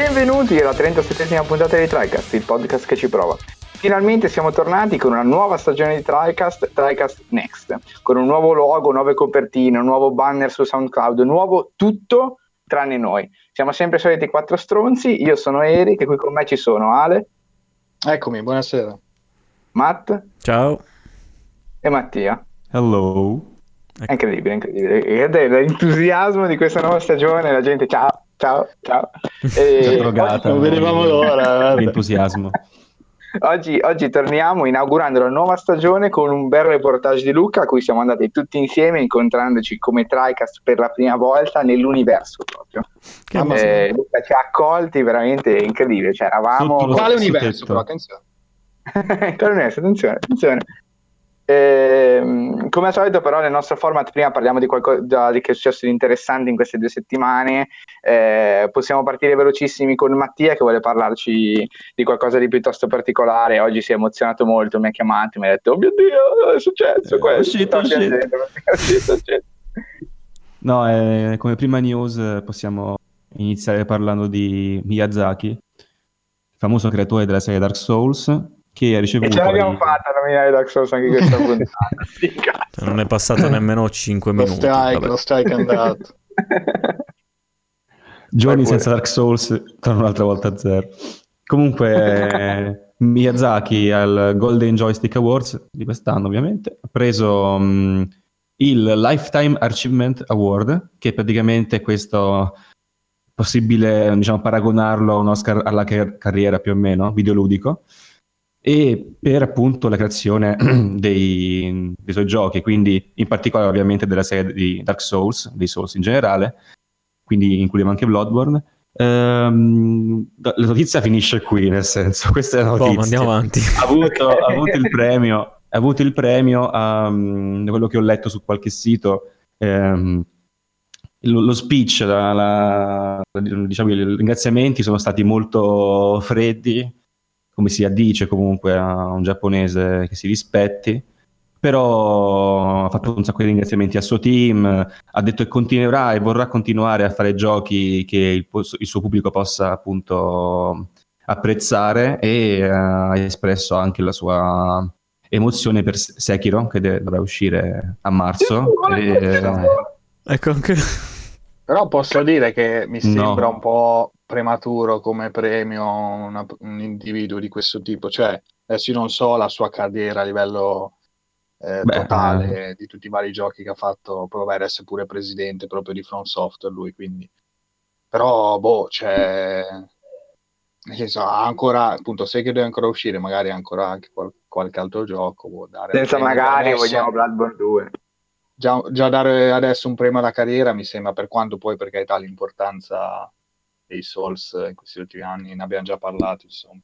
Benvenuti alla 37esima puntata di TriCast, il podcast che ci prova. Finalmente siamo tornati con una nuova stagione di TriCast, TriCast Next, con un nuovo logo, nuove copertine, un nuovo banner su SoundCloud, nuovo tutto tranne noi. Siamo sempre i soliti quattro stronzi, io sono Eric e qui con me ci sono Ale. Eccomi, buonasera. Matt. Ciao. E Mattia. Hello. È incredibile, incredibile. L'entusiasmo di questa nuova stagione, la gente ciao, ciao, ciao. E... drogata. Non vedevamo l'ora. L'entusiasmo. Oggi, oggi, torniamo inaugurando la nuova stagione con un bel reportage di Luca a cui siamo andati tutti insieme incontrandoci come TriCast per la prima volta nell'universo proprio. Eh, Luca ci ha accolti veramente incredibile. Cioè, eravamo... Quale universo? Però, attenzione. Quale universo? Attenzione, attenzione. Eh, come al solito, però, nel nostro format, prima parliamo di qualcosa di che è successo di interessante in queste due settimane. Eh, possiamo partire velocissimi con Mattia, che vuole parlarci di qualcosa di piuttosto particolare. Oggi si è emozionato molto, mi ha chiamato, mi ha detto: Oh mio Dio, è successo eh, questo. Shit, oh shit. No, eh, come prima news possiamo iniziare parlando di Miyazaki, famoso creatore della serie Dark Souls che ha ricevuto... E ce l'abbiamo fatta a nominare Dark Souls anche questa puntata. Non è passato nemmeno 5 minuti. Lo strike, lo strike è andato. Giorni senza Dark Souls tornano un'altra volta a zero. Comunque Miyazaki al Golden Joystick Awards di quest'anno ovviamente ha preso um, il Lifetime Achievement Award che praticamente è questo possibile diciamo paragonarlo a un Oscar alla car- carriera più o meno videoludico e per appunto la creazione dei, dei, suoi giochi, quindi in particolare ovviamente della serie di Dark Souls, dei Souls in generale, quindi includiamo anche Bloodborne. Ehm, la notizia finisce qui, nel senso, questa è la notizia. Oh, andiamo avanti. Ha avuto, ha avuto il premio, ha avuto il premio um, quello che ho letto su qualche sito. Um, lo, lo, speech, la, la, diciamo, i ringraziamenti sono stati molto freddi, come si addice comunque a un giapponese che si rispetti, però ha fatto un sacco di ringraziamenti al suo team, ha detto che continuerà e vorrà continuare a fare giochi che il, il suo pubblico possa appunto apprezzare e ha espresso anche la sua emozione per Sekiro che dovrà uscire a marzo. e, ecco anche... Però posso dire che mi sembra no. un po' prematuro come premio una, un individuo di questo tipo. Cioè, adesso io non so la sua carriera a livello eh, Beh, totale eh. di tutti i vari giochi che ha fatto, provare ad essere pure presidente proprio di From Software lui, quindi... Però, boh, c'è... Nel senso, ha ancora, appunto, se che deve ancora uscire, magari ancora anche qual- qualche altro gioco. Può dare Senza magari adesso, vogliamo Bloodborne 2. Già, già, dare adesso un premio alla carriera mi sembra, per quanto poi, per carità, l'importanza dei Souls in questi ultimi anni, ne abbiamo già parlato, insomma.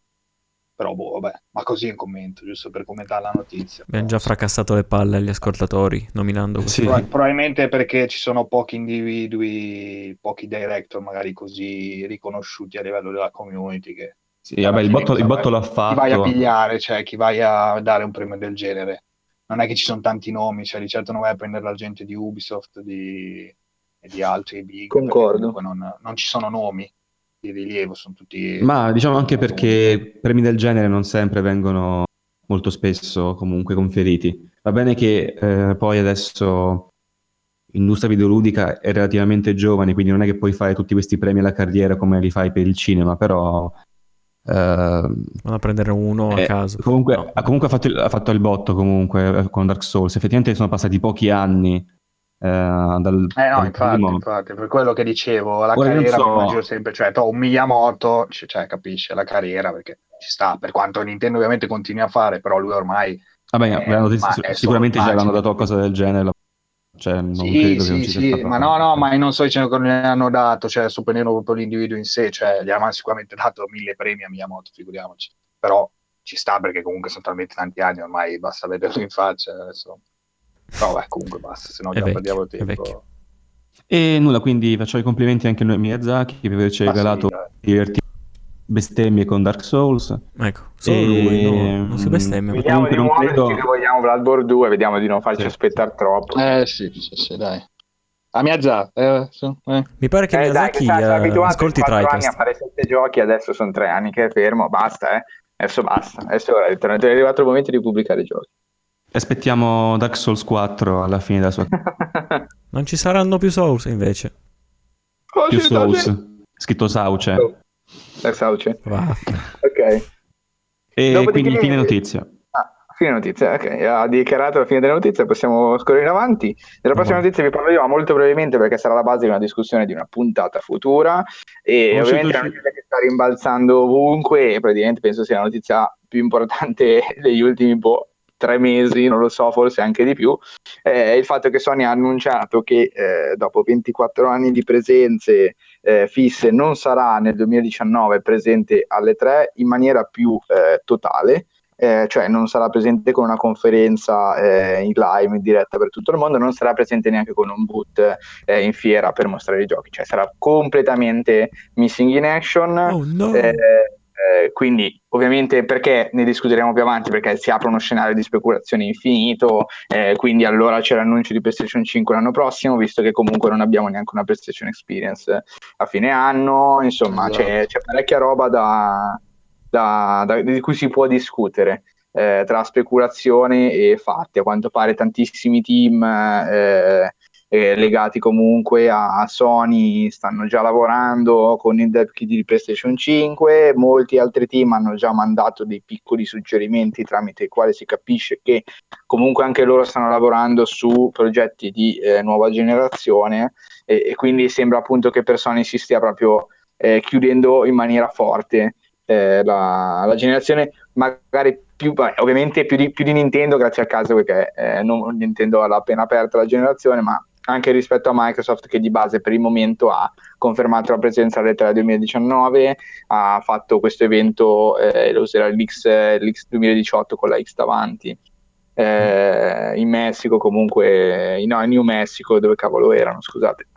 Però, boh, vabbè, ma così in commento, giusto per commentare la notizia. Abbiamo già fracassato le palle agli ascoltatori, nominando così. Sì. probabilmente perché ci sono pochi individui, pochi director magari così riconosciuti a livello della community che... Sì, vabbè, il botto, il botto l'ha fatto. Chi vai a pigliare, cioè chi vai a dare un premio del genere. Non è che ci sono tanti nomi, cioè di certo non vai a prendere la gente di Ubisoft, di e di altri big. Concordo. Non, non, ci sono nomi di rilievo, sono tutti... Ma diciamo anche perché premi del genere non sempre vengono molto spesso comunque conferiti. Va bene che eh, poi adesso l'industria videoludica è relativamente giovane, quindi non è che puoi fare tutti questi premi alla carriera come li fai per il cinema, però... Uh, a prendere uno eh, a caso. Comunque, no. ha, comunque fatto il, ha fatto il botto comunque eh, con Dark Souls. Effettivamente sono passati pochi anni eh, dal, eh no, infatti, infatti, per quello che dicevo, la Ora carriera so... sempre, cioè, to, un Miyamoto, cioè, capisce la carriera perché ci sta, per quanto Nintendo ovviamente continui a fare, però lui ormai... Vabbè, eh, detto, sicuramente ci hanno dato qualcosa del genere, cioè, non sì, sì, che sì, ma no, no, ma non so dicendo che non ne hanno dato, cioè, supponendo proprio l'individuo in sé, cioè, gli hanno sicuramente dato mille premi a Miyamoto, figuriamoci, però ci sta perché comunque sono talmente tanti anni, ormai basta vederlo in faccia, adesso No, beh, comunque basta, se no già perdiamo tempo. E nulla, quindi faccio i complimenti anche a noi Miyazaki per averci ah, regalato sì, divertimenti bestemmie con Dark Souls. Ecco, solo e... lui, no, non si bestemmia. Vediamo di muoverci credo... che vogliamo Bloodborne 2, vediamo di non farci sì. aspettare troppo. Eh sì, sì, sì, dai. A Miyazaki, eh, eh. Mi pare che eh, Miyazaki dai, che uh, ascolti TriCast. anni a fare sette giochi, adesso sono tre anni che è fermo, basta, eh. Adesso basta, adesso è arrivato il momento di pubblicare giochi. Aspettiamo Dark Souls 4 alla fine della sua... non ci saranno più Souls invece. Oh, più Souls. Scritto Sauce. Oh. Sauce. Ok. E Dopodiché... quindi fine notizia. Fine notizia, ok, ha dichiarato la fine delle notizie, possiamo scorrere in avanti. Della prossima notizia vi parlo io molto brevemente perché sarà la base di una discussione di una puntata futura e oh, ovviamente è una notizia che sta rimbalzando ovunque e praticamente penso sia la notizia più importante degli ultimi boh, tre mesi, non lo so, forse anche di più, è il fatto che Sony ha annunciato che eh, dopo 24 anni di presenze eh, fisse non sarà nel 2019 presente alle tre in maniera più eh, totale eh, cioè non sarà presente con una conferenza eh, in live in diretta per tutto il mondo, non sarà presente neanche con un boot eh, in fiera per mostrare i giochi, cioè sarà completamente missing in action. Oh, no. Eh, eh, quindi ovviamente perché ne discuteremo più avanti perché si apre uno scenario di speculazione infinito eh, quindi allora c'è l'annuncio di PlayStation 5 l'anno prossimo visto che comunque non abbiamo neanche una PlayStation Experience a fine anno insomma esatto. c'è, c'è parecchia roba da, da, da, di cui si può discutere eh, tra speculazione e fatti. A quanto pare tantissimi team eh, legati comunque a, Sony stanno già lavorando con il dev kit di PlayStation 5, molti altri team hanno già mandato dei piccoli suggerimenti tramite i quali si capisce che comunque anche loro stanno lavorando su progetti di eh, nuova generazione e, e, quindi sembra appunto che per Sony si stia proprio eh, chiudendo in maniera forte eh, la, la, generazione magari più, beh, ovviamente più di, più di, Nintendo grazie al caso perché eh, non, Nintendo ha appena aperto la generazione ma anche rispetto a Microsoft che di base per il momento ha confermato la presenza alle 3 2019 ha fatto questo evento eh, lo userà l'X, l'X 2018 con la X davanti eh, in Messico comunque no in New Mexico dove cavolo erano scusate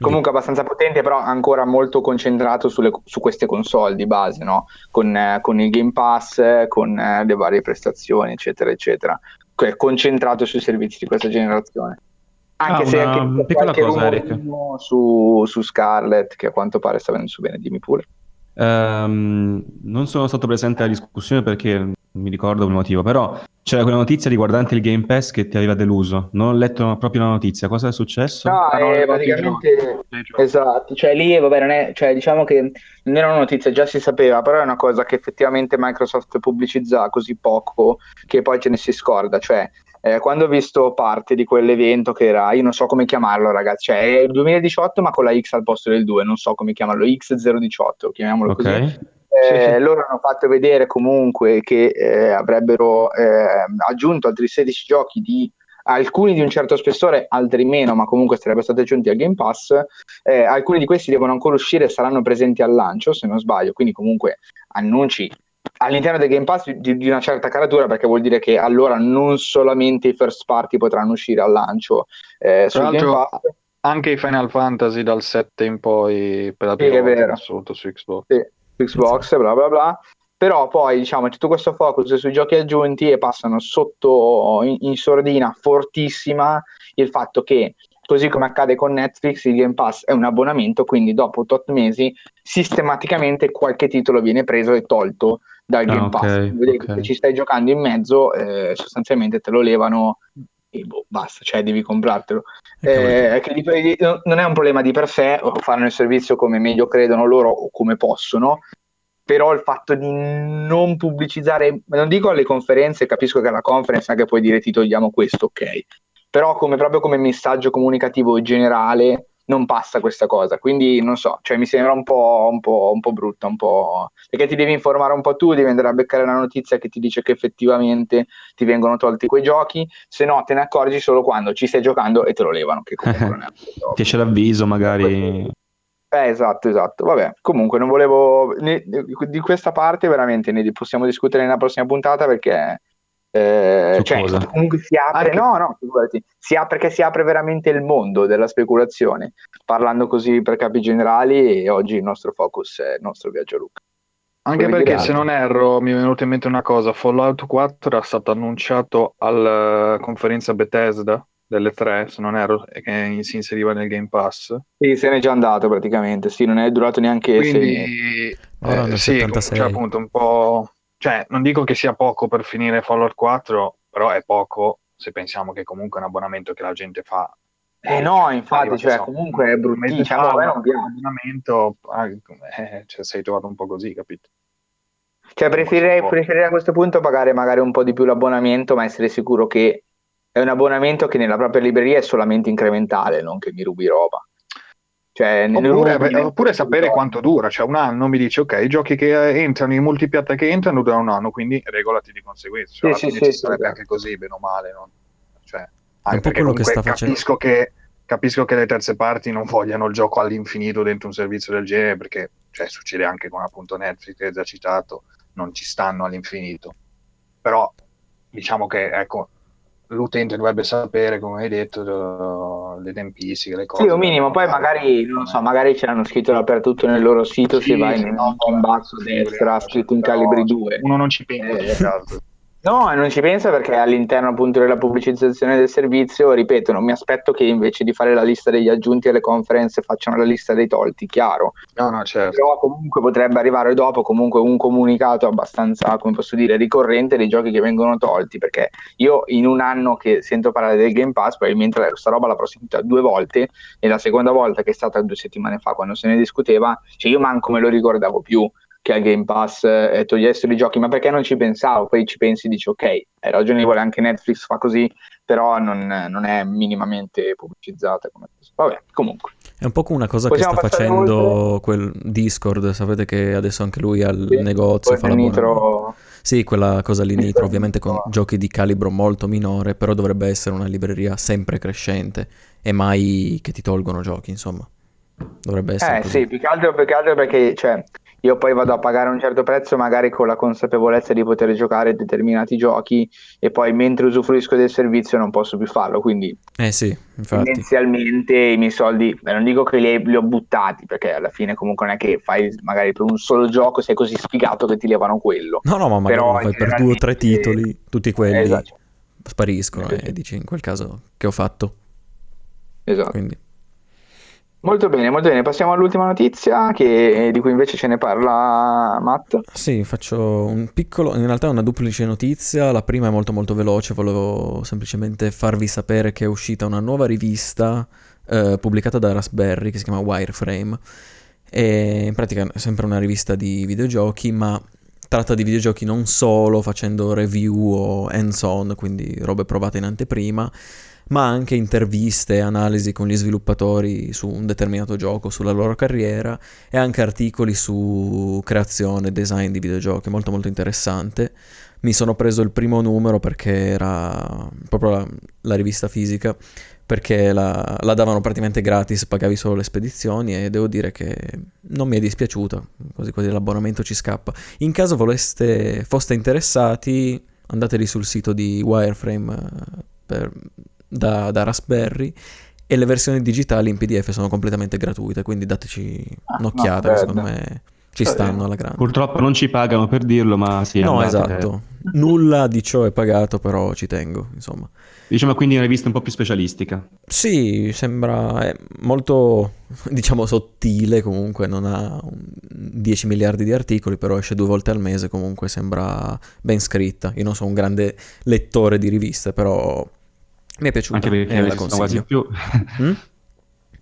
comunque abbastanza potente, però ancora molto concentrato sulle, su queste console di base, no? con, eh, con, il Game Pass, con eh, le varie prestazioni, eccetera, eccetera. Concentrato sui servizi di questa generazione. Anche ah, se anche piccola cosa, Eric. Su, su Scarlett, che a quanto pare sta venendo su bene, dimmi pure. Um, non sono stato presente alla discussione perché mi ricordo il motivo, però c'era quella notizia riguardante il Game Pass che ti aveva deluso. Non ho letto proprio la notizia. Cosa è successo? No, eh, praticamente esatto. Cioè, lì vabbè, non è, cioè, diciamo che non era una notizia, già si sapeva, però è una cosa che effettivamente Microsoft pubblicizza così poco che poi ce ne si scorda. Cioè, eh, quando ho visto parte di quell'evento che era, io non so come chiamarlo, ragazzi, cioè è il 2018 ma con la X al posto del 2, non so come chiamarlo, X018, chiamiamolo okay. così. Eh, sì, sì. Loro hanno fatto vedere comunque che eh, avrebbero eh, aggiunto altri 16 giochi di alcuni di un certo spessore, altri meno, ma comunque sarebbero stati aggiunti al Game Pass. Eh, alcuni di questi devono ancora uscire e saranno presenti al lancio, se non sbaglio, quindi comunque annunci all'interno del Game Pass di, di, una certa caratura perché vuol dire che allora non solamente i first party potranno uscire al lancio eh, sul Game Pass. anche i Final Fantasy dal 7 in poi per la prima volta in assoluto su Xbox. Sì, Xbox bla bla bla però poi diciamo tutto questo focus sui giochi aggiunti e passano sotto in, in sordina fortissima il fatto che così come accade con Netflix, il Game Pass è un abbonamento, quindi dopo tot mesi sistematicamente qualche titolo viene preso e tolto dal Game ah, Pass. Okay, okay. Se ci stai giocando in mezzo, eh, sostanzialmente te lo levano e boh, basta, cioè devi comprartelo. Eh, di, non è un problema di per sé, fanno il servizio come meglio credono loro o come possono, però il fatto di non pubblicizzare, non dico alle conferenze, capisco che alla conference anche puoi dire ti togliamo questo, ok, però come, proprio come messaggio comunicativo generale non passa questa cosa, quindi non so, cioè mi sembra un po', un po', un po brutta, un po'... perché ti devi informare un po' tu, devi andare a beccare la notizia che ti dice che effettivamente ti vengono tolti quei giochi, se no te ne accorgi solo quando ci stai giocando e te lo levano, che comunque non è... Ti esce l'avviso magari... Eh, esatto, esatto. Vabbè, comunque non volevo... Di questa parte veramente ne possiamo discutere nella prossima puntata perché eh, cioè, comunque si apre, Anche... no, no, si apre, perché si apre veramente il mondo della speculazione, parlando così per capi generali e oggi il nostro focus è il nostro viaggio a Luca. Anche Come perché se non erro mi è venuta in mente una cosa, Fallout 4 era stato annunciato alla conferenza Bethesda delle tre, se non erro, che si inseriva nel Game Pass. Sì, se n'è già andato praticamente, sì, non è durato neanche Quindi, eh, sì, cioè, appunto un po'... Cioè, non dico che sia poco per finire Fallout 4, però è poco se pensiamo che comunque è un abbonamento che la gente fa. Eh no, infatti, cioè, so, comunque è bruttissimo. Diciamo, un abbonamento, eh, cioè, sei trovato un po' così, capito? Cioè, preferirei, preferirei a questo punto pagare magari un po' di più l'abbonamento, ma essere sicuro che è un abbonamento che nella propria libreria è solamente incrementale, non che mi rubi roba. Cioè, oppure, oppure sapere quanto dura, cioè un anno mi dice ok, i giochi che entrano, i multipiatta che entrano durano un anno, quindi regolati di conseguenza. Cioè, sì, sì, sì, sarebbe sì. anche così, bene o male. Non... Cioè, anche perché quello che sta capisco che, capisco che le terze parti non vogliano il gioco all'infinito dentro un servizio del genere, perché cioè, succede anche con appunto Netflix che hai già citato, non ci stanno all'infinito. Però diciamo che ecco, l'utente dovrebbe sapere, come hai detto, le tempistiche, le cose. Sì, un minimo, poi magari, non so, magari ce l'hanno scritto dappertutto nel loro sito, sì, se vai in un basso destra, scritto in calibri 2. Uno non ci pensa, eh. No, non ci pensa perché all'interno appunto della pubblicizzazione del servizio, ripeto, non mi aspetto che invece di fare la lista degli aggiunti alle conferenze facciano la lista dei tolti, chiaro. No, no, certo. Però comunque potrebbe arrivare dopo comunque un comunicato abbastanza, come posso dire, ricorrente dei giochi che vengono tolti, perché io in un anno che sento parlare del Game Pass, probabilmente questa roba l'ho sentita due volte e la seconda volta che è stata due settimane fa quando se ne discuteva, cioè io manco me lo ricordavo più che al Game Pass eh, togliessero i giochi, ma perché non ci pensavo? Poi ci pensi e dici ok, è ragionevole, anche Netflix fa così, però non, non è minimamente pubblicizzata come cosa. Vabbè, comunque. È un po' come una cosa Possiamo che sta facendo quel Discord, sapete che adesso anche lui al sì, negozio fa la nitro... Sì, quella cosa lì Nitro, ovviamente con giochi di calibro molto minore, però dovrebbe essere una libreria sempre crescente e mai che ti tolgono giochi, insomma. Dovrebbe essere Eh così. sì, più che altro, più che altro perché cioè, io poi vado a pagare un certo prezzo magari con la consapevolezza di poter giocare determinati giochi e poi mentre usufruisco del servizio non posso più farlo, quindi eh sì, tendenzialmente i miei soldi, beh, non dico che li, li, ho buttati perché alla fine comunque non è che fai magari per un solo gioco sei così sfigato che ti levano quello. No, no, ma magari Però, fai per due o tre titoli, tutti quelli esatto. spariscono e dici in quel caso che ho fatto. Esatto. Quindi. Molto bene, molto bene. Passiamo all'ultima notizia che, di cui invece ce ne parla Matt. Sì, faccio un piccolo, in realtà è una duplice notizia. La prima è molto molto veloce, volevo semplicemente farvi sapere che è uscita una nuova rivista eh, pubblicata da Raspberry che si chiama Wireframe. E in pratica è sempre una rivista di videogiochi, ma tratta di videogiochi non solo facendo review o hands-on, quindi robe provate in anteprima ma anche interviste, analisi con gli sviluppatori su un determinato gioco, sulla loro carriera e anche articoli su creazione, design di videogiochi, molto molto interessante. Mi sono preso il primo numero perché era proprio la, la rivista fisica, perché la, la, davano praticamente gratis, pagavi solo le spedizioni e devo dire che non mi è dispiaciuta, quasi quasi l'abbonamento ci scappa. In caso voleste, foste interessati, andate lì sul sito di Wireframe eh, per da, da Raspberry e le versioni digitali in PDF sono completamente gratuite, quindi dateci ah, un'occhiata no, secondo me ci stanno alla grande. Purtroppo non ci pagano per dirlo, ma sì. No, esatto. Che... Nulla di ciò è pagato, però ci tengo, insomma. Diciamo quindi una rivista un po' più specialistica. Sì, sembra molto, diciamo, sottile comunque, non ha 10 miliardi di articoli, però esce due volte al mese, comunque sembra ben scritta. Io non sono un grande lettore di riviste, però mi è piaciuto. Anche perché non esistono quasi più. Mm?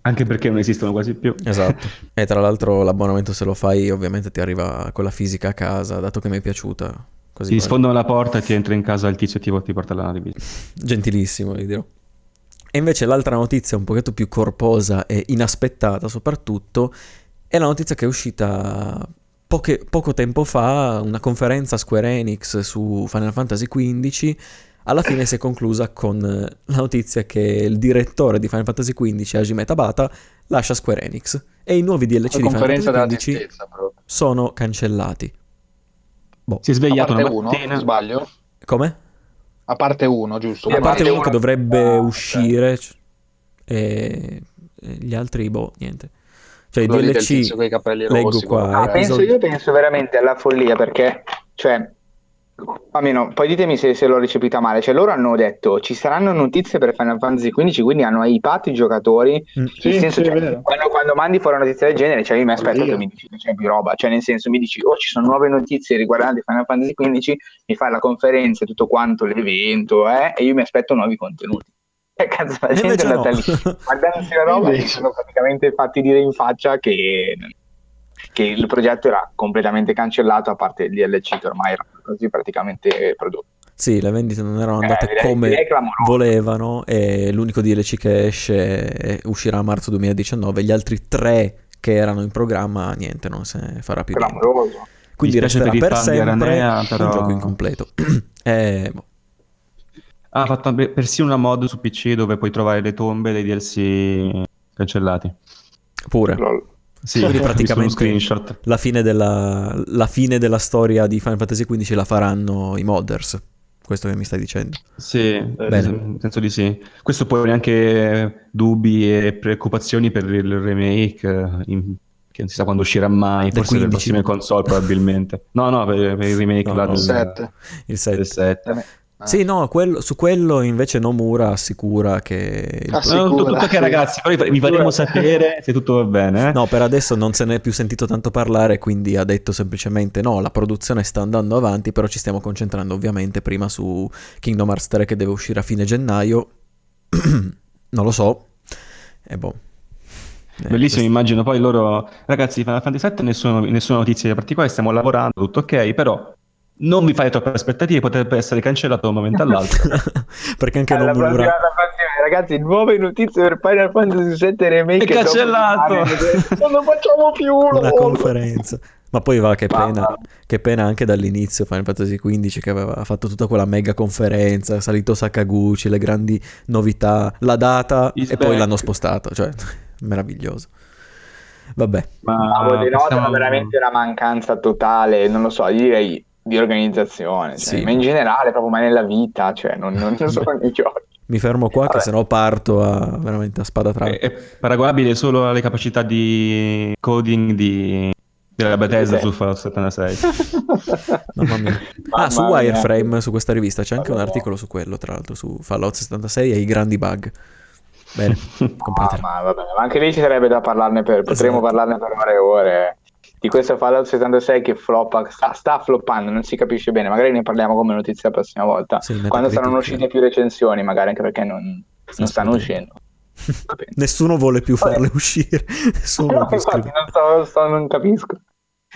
Anche perché non esistono quasi più. Esatto. E tra l'altro l'abbonamento se lo fai ovviamente ti arriva quella fisica a casa, dato che mi è piaciuta. Così ti sfondano la porta e ti entra in casa il tizio e ti porta la rivista. Gentilissimo, vi dirò. E invece l'altra notizia un pochetto più corposa e inaspettata soprattutto è la notizia che è uscita poche, poco tempo fa, una conferenza Square Enix su Final Fantasy XV alla fine si è conclusa con eh, la notizia che il direttore di Final Fantasy XV, Hajime Tabata, lascia Square Enix e i nuovi DLC di Final Fantasy XV sono cancellati. Boh. Si è svegliato una mattina. Uno, sbaglio? Come? A parte uno, giusto? A parte uno che dovrebbe ah, uscire okay. e... e gli altri, boh, niente. Cioè i DLC leggo qua. Ah, penso, io penso veramente alla follia perché, cioè, almeno poi ditemi se, se, l'ho ricepita male. Cioè, loro hanno detto ci saranno notizie per Final Fantasy XV, quindi hanno hypato i giocatori. Mm. Sì, senso, sì, cioè, quando, quando, mandi fuori una notizia del genere, cioè io mi aspetto che mi dici che c'è più roba. Cioè, nel senso, mi dici, oh, ci sono nuove notizie riguardanti Final Fantasy XV, mi fai la conferenza e tutto quanto l'evento, eh, e io mi aspetto nuovi contenuti. E cazzo, la gente è andata no. lì guardandosi la roba e sono praticamente fatti dire in faccia che che il progetto era completamente cancellato a parte il DLC che ormai era così praticamente prodotto. Sì, le vendite non erano andate eh, come direi volevano e l'unico DLC che esce uscirà a marzo 2019, gli altri tre che erano in programma, niente, non se ne farà più clamoroso. niente. Quindi resterà per, per sempre Aranea, però... un gioco incompleto. eh, boh. Ha fatto persino una mod su PC dove puoi trovare le tombe dei DLC cancellati. Pure. Lol. Sì, Quindi praticamente la fine, della, la fine della storia di Final Fantasy XV la faranno i modders. Questo che mi stai dicendo? Sì, Bene. penso di sì. Questo poi anche dubbi e preoccupazioni per il remake, in, che non si sa quando uscirà mai, del forse 15. le prossime console probabilmente. No, no, per, per il remake no, là, no, del 7. Il 7. 7. Ah. Sì, no, quello, su quello invece Nomura assicura che... Assicura, no, tutto, tutto ok ragazzi, poi vi faremo sapere se tutto va bene. Eh? No, per adesso non se ne è più sentito tanto parlare, quindi ha detto semplicemente no, la produzione sta andando avanti, però ci stiamo concentrando ovviamente prima su Kingdom Hearts 3 che deve uscire a fine gennaio. non lo so. E boh. Eh, Bellissimo, questo... immagino poi loro, ragazzi di Final Fantasy VII nessuna, nessuna notizia particolare, stiamo lavorando, tutto ok, però non vi fate troppe aspettative, potrebbe essere cancellato da un momento all'altro. Perché anche non prossima, prossima, ragazzi, nuove notizie per Final Fantasy VII Remake. È cancellato! non lo facciamo più! Una conferenza. Ma poi va, che pena, che pena anche dall'inizio Final Fantasy XV che aveva fatto tutta quella mega conferenza, salito Sakaguchi, le grandi novità, la data Is e back. poi l'hanno spostato, cioè meraviglioso. Vabbè. Ma, Ma denotano veramente una mancanza totale, non lo so, direi di organizzazione, cioè, sì. ma in generale proprio ma nella vita, cioè non, non, non solo nei giochi. Mi fermo qua Vabbè. che sennò parto a, veramente a spada tratta. È, è, paragonabile solo alle capacità di coding di, della Bethesda su Fallout 76. Mamma mia. Ah, su Wireframe, su questa rivista, c'è anche un articolo su quello, tra l'altro, su Fallout 76 e i grandi bug. Bene, ah, ma, vabbè, ma anche lì ci sarebbe da parlarne per, potremmo esatto. parlarne per ore e ore di questo Fallout 76 che floppa, sta, sta, floppando, non si capisce bene, magari ne parliamo come notizia la prossima volta, sì, quando saranno uscite più recensioni, magari anche perché non, non stanno uscendo. Nessuno vuole più Vabbè. farle uscire, nessuno no, infatti, non, so, so, non capisco.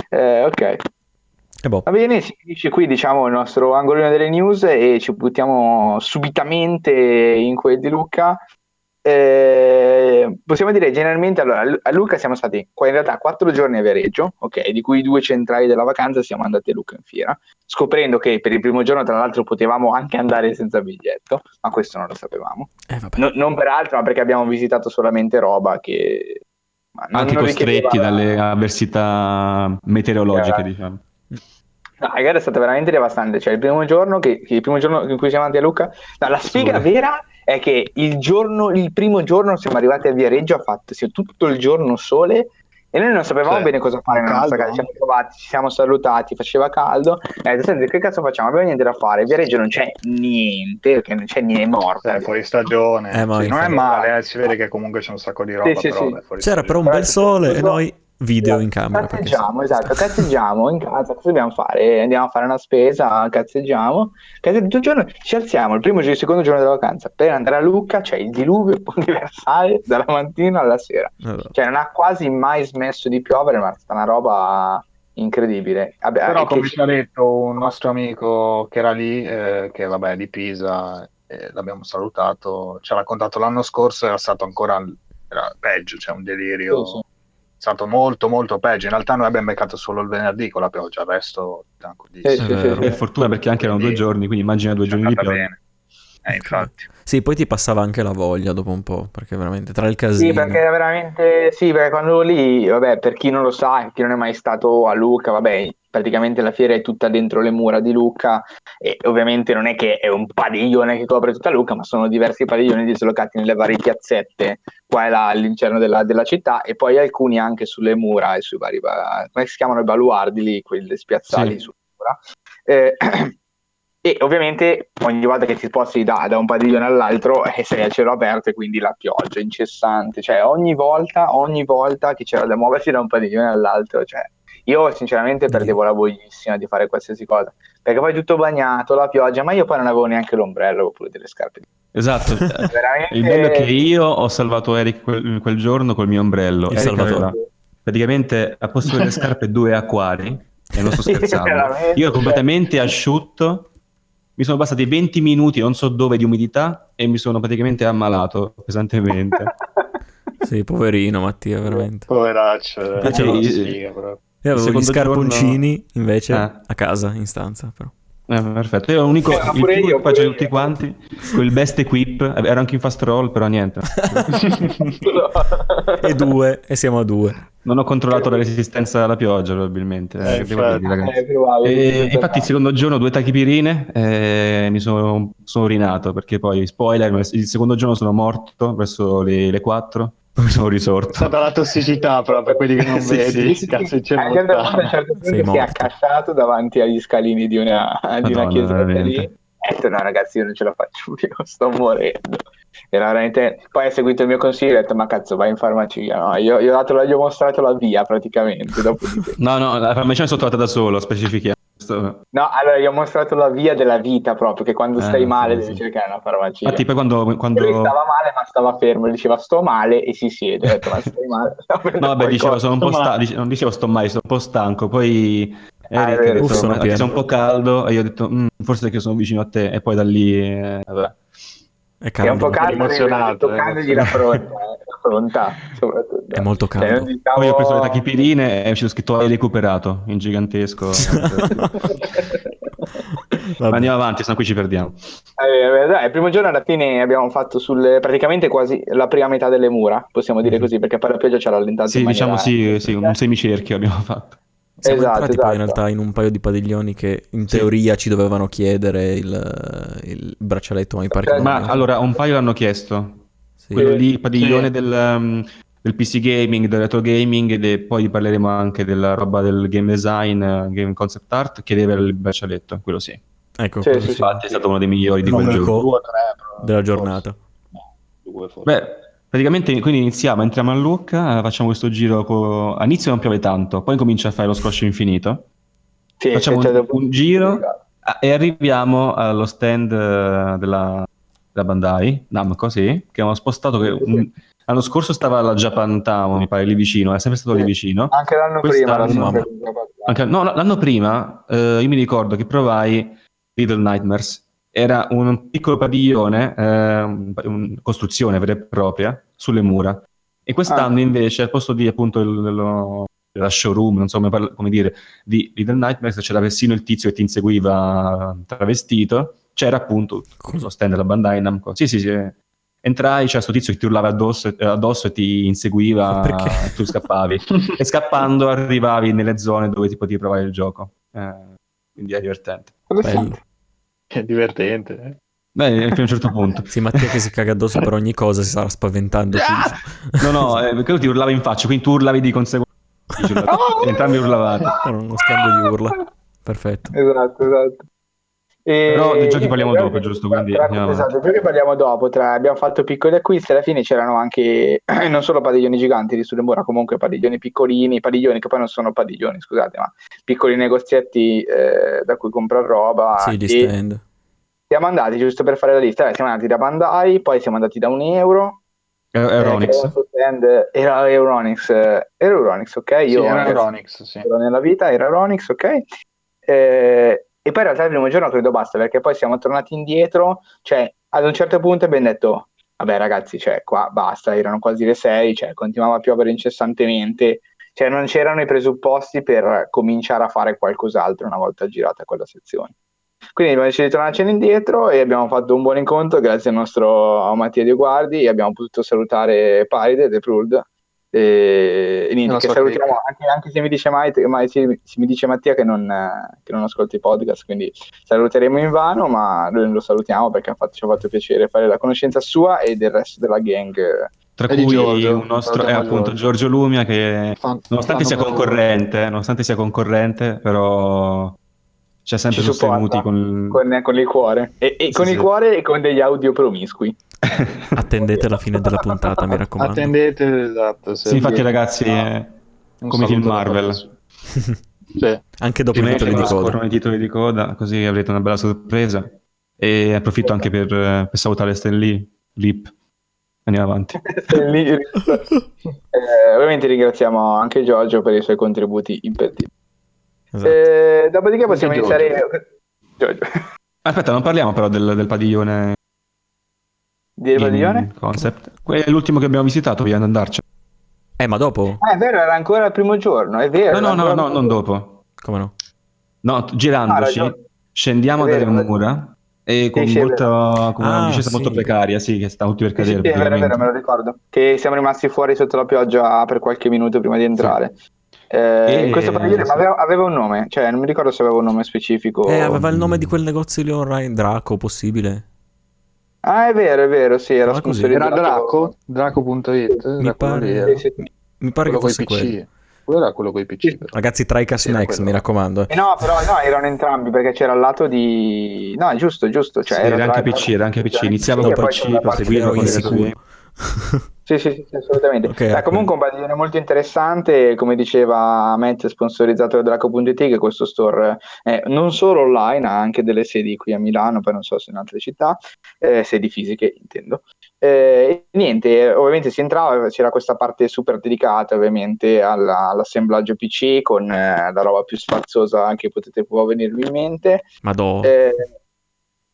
Eh, ok. Boh. Va bene, si finisce qui diciamo il nostro angolino delle news e ci buttiamo subitamente in quel di Luca eh, possiamo dire generalmente, allora, a Luca siamo stati qua in realtà quattro giorni a Viareggio, ok, di cui due centrali della vacanza siamo andati a Luca in fiera, scoprendo che per il primo giorno tra l'altro potevamo anche andare senza biglietto, ma questo non lo sapevamo. Eh, no, non per altro, ma perché abbiamo visitato solamente roba che... anche non costretti dalle avversità meteorologiche, eh, diciamo. No, la gara è stata veramente devastante. Cioè, il primo giorno, che, che il primo giorno in cui siamo andati a Luca, no, la sfiga vera è che il, giorno, il primo giorno siamo arrivati a Viareggio, ha fatto sì, tutto il giorno sole e noi non sapevamo cioè, bene cosa fare nella nostra casa. Ci siamo trovati, ci siamo salutati, faceva caldo. E detto, senti, che cazzo facciamo? Abbiamo niente da fare. Viareggio non c'è niente, perché non c'è niente, è morto. È fuori stagione. Eh, sì, non è male, eh, si vede che comunque c'è un sacco di roba. Sì, però, sì, C'era però un bel sole e noi video in camera. Cazzeggiamo, esatto, cazzeggiamo in casa, cosa dobbiamo fare? Andiamo a fare una spesa, cazzeggiamo, cazzeggiamo tutto il giorno, ci alziamo il primo giorno, il secondo giorno della vacanza per andare a Lucca, c'è cioè il diluvio universale dalla mattina alla sera, allora. cioè non ha quasi mai smesso di piovere, ma è stata una roba incredibile. Vabbè, Però come ci ha detto un nostro amico che era lì, eh, che vabbè di Pisa, eh, l'abbiamo salutato, ci ha raccontato l'anno scorso era stato ancora era peggio, cioè un delirio. Sì, sì stato molto molto peggio. In realtà noi abbiamo beccato solo il venerdì con la pioggia, il resto tranquillissimo. Eh, sì, sì, sì. fortuna perché anche erano due giorni, quindi immagina due giorni di pioggia. Bene. Eh, infatti. Sì, poi ti passava anche la voglia dopo un po', perché veramente tra il casino... Sì, perché veramente... Sì, perché quando lì, vabbè, per chi non lo sa, chi non è mai stato a Luca, vabbè, praticamente la fiera è tutta dentro le mura di Lucca e ovviamente non è che è un padiglione che copre tutta Lucca, ma sono diversi padiglioni dislocati nelle varie piazzette qua e là all'interno della, della città e poi alcuni anche sulle mura e sui vari, come si chiamano i baluardi lì, quelli spiazzali sì. sulle mura. Eh, e ovviamente ogni volta che ti sposti da, da un padiglione all'altro eh, sei a cielo aperto e quindi la pioggia incessante, cioè ogni volta, ogni volta che c'era da muoversi da un padiglione all'altro, cioè io sinceramente perdevo la voglissima di fare qualsiasi cosa, perché poi tutto bagnato, la pioggia, ma io poi non avevo neanche l'ombrello oppure delle scarpe. Esatto, Veramente... il bello è che io ho salvato Eric quel, quel giorno col mio ombrello. Il Eric praticamente ha posto delle scarpe due acquari, e non sto scherzando, io ero completamente asciutto mi sono passati 20 minuti, non so dove, di umidità e mi sono praticamente ammalato pesantemente. sì, poverino Mattia, veramente. Poveraccio. Invece, io, io avevo gli scarponcini giorno... invece eh. a casa, in stanza però. Eh, perfetto, io l'unico eh, il primo io, che tutti quanti con il best equip, ero anche in fast roll, però niente. e due, e siamo a due. Non ho controllato la resistenza alla pioggia, probabilmente. Eh, infatti, dire, eh, e, infatti, il secondo giorno due tachipirine mi sono, sono urinato perché poi, spoiler, il secondo giorno sono morto verso le, le 4 poi sono risorto. È stata la tossicità proprio, quelli che non sì, vedi. Sì, cazzo sì. Anche da a un certo punto si è accasciato davanti agli scalini di una, Madonna, di una chiesa lì. E ho detto no ragazzi io non ce la faccio più, sto morendo. Era veramente... Poi ha seguito il mio consiglio e ha detto ma cazzo vai in farmacia. No, io, io gli ho mostrato la via praticamente. Dopo di no, no, la farmacia mi sono trovata da solo, specifichiamo. No, allora gli ho mostrato la via della vita proprio, che quando eh, stai male sì, devi sì. cercare una farmacia. Infatti poi quando... quando... Lui stava male ma stava fermo, diceva sto male e si siede. Ho detto ma stai male. no vabbè, dicevo, sono un po' stanco, dice, non dicevo sto male, sono un po' stanco, poi... Ah, Eric ha detto, Uff, sono, un po' caldo e io ho detto mm, forse perché sono vicino a te e poi da lì... Eh, vabbè. È, è un po' caldo, emozionato. Toccandogli la fronte, la fronta, soprattutto. È molto caldo. Cioè, diciamo... Poi ho preso le tachipirine e c'è scritto hai recuperato in gigantesco. Ma andiamo avanti, se no qui ci perdiamo. Eh, dai, il primo giorno alla fine abbiamo fatto sulle, praticamente quasi la prima metà delle mura, possiamo dire mm-hmm. così, perché poi la pioggia ci ha rallentato. Sì, diciamo sì, sì, un semicerchio abbiamo fatto. Siamo esatto, entrati esatto. poi in esatto. realtà in un paio di padiglioni che in teoria sì. ci dovevano chiedere il, il braccialetto, ma mi pare che Ma allora, un paio l'hanno chiesto. Sì. Quello lì, il padiglione sì. del, um, del, PC gaming, del retro gaming, e poi parleremo anche della roba del game design, uh, game concept art, chiedeva il braccialetto, quello sì. Ecco, sì, infatti è stato uno dei migliori di quel gioco. Della giornata. Beh, Praticamente quindi iniziamo, entriamo a Lucca, facciamo questo giro, co... all'inizio non piove tanto, poi comincia a fare lo scroscio infinito, sì, facciamo un, un giro e arriviamo allo stand eh, della, della Bandai, Namco, sì, che abbiamo spostato, che un... l'anno scorso stava alla Japan Town, mi pare, lì vicino, è sempre stato sì. lì vicino. Anche l'anno Quest'anno... prima. Anche... No, l'anno prima eh, io mi ricordo che provai Little Nightmares era un piccolo padiglione, eh, una costruzione vera e propria, sulle mura. E quest'anno ah. invece, al posto di appunto il, lo, la showroom, non so come, come dire, di Little Nightmares, c'era persino il tizio che ti inseguiva travestito, c'era appunto lo stand della Bandai Namco. Sì, sì, sì. Entrai, c'era questo tizio che ti urlava addosso, addosso e ti inseguiva e tu scappavi. e scappando arrivavi nelle zone dove ti potevi provare il gioco. Eh, quindi è divertente. Bello. È divertente. Eh? Beh, fino a un certo punto. sì, Mattia che si caga addosso per ogni cosa si starà spaventando. Ah! no, no, eh, perché ti urlava in faccia, quindi tu urlavi di conseguenza. Entrambi urlavate. Era uno scambio di urla. Perfetto. Esatto, esatto. E... Però dei giochi parliamo e, dopo, giusto? Quindi tra, esatto, giochi parliamo dopo. Tra, abbiamo fatto piccoli acquisti, alla fine c'erano anche non solo padiglioni giganti di sulle mura, comunque padiglioni piccolini, padiglioni che poi non sono padiglioni, scusate, ma piccoli negozietti eh, da cui comprare roba. Sì, di stand siamo andati, giusto per fare la lista, siamo andati da Bandai, poi siamo andati da un euro. Euronix. Eh, era Euronix, era Euronix, ok? Io sì, era Euronix, sì. nella vita, era Euronix, ok? Eh, e poi in realtà il primo giorno credo basta, perché poi siamo tornati indietro, cioè ad un certo punto abbiamo detto, vabbè ragazzi, cioè qua basta, erano quasi le 6, cioè continuava a piovere incessantemente, cioè non c'erano i presupposti per cominciare a fare qualcos'altro una volta girata quella sezione. Quindi abbiamo deciso di tornarcene indietro e abbiamo fatto un buon incontro grazie al nostro Mattia Di Guardi e abbiamo potuto salutare Paride De Pruld e, e niente, che salutiamo anche, anche, se mi dice, mai, mai, se, se mi dice Mattia che non, che non ascolta i podcast, quindi saluteremo in vano, ma noi lo salutiamo perché fatto, ci ha fatto piacere fare la conoscenza sua e del resto della gang tra cui Giorgio, un nostro è appunto Giorgio Lumia che nonostante sia concorrente, nonostante sia concorrente, però C'è sempre sostenuti con... Con, con... il cuore. E, e sì, con sì. il cuore e con degli audio promiscui. Attendete la fine della puntata, mi raccomando. Attendete, esatto. Sì, infatti ragazzi, no. è come film Marvel. Cioè, Anche dopo i titoli di coda. i titoli di coda, così avrete una bella sorpresa. E approfitto anche per, per salutare Stan Lee, Rip. Andiamo avanti. eh, ovviamente ringraziamo anche Giorgio per i suoi contributi imperdibili. Esatto. Eh, dopodiché possiamo anche iniziare... Giorgio. Aspetta, non parliamo però del, del padiglione. Del padiglione? Concept. Quello è l'ultimo che abbiamo visitato, vogliamo andarci. Eh, ma dopo? Ah, è vero, era ancora il primo giorno, è vero. No, no, no, no, non dopo. Come no? No, girandoci, ah, scendiamo vero, dalle mura e con, molta, con una ah, discesa sì. molto precaria, sì, che sta tutti per cadere. Sì, sì, è vero, è vero, me lo ricordo. Che siamo rimasti fuori sotto la pioggia per qualche minuto prima di entrare. Sì. Eh, e... Questo padiglione sì. aveva, aveva, un nome, cioè non mi ricordo se aveva un nome specifico. Eh, aveva il nome di quel negozio lì online, Draco, possibile? Ah, è vero, è vero, sì, era, era Draco, Draco.it. Mi pare... Mi pare quello che fosse quello. Quello era quello con i PC. Però. Ragazzi, Tricast sì, Next, mi raccomando. Eh no, però no, erano entrambi perché c'era il lato di. No, giusto, giusto. Cioè, sì, era, era anche PC, era anche PC. Iniziava con PC, proseguiva con sicuro. Sì, sì, sì, assolutamente. Okay, Beh, comunque un padiglione molto interessante, come diceva Matt, sponsorizzato da Draco.it, che questo store è non solo online, ha anche delle sedi qui a Milano, poi non so se in altre città, eh, sedi fisiche intendo. Eh, niente, ovviamente si entrava, c'era questa parte super dedicata ovviamente alla, all'assemblaggio PC con eh, la roba più sfarzosa che potete può venirvi in mente. Madò. Eh,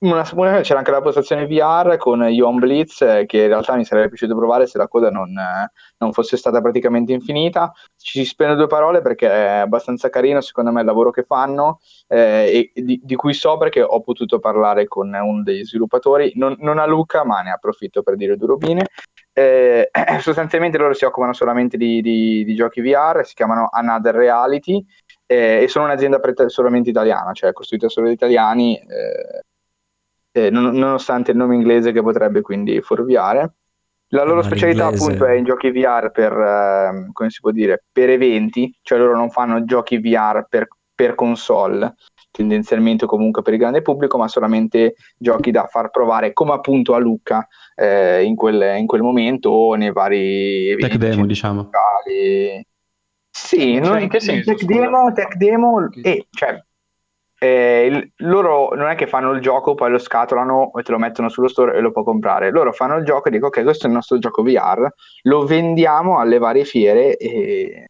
una, una, c'era anche la postazione VR con Ion Blitz eh, che in realtà mi sarebbe piaciuto provare se la coda non, eh, non, fosse stata praticamente infinita. Ci si spende due parole perché è abbastanza carino secondo me il lavoro che fanno eh, e di, di, cui so perché ho potuto parlare con uno degli sviluppatori, non, non a Luca ma ne approfitto per dire due robine. Eh, sostanzialmente loro si occupano solamente di, di, di giochi VR, si chiamano Another Reality eh, e sono un'azienda solamente italiana, cioè costruita solo da italiani eh, non, nonostante il nome inglese che potrebbe quindi fuorviare. La loro Ma specialità l'inglese... appunto è in giochi VR per, eh, come si può dire, per eventi, cioè loro non fanno giochi VR per, per console, tendenzialmente comunque per il grande pubblico, ma solamente giochi da far provare, come appunto a Luca eh, in, quel, in, quel, momento o nei vari eventi. Tech demo, diciamo. Sì, cioè, noi, in che senso? Tech demo, tech demo e cioè, eh, loro non è che fanno il gioco, poi lo scatolano e te lo mettono sullo store e lo puoi comprare. Loro fanno il gioco e dicono: Ok, questo è il nostro gioco VR, lo vendiamo alle varie fiere. E...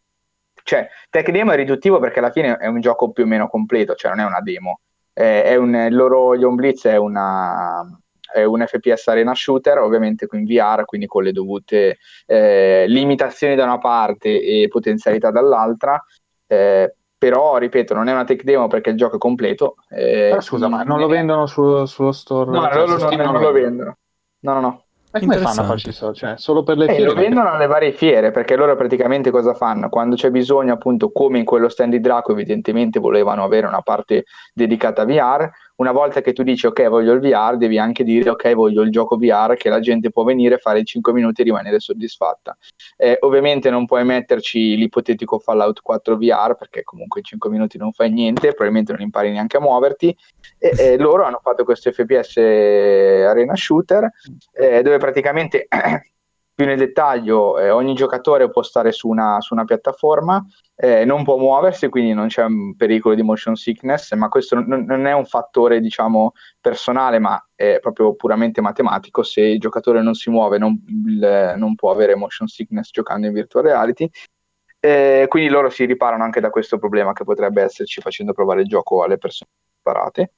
Cioè, Tech Demo è riduttivo perché alla fine è un gioco più o meno completo, cioè non è una demo. Eh, è un, il loro Ion Blitz è, una, è un FPS arena shooter, ovviamente in VR, quindi con le dovute eh, limitazioni da una parte e potenzialità dall'altra. Eh, però ripeto non è una tech demo perché il gioco è completo eh, però scusa ma non lo vendono su, sullo store no cioè, loro non, non, lo vendono no no no e come fanno a farci so? Cioè, solo per le eh, fiere? Lo vendono alle varie fiere, perché loro praticamente cosa fanno? Quando c'è bisogno, appunto, come in quello stand di Draco, evidentemente volevano avere una parte dedicata a VR, una volta che tu dici ok voglio il VR devi anche dire ok voglio il gioco VR che la gente può venire fare 5 minuti e rimanere soddisfatta. Eh, ovviamente non puoi metterci l'ipotetico Fallout 4 VR perché comunque in 5 minuti non fai niente probabilmente non impari neanche a muoverti. E, e loro hanno fatto questo FPS arena shooter eh, dove praticamente più nel dettaglio, eh, ogni giocatore può stare su una, su una piattaforma, eh, non può muoversi, quindi non c'è un pericolo di motion sickness, ma questo non, non, è un fattore, diciamo, personale, ma è proprio puramente matematico. Se il giocatore non si muove, non, il, non può avere motion sickness giocando in virtual reality. Eh, quindi loro si riparano anche da questo problema che potrebbe esserci facendo provare il gioco alle persone separate.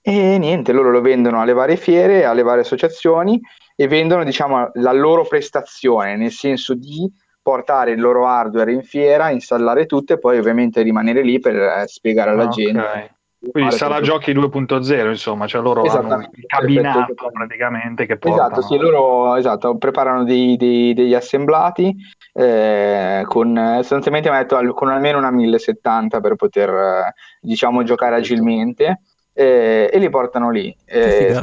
E niente, loro lo vendono alle varie fiere, alle varie associazioni e vendono diciamo, la loro prestazione, nel senso di portare il loro hardware in fiera, installare tutto e poi ovviamente rimanere lì per eh, spiegare alla okay. gente. Quindi sala giochi 2.0, insomma, cioè loro hanno il cabinato perfetto. praticamente che portano. Esatto, sì, loro esatto, preparano dei, dei, degli assemblati eh, con sostanzialmente mi ha detto con almeno una 1070 per poter eh, diciamo giocare agilmente eh, e li portano lì. Eh,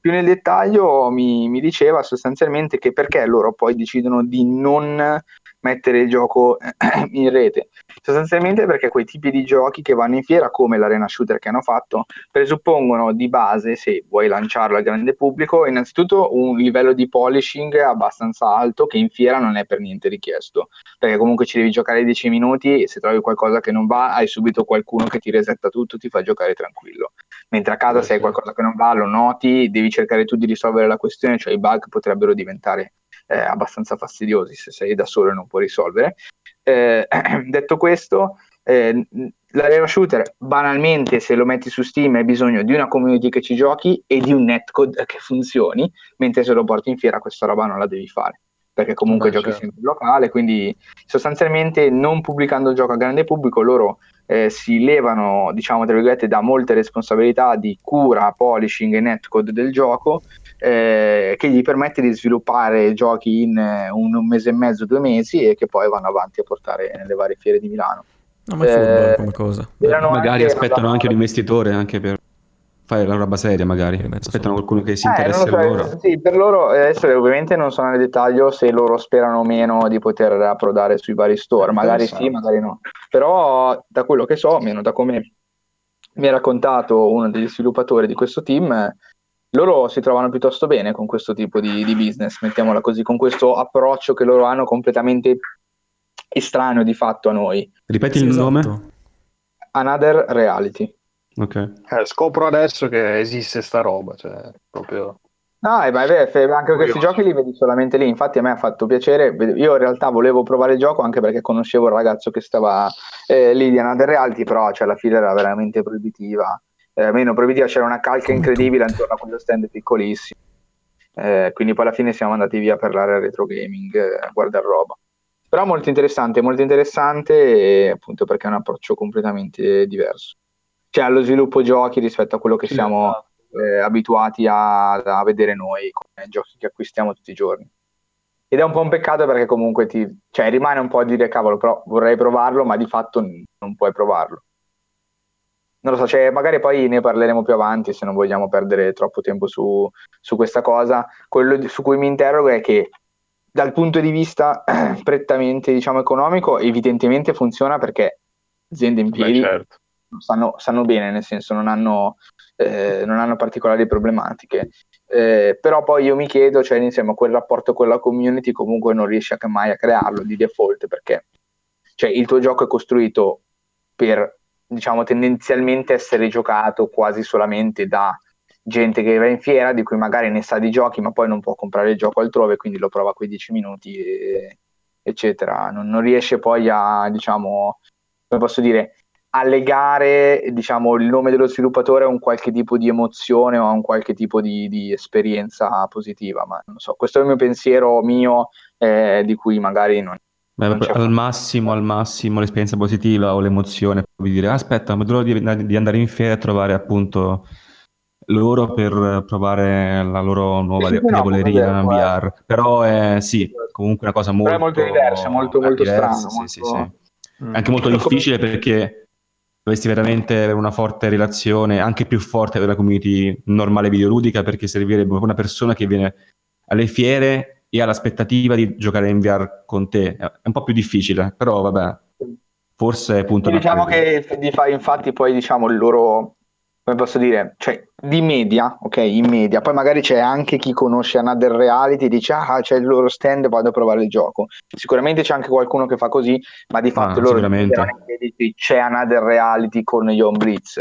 più nel dettaglio mi, mi, diceva sostanzialmente che perché loro poi decidono di non mettere il gioco in rete. Sostanzialmente perché quei tipi di giochi che vanno in fiera, come l'arena shooter che hanno fatto, presuppongono di base, se vuoi lanciarlo al grande pubblico, innanzitutto un livello di polishing abbastanza alto che in fiera non è per niente richiesto, perché comunque ci devi giocare 10 minuti e se trovi qualcosa che non va hai subito qualcuno che ti resetta tutto, ti fa giocare tranquillo. Mentre a casa se hai qualcosa che non va lo noti, devi cercare tu di risolvere la questione, cioè i bug potrebbero diventare eh, abbastanza fastidiosi se sei da solo e non puoi risolvere. Eh, detto questo, eh, l'arena shooter banalmente se lo metti su Steam hai bisogno di una community che ci giochi e di un netcode che funzioni, mentre se lo porti in fiera questa roba non la devi fare perché comunque Beh, giochi certo. sempre in locale, quindi sostanzialmente non pubblicando il gioco a grande pubblico loro eh, si levano, diciamo, tra virgolette, da molte responsabilità di cura, polishing e netcode del gioco eh, che gli permette di sviluppare giochi in eh, un, un, mese e mezzo, due mesi e che poi vanno avanti a portare nelle varie fiere di Milano. No, ma è eh, come cosa. Magari aspettano anche un investitore anche per fare la roba seria magari aspettano qualcuno che si eh, interessa so, a loro sì, per loro adesso ovviamente non sono nel dettaglio se loro sperano o meno di poter approdare sui vari store magari sì magari no però da quello che so meno da come mi ha raccontato uno degli sviluppatori di questo team loro si trovano piuttosto bene con questo tipo di, di business, mettiamola così, con questo approccio che loro hanno completamente estraneo di fatto a noi. Ripeti sì, il esatto. nome? Another Reality. Ok. Eh, scopro adesso che esiste sta roba, cioè proprio... No, eh, ma è vero, anche questi giochi li vedi solamente lì, infatti a me ha fatto piacere, io in realtà volevo provare il gioco anche perché conoscevo il ragazzo che stava eh, lì di Another Reality, però cioè, la fila era veramente proibitiva eh, meno proibitiva, c'era una calca incredibile intorno a quello stand piccolissimo. Eh, quindi poi alla fine siamo andati via per l'area retro gaming eh, a guardare roba. Però molto interessante, molto interessante appunto perché è un approccio completamente diverso. Cioè allo sviluppo giochi rispetto a quello che sì, siamo esatto. eh, abituati a, a, vedere noi come giochi che acquistiamo tutti i giorni. Ed è un po' un peccato perché comunque ti, cioè, rimane un po' a dire cavolo, però vorrei provarlo, ma di fatto non puoi provarlo non lo so, cioè, magari poi ne parleremo più avanti se non vogliamo perdere troppo tempo su, su questa cosa. Quello di, su cui mi interrogo è che dal punto di vista prettamente diciamo, economico, evidentemente funziona perché aziende in piedi Beh, certo. Sanno, sanno, bene, nel senso non hanno, eh, non hanno particolari problematiche. Eh, però poi io mi chiedo, cioè, insieme a quel rapporto con la community, comunque non riesci mai a crearlo di default perché cioè, il tuo gioco è costruito per diciamo tendenzialmente essere giocato quasi solamente da gente che va in fiera, di cui magari ne sa di giochi, ma poi non può comprare il gioco altrove, quindi lo prova quei 10 minuti, e, eccetera. Non, non, riesce poi a, diciamo, come posso dire, a legare diciamo, il nome dello sviluppatore a un qualche tipo di emozione o a un qualche tipo di, di esperienza positiva. Ma non so, questo è il mio pensiero mio, eh, di cui magari non, Beh, al massimo, al massimo l'esperienza positiva o l'emozione, puoi dire aspetta, ma vedo di, di andare in fiera e trovare appunto loro per provare la loro nuova sì, diavoleria no, VR. Eh. Però è sì, comunque una cosa molto... Però è molto diversa, molto, molto diversa, strano. Sì, molto... sì, sì. Mm. Anche molto difficile perché dovresti veramente avere una forte relazione, anche più forte della community normale videoludica, perché servirebbe una persona che viene alle fiere e ha l'aspettativa di giocare in VR con te. È un po' più difficile, però vabbè, forse appunto... Diciamo che infatti poi diciamo il loro, come posso dire, cioè di media, ok, in media, poi magari c'è anche chi conosce Another Reality e dice ah c'è il loro stand, vado a provare il gioco. Sicuramente c'è anche qualcuno che fa così, ma di fatto ah, loro c'è Another Reality con gli Home Blitz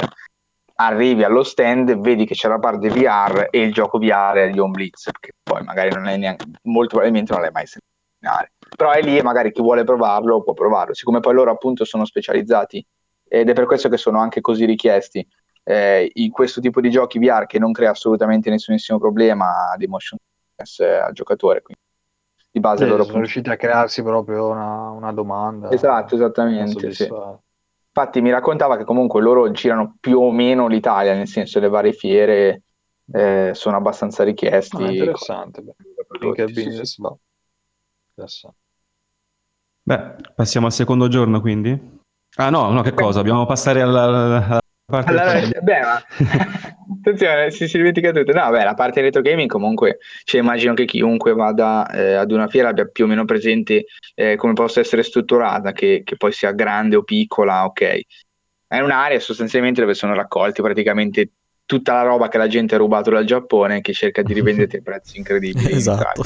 arrivi allo stand, vedi che c'è la parte VR e il gioco VR è Home Blitz, che poi magari non è neanche, molto probabilmente non l'hai mai sentito. Però è lì e magari chi vuole provarlo può provarlo, siccome poi loro appunto sono specializzati ed è per questo che sono anche così richiesti eh, in questo tipo di giochi VR che non crea assolutamente nessunissimo problema di motion sickness eh, al giocatore. Quindi di base sì, loro sono riusciti a crearsi proprio una, una domanda. Esatto, esattamente. Sì. Infatti mi raccontava che comunque loro girano più o meno l'Italia, nel senso le varie fiere eh, sono abbastanza richiesti. Ah, interessante, finché il business sì. Interessante. Beh, passiamo al secondo giorno quindi? Ah no, no, che cosa? Dobbiamo passare alla, alla allora, beh, ma... attenzione, si, si dimentica tutto. No, beh, la parte retro gaming comunque, cioè, immagino che chiunque vada eh, ad una fiera abbia più o meno presente eh, come possa essere strutturata, che, che, poi sia grande o piccola, ok. È un'area sostanzialmente dove sono raccolti praticamente tutta la roba che la gente ha rubato dal Giappone che cerca di rivendere a prezzi incredibili. esatto.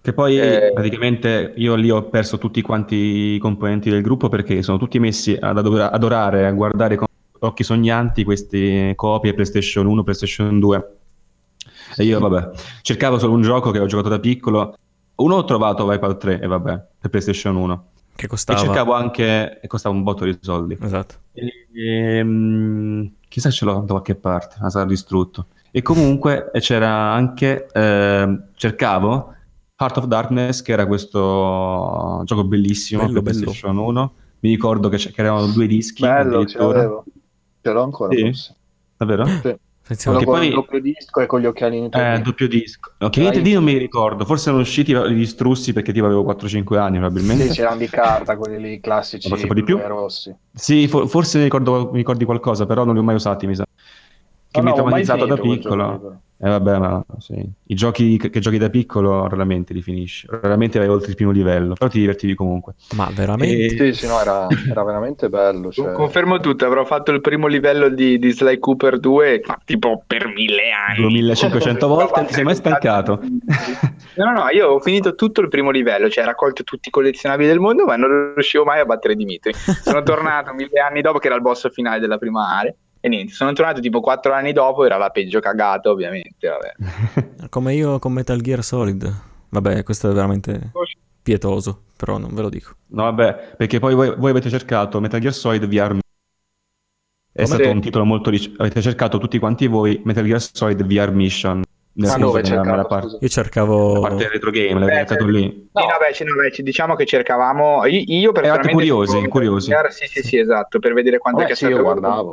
Che poi eh, praticamente io lì ho perso tutti quanti i componenti del gruppo perché sono tutti messi ad adorare, a guardare con occhi sognanti queste copie PlayStation 1, PlayStation 2. E io vabbè, cercavo solo un gioco che ho giocato da piccolo. Uno ho trovato Wipeout 3 e vabbè, per PlayStation 1. Che costava? E cercavo anche, e costava un botto di soldi. Esatto. E, e, um, chissà se ce l'ho da qualche parte, ma sarà distrutto. E comunque c'era anche, eh, cercavo Heart of Darkness, che era questo gioco bellissimo bello, per PlayStation 1. Mi ricordo che, che erano due dischi. Bello, ce l'avevo. Ce l'ho ancora. Sì? Davvero? Sì. Quello con poi... il doppio disco e con gli occhiali in 3D. Eh, doppio disco. Ok, in 3D non mi ricordo, forse erano usciti gli distrussi perché tipo avevo 4-5 anni probabilmente. Sì, c'erano di carta, quelli lì classici, forse un po' di più. rossi. Sì, for- forse mi, ricordo, mi ricordi qualcosa, però non li ho mai usati, mi sa. Che no, mi ha traumatizzato da piccolo. Eh vabbè, ma sì. I giochi che, che, giochi da piccolo raramente li finisci, raramente vai oltre il primo livello, però ti divertivi comunque. Ma veramente? E... Sì, sì, no, era, era veramente bello. Cioè... Confermo tutto, avrò fatto il primo livello di, di Sly Cooper 2 tipo per mille anni. 2500 volte, ti sei mai stancato? no, no, no, io ho finito tutto il primo livello, cioè raccolto tutti i collezionabili del mondo, ma non riuscivo mai a battere Dimitri. Sono tornato mille anni dopo che era il boss finale della prima area e niente, sono tornato tipo quattro anni dopo, era la peggio cagata ovviamente. Vabbè. Come io con Metal Gear Solid. Vabbè, questo è veramente pietoso, però non ve lo dico. No, vabbè, perché poi voi, voi avete cercato Metal Gear Solid VR. È Come stato te? un titolo molto... Ric- avete cercato tutti quanti voi Metal Gear Solid VR Mission nel ah, dove cercavo, parte, io cercavo la parte retro game l'hai cercato lì no. Sì, no, beh, no, beh, diciamo che cercavamo io, io personalmente curiosi, curiosi. sì, sì sì esatto per vedere quanto è che sì, io guardavo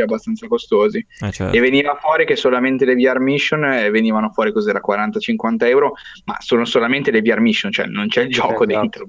abbastanza costosi eh, certo. e veniva fuori che solamente le VR mission eh, venivano fuori cos'era 40-50 euro ma sono solamente le VR mission cioè non c'è il gioco esatto. dentro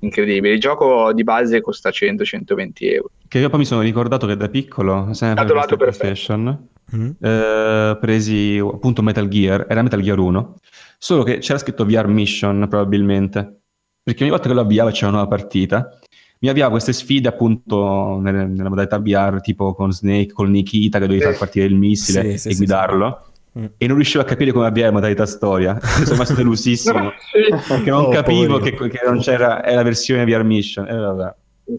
incredibile il gioco di base costa 100-120 euro che io poi mi sono ricordato che da piccolo sempre per PlayStation mm-hmm. eh, presi appunto Metal Gear, era Metal Gear 1, solo che c'era scritto VR Mission probabilmente, perché ogni volta che lo avviavo c'era una nuova partita, mi avviava queste sfide appunto nelle, nella modalità VR, tipo con Snake, con Nikita che dovevi far partire il missile sì, sì, e guidarlo. Mm. E non riuscivo a capire come avviare la modalità storia. Sono rimasto delusissimo. perché non oh, capivo che, che, non c'era è la versione VR Mission. E eh, vabbè,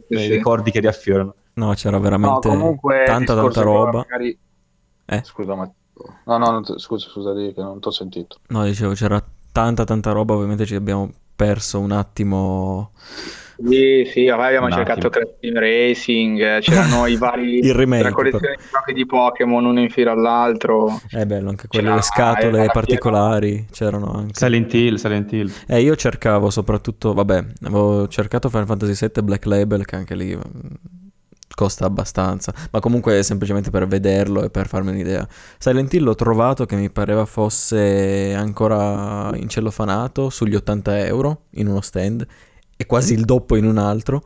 i ricordi che riaffiorano. No, c'era veramente no, tanta tanta roba. Magari eh? Scusa, ma... No, no, scusa, scusa, che non ti ho sentito. No, dicevo, c'era tanta, tanta roba, ovviamente ci abbiamo perso un attimo... Sì, sì, abbiamo un cercato Crash Team Racing, c'erano i vari... Il remake. La collezione di giochi di Pokémon, uno in fila all'altro. È bello, anche quelle c'era, scatole particolari c'erano anche. Silent Hill, Silent Hill. Eh, io cercavo soprattutto, vabbè, avevo cercato Final Fantasy VII Black Label, che anche lì costa abbastanza, ma comunque semplicemente per vederlo e per farmi un'idea. Silent Hill l'ho trovato che mi pareva fosse ancora incellofanato sugli 80 euro in uno stand e quasi il doppio in un altro.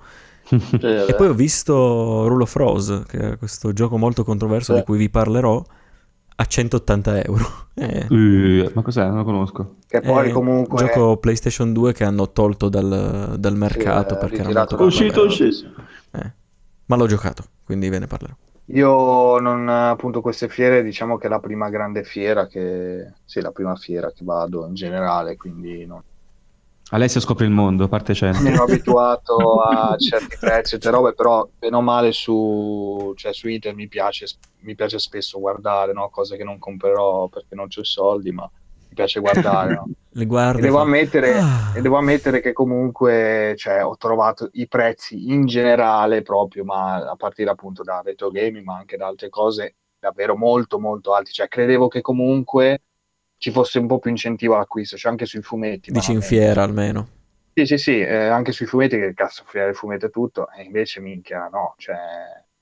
e poi ho visto Rule of Rose, che è questo gioco molto controverso di cui vi parlerò, a 180 euro. Eh. Uh, ma cos'è? Non lo conosco. Che poi comunque... Gioco PlayStation 2 che hanno tolto dal, dal mercato sì, perché era molto... Uscito, uscito. Ma l'ho giocato, quindi ve ne parlerò. Io non appunto queste fiere, diciamo che è la prima grande fiera che sì, la prima fiera che vado in generale, quindi non... Alessio scopre il mondo, parte c'è. Mi ero abituato a certi prezzi e robe, però bene o male su, cioè, su internet mi piace, mi piace spesso guardare no? cose che non comprerò perché non ho i soldi, ma piace guardare. No? Le guardo. E devo, ammettere, ah. e devo ammettere che comunque cioè, ho trovato i prezzi in generale proprio, ma a partire appunto da retro gaming, ma anche da altre cose, davvero molto molto alti. Cioè, credevo che comunque ci fosse un po' più incentivo all'acquisto, cioè anche sui fumetti. Dici in fiera almeno. Sì, sì, sì, eh, anche sui fumetti, che cazzo, fiera il fumetto e tutto, e invece minchia, no, cioè,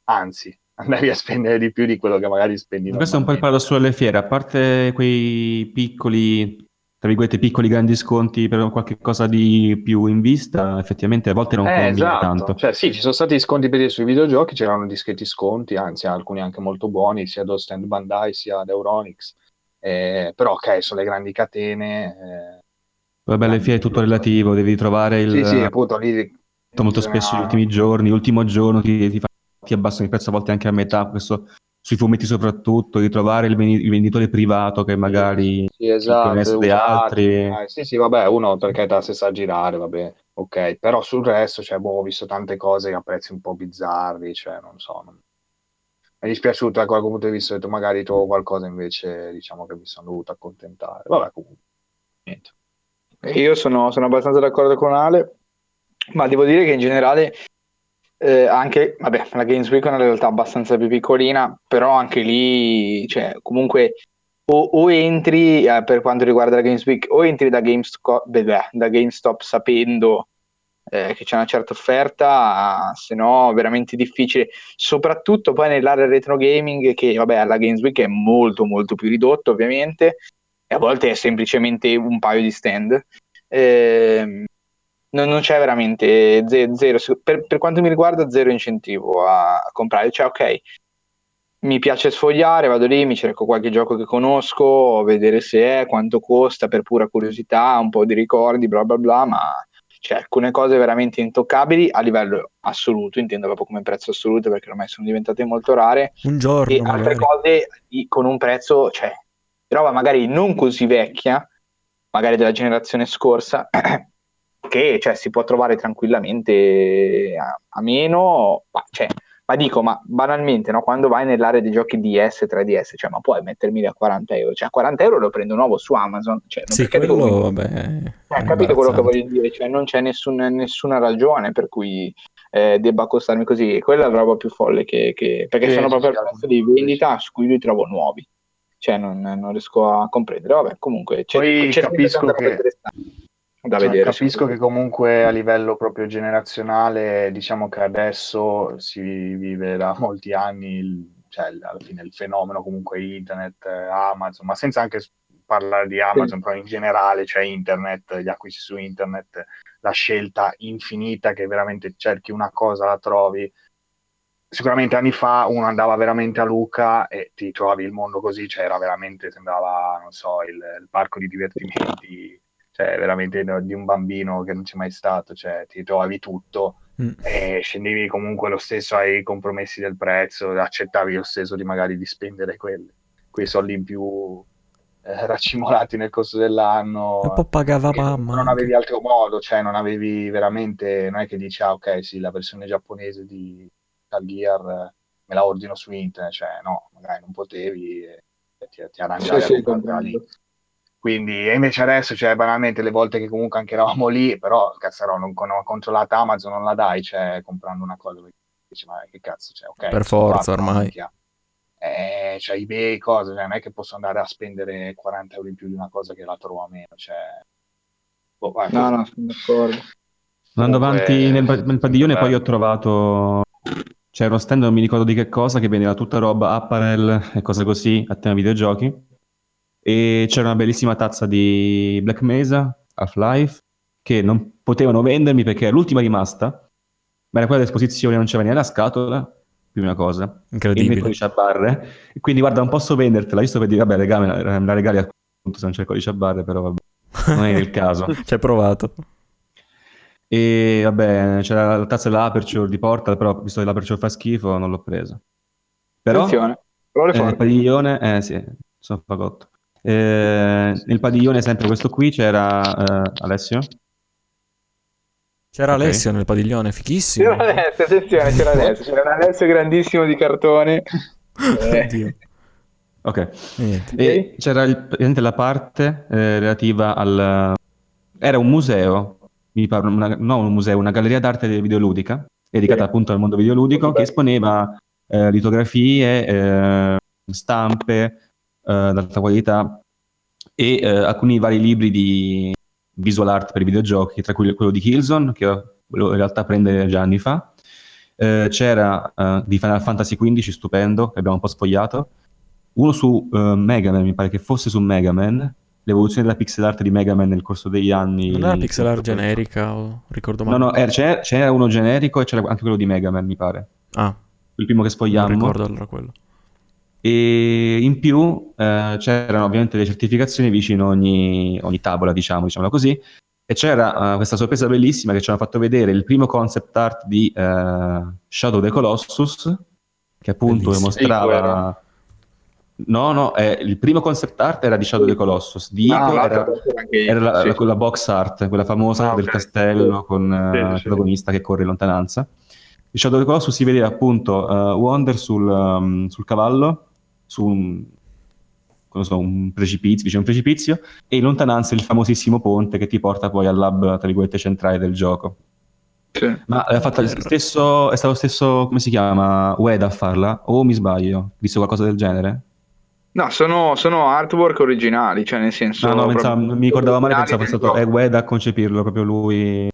anzi, andavi a spendere di più di quello che magari spendi. Questo è un po' il paradosso delle fiere, a parte quei piccoli tra virgolette piccoli grandi sconti per qualche cosa di più in vista, effettivamente a volte non eh, conviene esatto. tanto. Cioè, sì, ci sono stati sconti per sui videogiochi, c'erano discreti sconti, anzi alcuni anche molto buoni, sia da Stand Bandai sia da Euronix. Eh, però ok, sono le grandi catene. Eh, Vabbè, le fiere è tutto relativo, devi trovare il... Sì, sì, appunto lì... Molto spesso gli ultimi giorni, l'ultimo giorno ti, ti, fa, ti abbassano il prezzo a volte anche a metà, questo sui fumetti soprattutto, ritrovare il, venditore privato che magari sì, esatto, conosce altri. Eh, sì, sì, vabbè, uno perché da se sa girare, vabbè, ok, però sul resto, cioè, boh, ho visto tante cose a prezzi un po' bizzarri, cioè, non so, non... mi è dispiaciuto da qualche punto di vista, ho detto magari trovo qualcosa invece, diciamo che mi sono dovuto accontentare, vabbè, comunque, niente. Io sono, sono abbastanza d'accordo con Ale, ma devo dire che in generale eh, anche, vabbè, la Games Week è una realtà abbastanza più piccolina, però anche lì, cioè, comunque, o, o entri, eh, per quanto riguarda la Games Week, o entri da, GameSco- beh, da GameStop sapendo eh, che c'è una certa offerta, se no veramente difficile, soprattutto poi nell'area retro gaming che, vabbè, alla Games Week è molto molto più ridotto ovviamente, e a volte è semplicemente un paio di stand. Eh, non, non c'è veramente zero, zero per, per, quanto mi riguarda zero incentivo a, a, comprare, cioè ok, mi piace sfogliare, vado lì, mi cerco qualche gioco che conosco, vedere se è, quanto costa per pura curiosità, un po' di ricordi, bla bla bla, ma c'è alcune cose veramente intoccabili a livello assoluto, intendo proprio come prezzo assoluto perché ormai sono diventate molto rare, un giorno, e altre cose con un prezzo, cioè roba magari non così vecchia, magari della generazione scorsa, che cioè, si può trovare tranquillamente a, a meno, ma, cioè, ma, dico, ma banalmente, no? quando vai nell'area dei giochi DS, 3DS, cioè, ma puoi mettermi a 40 euro? Cioè, a 40 euro lo prendo nuovo su Amazon. Cioè, non sì, quello, devo... vabbè, eh, capito quello che voglio dire? Cioè, non c'è nessun, nessuna ragione per cui eh, debba costarmi così. Quella è la roba più folle che... che... perché sì, sono proprio al prezzo di vendita su cui li trovo nuovi. Cioè, non, non riesco a comprendere. Vabbè, comunque, c'è, Poi c'è capisco che da cioè, vedere. Capisco che comunque a livello proprio generazionale, diciamo che adesso si vive da molti anni, il, cioè alla fine il fenomeno comunque internet, Amazon, ma senza anche parlare di Amazon, sì. però in generale, cioè internet, gli acquisti su internet, la scelta infinita che veramente cerchi una cosa, la trovi. Sicuramente anni fa uno andava veramente a Luca e ti trovavi il mondo così, cioè era veramente, sembrava, non so, il, il parco di divertimenti cioè veramente di un bambino che non c'è mai stato, cioè ti trovavi tutto mm. e scendevi comunque lo stesso ai compromessi del prezzo, accettavi lo stesso di magari di spendere quelli, quei soldi in più eh, raccimolati nel corso dell'anno. Un po' pagava mamma. Non avevi altro modo, cioè non avevi veramente, non è che dici ah ok sì la versione giapponese di Metal Gear me la ordino su internet, cioè no, magari non potevi e ti, ti arrangiavi sì, a lì quindi, e invece adesso, cioè, banalmente, le volte che comunque anche eravamo lì, però, cazzaro, non, non ho controllato Amazon, non la dai, cioè, comprando una cosa, dici, ma che cazzo, cioè, ok. Per forza, ormai. Eh, cioè, eBay, cose, cioè, non è che posso andare a spendere 40 euro in più di una cosa che la trovo a meno, cioè... Boh, vai, no, no, sono d'accordo. Andando avanti nel, nel padiglione, beh. poi ho trovato c'era uno stand, non mi ricordo di che cosa, che vendeva tutta roba, apparel e cose così a tema videogiochi e c'era una bellissima tazza di Black Mesa, Half-Life, che non potevano vendermi perché era l'ultima rimasta, ma era quella dell'esposizione, non c'era neanche la scatola, prima cosa, Incredibile. il codice a barre, e quindi guarda, non posso vendertela, giusto per dire, vabbè, regà, me la, la regali appunto se non c'è il codice a barre, però vabbè, non è il caso. Ci hai provato. E vabbè, c'era la tazza dell'Aperture di Portal, però visto che l'Aperture fa schifo, non l'ho presa. Però, Attenzione, eh, il padiglione, eh sì, sono fagotto. Eh, nel padiglione sempre questo qui c'era eh, Alessio. C'era okay. Alessio nel padiglione, fichissimo. C'era Alessio, attenzione, c'era Alessio, c'era un Alessio grandissimo di cartone. eh. Ok. Niente. E c'era il, la parte eh, relativa al... Era un museo, mi parlo, una, no un museo, una galleria d'arte videoludica, dedicata sì. appunto al mondo videoludico, che esponeva eh, litografie, eh, stampe, d'alta qualità e eh, alcuni vari libri di visual art per i videogiochi, tra cui quello di Killzone, che in realtà prendere già anni fa. Eh, c'era di Final Fantasy XV, stupendo, che abbiamo un po' spogliato. Uno su Mega Man, mi pare che fosse su Mega Man, l'evoluzione della pixel art di Mega Man nel corso degli anni. Non era pixel art generica, o ricordo male. No, no, era, c'era, c'era, uno generico e c'era anche quello di Mega Man, mi pare. Ah. Il primo che sfogliamo. Non ricordo allora quello. E in più eh, c'erano ovviamente le certificazioni vicino ogni, ogni tavola, diciamo, diciamola così. E c'era uh, questa sorpresa bellissima che ci hanno fatto vedere il primo concept art di uh, Shadow the Colossus, che appunto Bellissimo. mostrava... No, no, eh, il primo concept art era di Shadow the Colossus, di Ico no, era, era la, sì. quella box art, quella famosa ah, del castello con uh, il protagonista che corre in lontananza. Il Shadow the Colossus si vedeva appunto uh, Wonder sul, um, sul cavallo, su un, so, un precipizio, vicino un precipizio, e in lontananza il famosissimo ponte che ti porta poi al lab, tra virgolette, centrale del gioco. Sì. Ma è, stesso, è stato lo stesso, come si chiama, Weda a farla? O mi sbaglio? Visto qualcosa del genere? No, sono, sono artwork originali, cioè nel senso... No, no, pensavo, mi ricordavo male, pensavo fosse stato Weda a concepirlo, proprio lui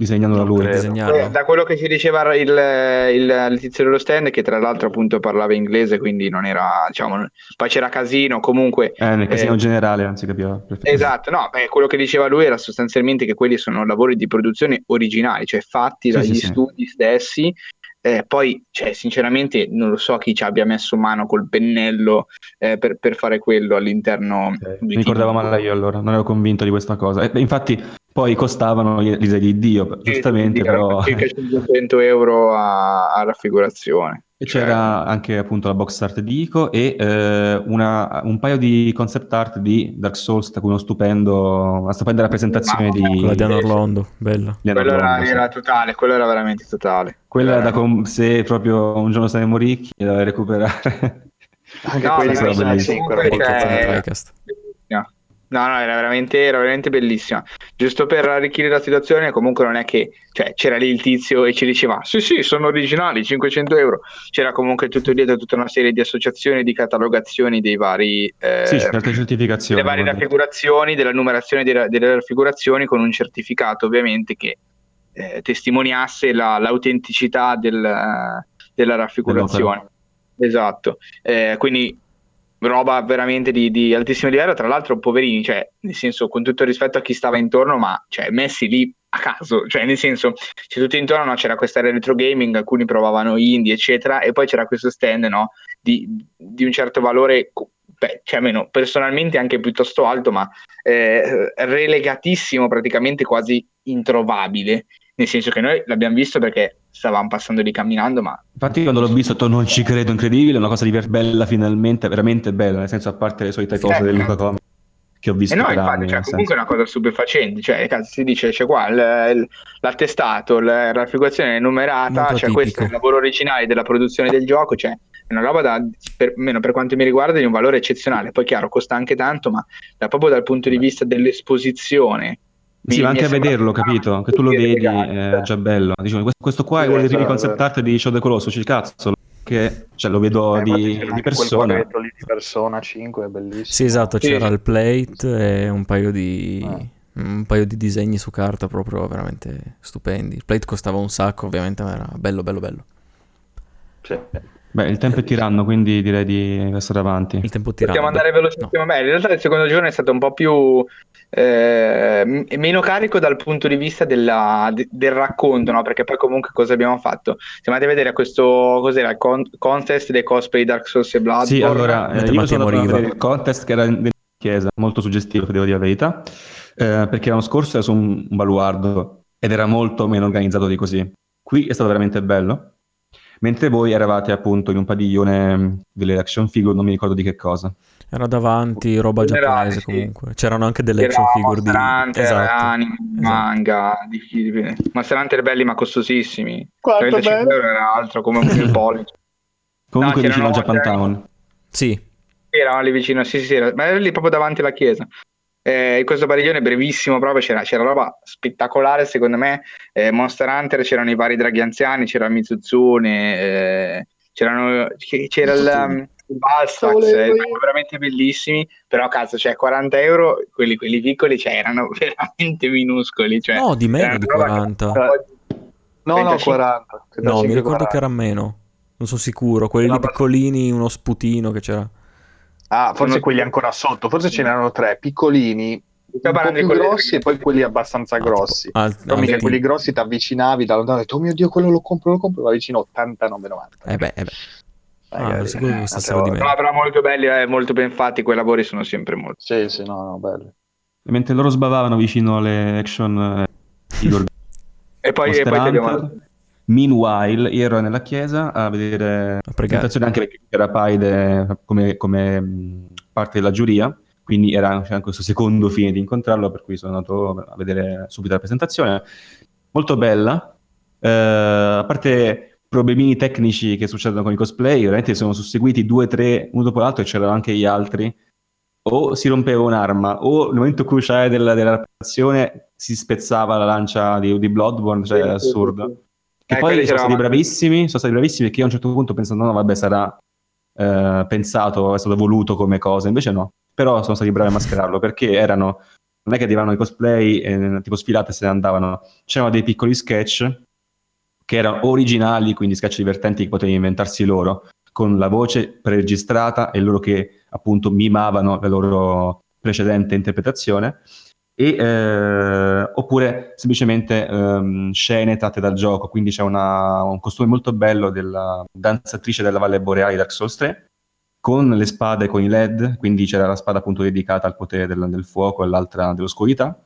disegnando da lui. Eh, da quello che ci diceva il, il, il, tizio dello stand, che tra l'altro appunto parlava inglese, quindi non era, diciamo, poi c'era casino comunque. Eh, nel casino eh, generale, anzi capiva. Esatto, no, beh, quello che diceva lui era sostanzialmente che quelli sono lavori di produzione originali, cioè fatti sì, dagli sì, studi sì. stessi. Eh, poi, cioè, sinceramente, non lo so chi ci abbia messo mano col pennello eh, per, per, fare quello all'interno. Okay. Mi ricordavo male io allora, non ero convinto di questa cosa. E, infatti, poi costavano l'Isa di Dio, giustamente, però... Circa 500 euro a, a raffigurazione. E cioè... c'era anche appunto la box art di Ico e eh, una, un paio di concept art di Dark Souls, uno stupendo, una stupenda rappresentazione di... Quella di Anorlondo, bella. Di quello era, era, totale, quello era veramente totale. Quella era da com- se proprio un giorno saremo ricchi da recuperare. Anche no, quella era bellissima. No, no, era veramente, era veramente bellissima. Giusto per arricchire la situazione, comunque non è che cioè, c'era lì il tizio e ci diceva: Sì, sì, sono originali, 500 euro. C'era comunque tutto dietro tutta una serie di associazioni, di catalogazioni dei vari. Eh, sì, certe certificazioni. Delle varie raffigurazioni, della numerazione delle, delle raffigurazioni con un certificato, ovviamente, che eh, testimoniasse la, l'autenticità del, della raffigurazione. Esatto. Eh, quindi roba veramente di, di, altissimo livello, tra l'altro poverini, cioè, nel senso, con tutto il rispetto a chi stava intorno, ma cioè, messi lì a caso, cioè, nel senso, c'è tutto intorno, no, c'era questa retro gaming, alcuni provavano indie, eccetera, e poi c'era questo stand, no, di, di un certo valore, beh, cioè, almeno personalmente anche piuttosto alto, ma eh, relegatissimo, praticamente quasi introvabile, nel senso che noi l'abbiamo visto perché stavamo passando lì camminando, ma... Infatti quando l'ho visto detto, non ci credo, incredibile, una cosa di bella finalmente, veramente bella, nel senso a parte le solite cose del Luca Comics che ho visto eh no, infatti, cioè, comunque è una cosa stupefacente, cioè cazzo, si dice c'è qua il, il, l'attestato, la raffigurazione numerata, cioè tipico. questo è il lavoro originale della produzione del gioco, cioè è una roba da, per, meno per quanto mi riguarda, di un valore eccezionale, poi chiaro costa anche tanto, ma da, proprio dal punto di vista dell'esposizione sì, ma anche a vederlo, capito? Che tu lo vedi è già bello. Diciamo, questo qua è uno dei primi concept art di Shadow the Colossus, il cazzo, che cioè, lo vedo eh, di, di persona. Lì di persona 5 è bellissimo. Sì, esatto, c'era il plate e un paio di... Eh. Un paio di disegni su carta proprio veramente stupendi. Il plate costava un sacco, ovviamente, ma era bello, bello, bello. Sì. Beh, il tempo è tiranno, quindi direi di essere avanti. Il tempo tiranno. Possiamo andare velocemente. No. Beh, in realtà il secondo giorno è stato un po' più eh, meno carico dal punto di vista della, de, del racconto, no? Perché poi comunque cosa abbiamo fatto? Siamo andati a vedere questo cos'era il con, contest dei cosplay Dark Souls e Bloodborne. Sì, allora, eh, io sono andato il contest che era in chiesa, molto suggestivo, devo dire la verità, eh, perché l'anno scorso era su un, un baluardo ed era molto meno organizzato di così. Qui è stato veramente bello mentre voi eravate appunto in un padiglione mm, delle action figure, non mi ricordo di che cosa. Era davanti roba giapponese sì. comunque. C'erano anche delle action figure di Hunter, esatto. anime, esatto. manga, di, di, Monster Hunter belli ma costosissimi. Quanto bello. era altro come un pollice. Comunque no, vicino a Japantown. Sì. Eravamo lì vicino, sì, sì, sì, ma era lì proprio davanti alla chiesa. Eh, questo padiglione brevissimo proprio c'era, c'era roba spettacolare secondo me eh, Monster Hunter c'erano i vari draghi anziani c'era Mizutsune eh, c'erano, c'era il, um, il Balsax eh, veramente bellissimi però cazzo cioè 40 euro quelli, quelli piccoli cioè, erano veramente minuscoli cioè, no di meno di 40 no no 40 no mi ricordo 40. che era meno non sono sicuro quelli no, piccolini uno sputino che c'era Ah, forse sono... quelli ancora sotto, forse ce n'erano tre, piccolini, un po' più grossi e poi quelli abbastanza grossi. Al, Però mica quelli grossi ti avvicinavi da lontano e detto, oh mio Dio, quello lo compro, lo compro, va vicino 89,90. Eh beh, eh beh. Ah, sicuro che no, però molto belli, eh, molto ben fatti, quei lavori sono sempre molto. Sì, sì, no, no, belli. Mentre loro sbavavano vicino alle action eh, Igor e poi, e poi abbiamo... Meanwhile, io ero nella chiesa a vedere la presentazione anche perché era Paide come, come parte della giuria, quindi era anche questo secondo fine di incontrarlo, per cui sono andato a vedere subito la presentazione. Molto bella, eh, a parte problemini tecnici che succedono con i cosplay, veramente sono susseguiti due, tre, uno dopo l'altro e c'erano anche gli altri. O si rompeva un'arma, o nel momento cruciale della, della rappresentazione si spezzava la lancia di, di Bloodborne, cioè è assurdo. Che eh, poi sono stati bravissimi, sono stati bravissimi perché io a un certo punto pensando, no, vabbè, sarà eh, pensato, è stato voluto come cosa, invece no. Però sono stati bravi a mascherarlo perché erano, non è che arrivavano i cosplay, eh, tipo sfilate e se ne andavano, c'erano dei piccoli sketch che erano originali, quindi sketch divertenti che potevano inventarsi loro, con la voce preregistrata e loro che appunto mimavano la loro precedente interpretazione e, eh, oppure semplicemente ehm, scene tratte dal gioco, quindi c'è una, un costume molto bello della danzatrice della Valle Boreale Dark Souls 3 con le spade con i led, quindi c'era la spada appunto dedicata al potere del, del fuoco e l'altra dell'oscurità,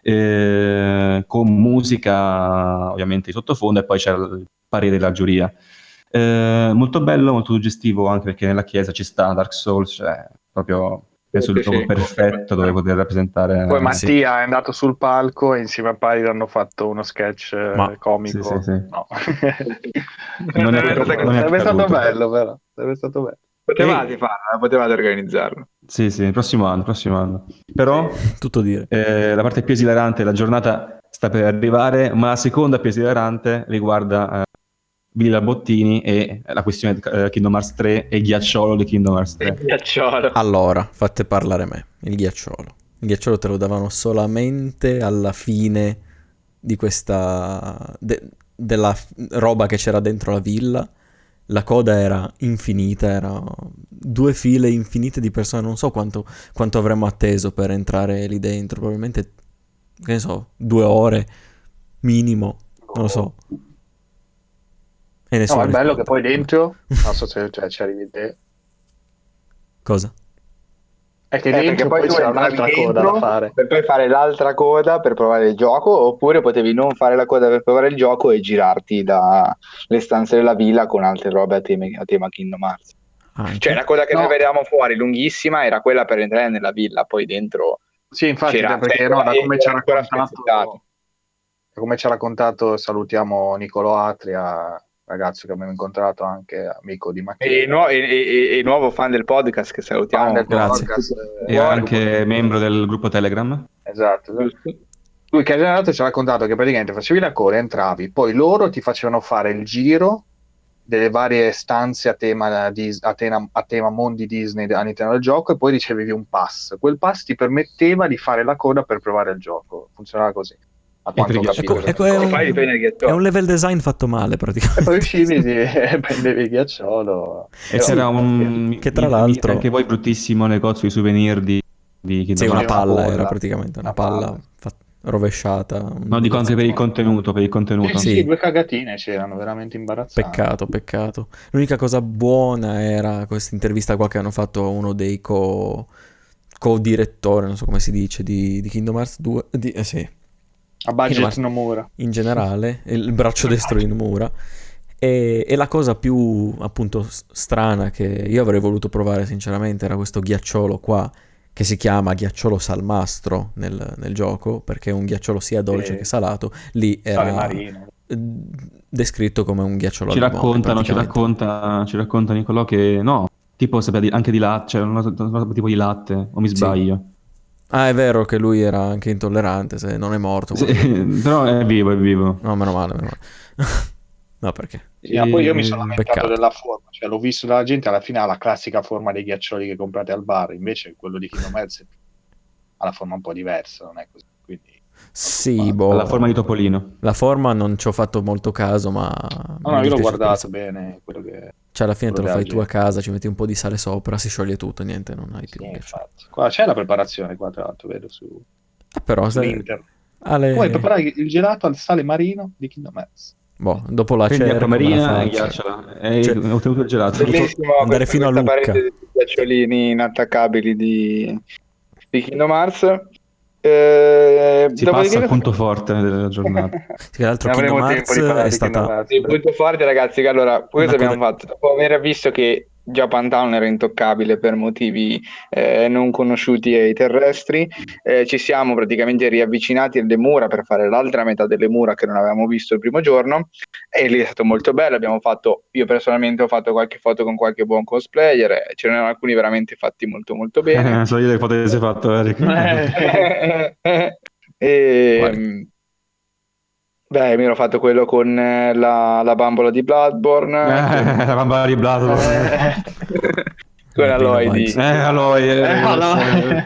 eh, con musica ovviamente di sottofondo. E poi c'era il parere della giuria. Eh, molto bello, molto suggestivo anche perché nella chiesa ci sta Dark Souls, cioè proprio penso il gioco perfetto dove poter rappresentare. Poi Mattia sì. è andato sul palco e insieme a Pari hanno fatto uno sketch eh, Ma, comico. Sì, sì, no. non è, non è sarebbe stato bello, però. Sarebbe stato bello. Potevate e... farlo, potevate organizzarlo. Sì, sì, il prossimo anno, prossimo anno. Però, tutto dire. Eh, la parte più esilarante, la giornata sta per arrivare, ma la seconda più esilarante riguarda eh, Villa Bottini e la questione di uh, Kingdom Hearts 3 e il ghiacciolo di Kingdom Hearts 3. Il ghiacciolo. Allora, fate parlare me. Il ghiacciolo. Il ghiacciolo te lo davano solamente alla fine di questa... De- della roba che c'era dentro la villa. La coda era infinita, erano due file infinite di persone. Non so quanto, quanto avremmo atteso per entrare lì dentro. Probabilmente, che ne so, due ore minimo. Non lo so. E no, ma è bello che poi dentro, non so se cioè, ci arrivi te. Cosa? È che eh, dentro poi, poi c'era un'altra coda da fare. Per poi fare l'altra coda per provare il gioco, oppure potevi non fare la coda per provare il gioco e girarti dalle stanze della villa con altre robe a tema, a tema Kingdom Hearts. Ah, cioè la coda che no. noi vedevamo fuori, lunghissima, era quella per entrare nella villa, poi dentro... Sì, infatti, c'era, perché no, da come ci ha raccontato... Come ci ha raccontato, salutiamo Nicolo Atria, ragazzo che abbiamo incontrato, anche amico di Macchina. E, nu- e, e, e, nuovo fan del podcast che salutiamo. Fan Grazie. Podcast, e anche membro del gruppo Telegram. Esatto. esatto. Lui che ha ci ha raccontato che praticamente facevi la coda, entravi, poi loro ti facevano fare il giro delle varie stanze a tema, di, a tema, a tema mondi Disney all'interno del gioco e poi ricevevi un pass. Quel pass ti permetteva di fare la coda per provare il gioco. Funzionava così a quanto ecco, ecco, è, un, è, un, level design fatto male praticamente. E poi uscivi e prendevi il ghiacciolo. E c'era un... Che tra l'altro... Anche voi bruttissimo negozio di souvenir di... di sì, una palla, palla, era praticamente una, una palla, palla. Fatta, rovesciata. No, dico anche per il contenuto, per il contenuto. Sì, sì, due cagatine c'erano, veramente imbarazzanti. Peccato, peccato. L'unica cosa buona era questa intervista qua che hanno fatto uno dei co... co-direttori, non so come si dice, di, di Kingdom Hearts 2. Di, eh, sì a budget Nomura. In generale, il braccio destro di Nomura. E, e, la cosa più appunto strana che io avrei voluto provare sinceramente era questo ghiacciolo qua che si chiama ghiacciolo salmastro nel, nel gioco perché è un ghiacciolo sia dolce e... che salato lì era descritto come un ghiacciolo ci raccontano ci racconta ci racconta Nicolò che no tipo anche di latte cioè tipo di latte o mi sbaglio sì. Ah, è vero che lui era anche intollerante, se non è morto. Sì, però è vivo, è vivo. No, meno male, meno male. no, perché? Sì, ma poi io mi sono lamentato della forma, cioè l'ho visto dalla gente, alla fine ha la classica forma dei ghiaccioli che comprate al bar, invece quello di Kingdom Hearts ha la forma un po' diversa, non è così, quindi... Sì, boh. La forma di Topolino. La forma non ci ho fatto molto caso, ma... No, no, io l'ho guardato bene, quello che... Cioè, alla fine te lo fai tu a casa, ci metti un po' di sale sopra, si scioglie tutto, niente, non hai più sì, infatti. Qua c'è la preparazione qua, tra l'altro, vedo su... Ah, però, se... Ale... Puoi preparare il gelato al sale marino di Kingdom Hearts. Boh, dopo la cerca marina e ghiacciala. E cioè, ho ottenuto il gelato. Bellissimo andare fino a Lucca. di ghiacciolini inattaccabili di, di Kingdom Hearts. Eh, si passa al punto forte della giornata. Tra l'altro Kingdom Hearts è stata... Il punto forte ragazzi, che allora, questo abbiamo fatto? Dopo aver visto che Japantown era intoccabile per motivi eh, non conosciuti ai terrestri. Eh, ci siamo praticamente riavvicinati alle mura per fare l'altra metà delle mura che non avevamo visto il primo giorno e lì è stato molto bello. Abbiamo fatto, io personalmente ho fatto qualche foto con qualche buon cosplayer, eh, ce n'erano alcuni veramente fatti molto molto bene. Eh, so io le foto che si è fatto, Eric. e, ehm, Beh, mi ero fatto quello con eh, la, la, bambola di Bloodborne. Eh, la bambola di Bloodborne. con Aloy di... Eh, Aloy. Eh, Aloy.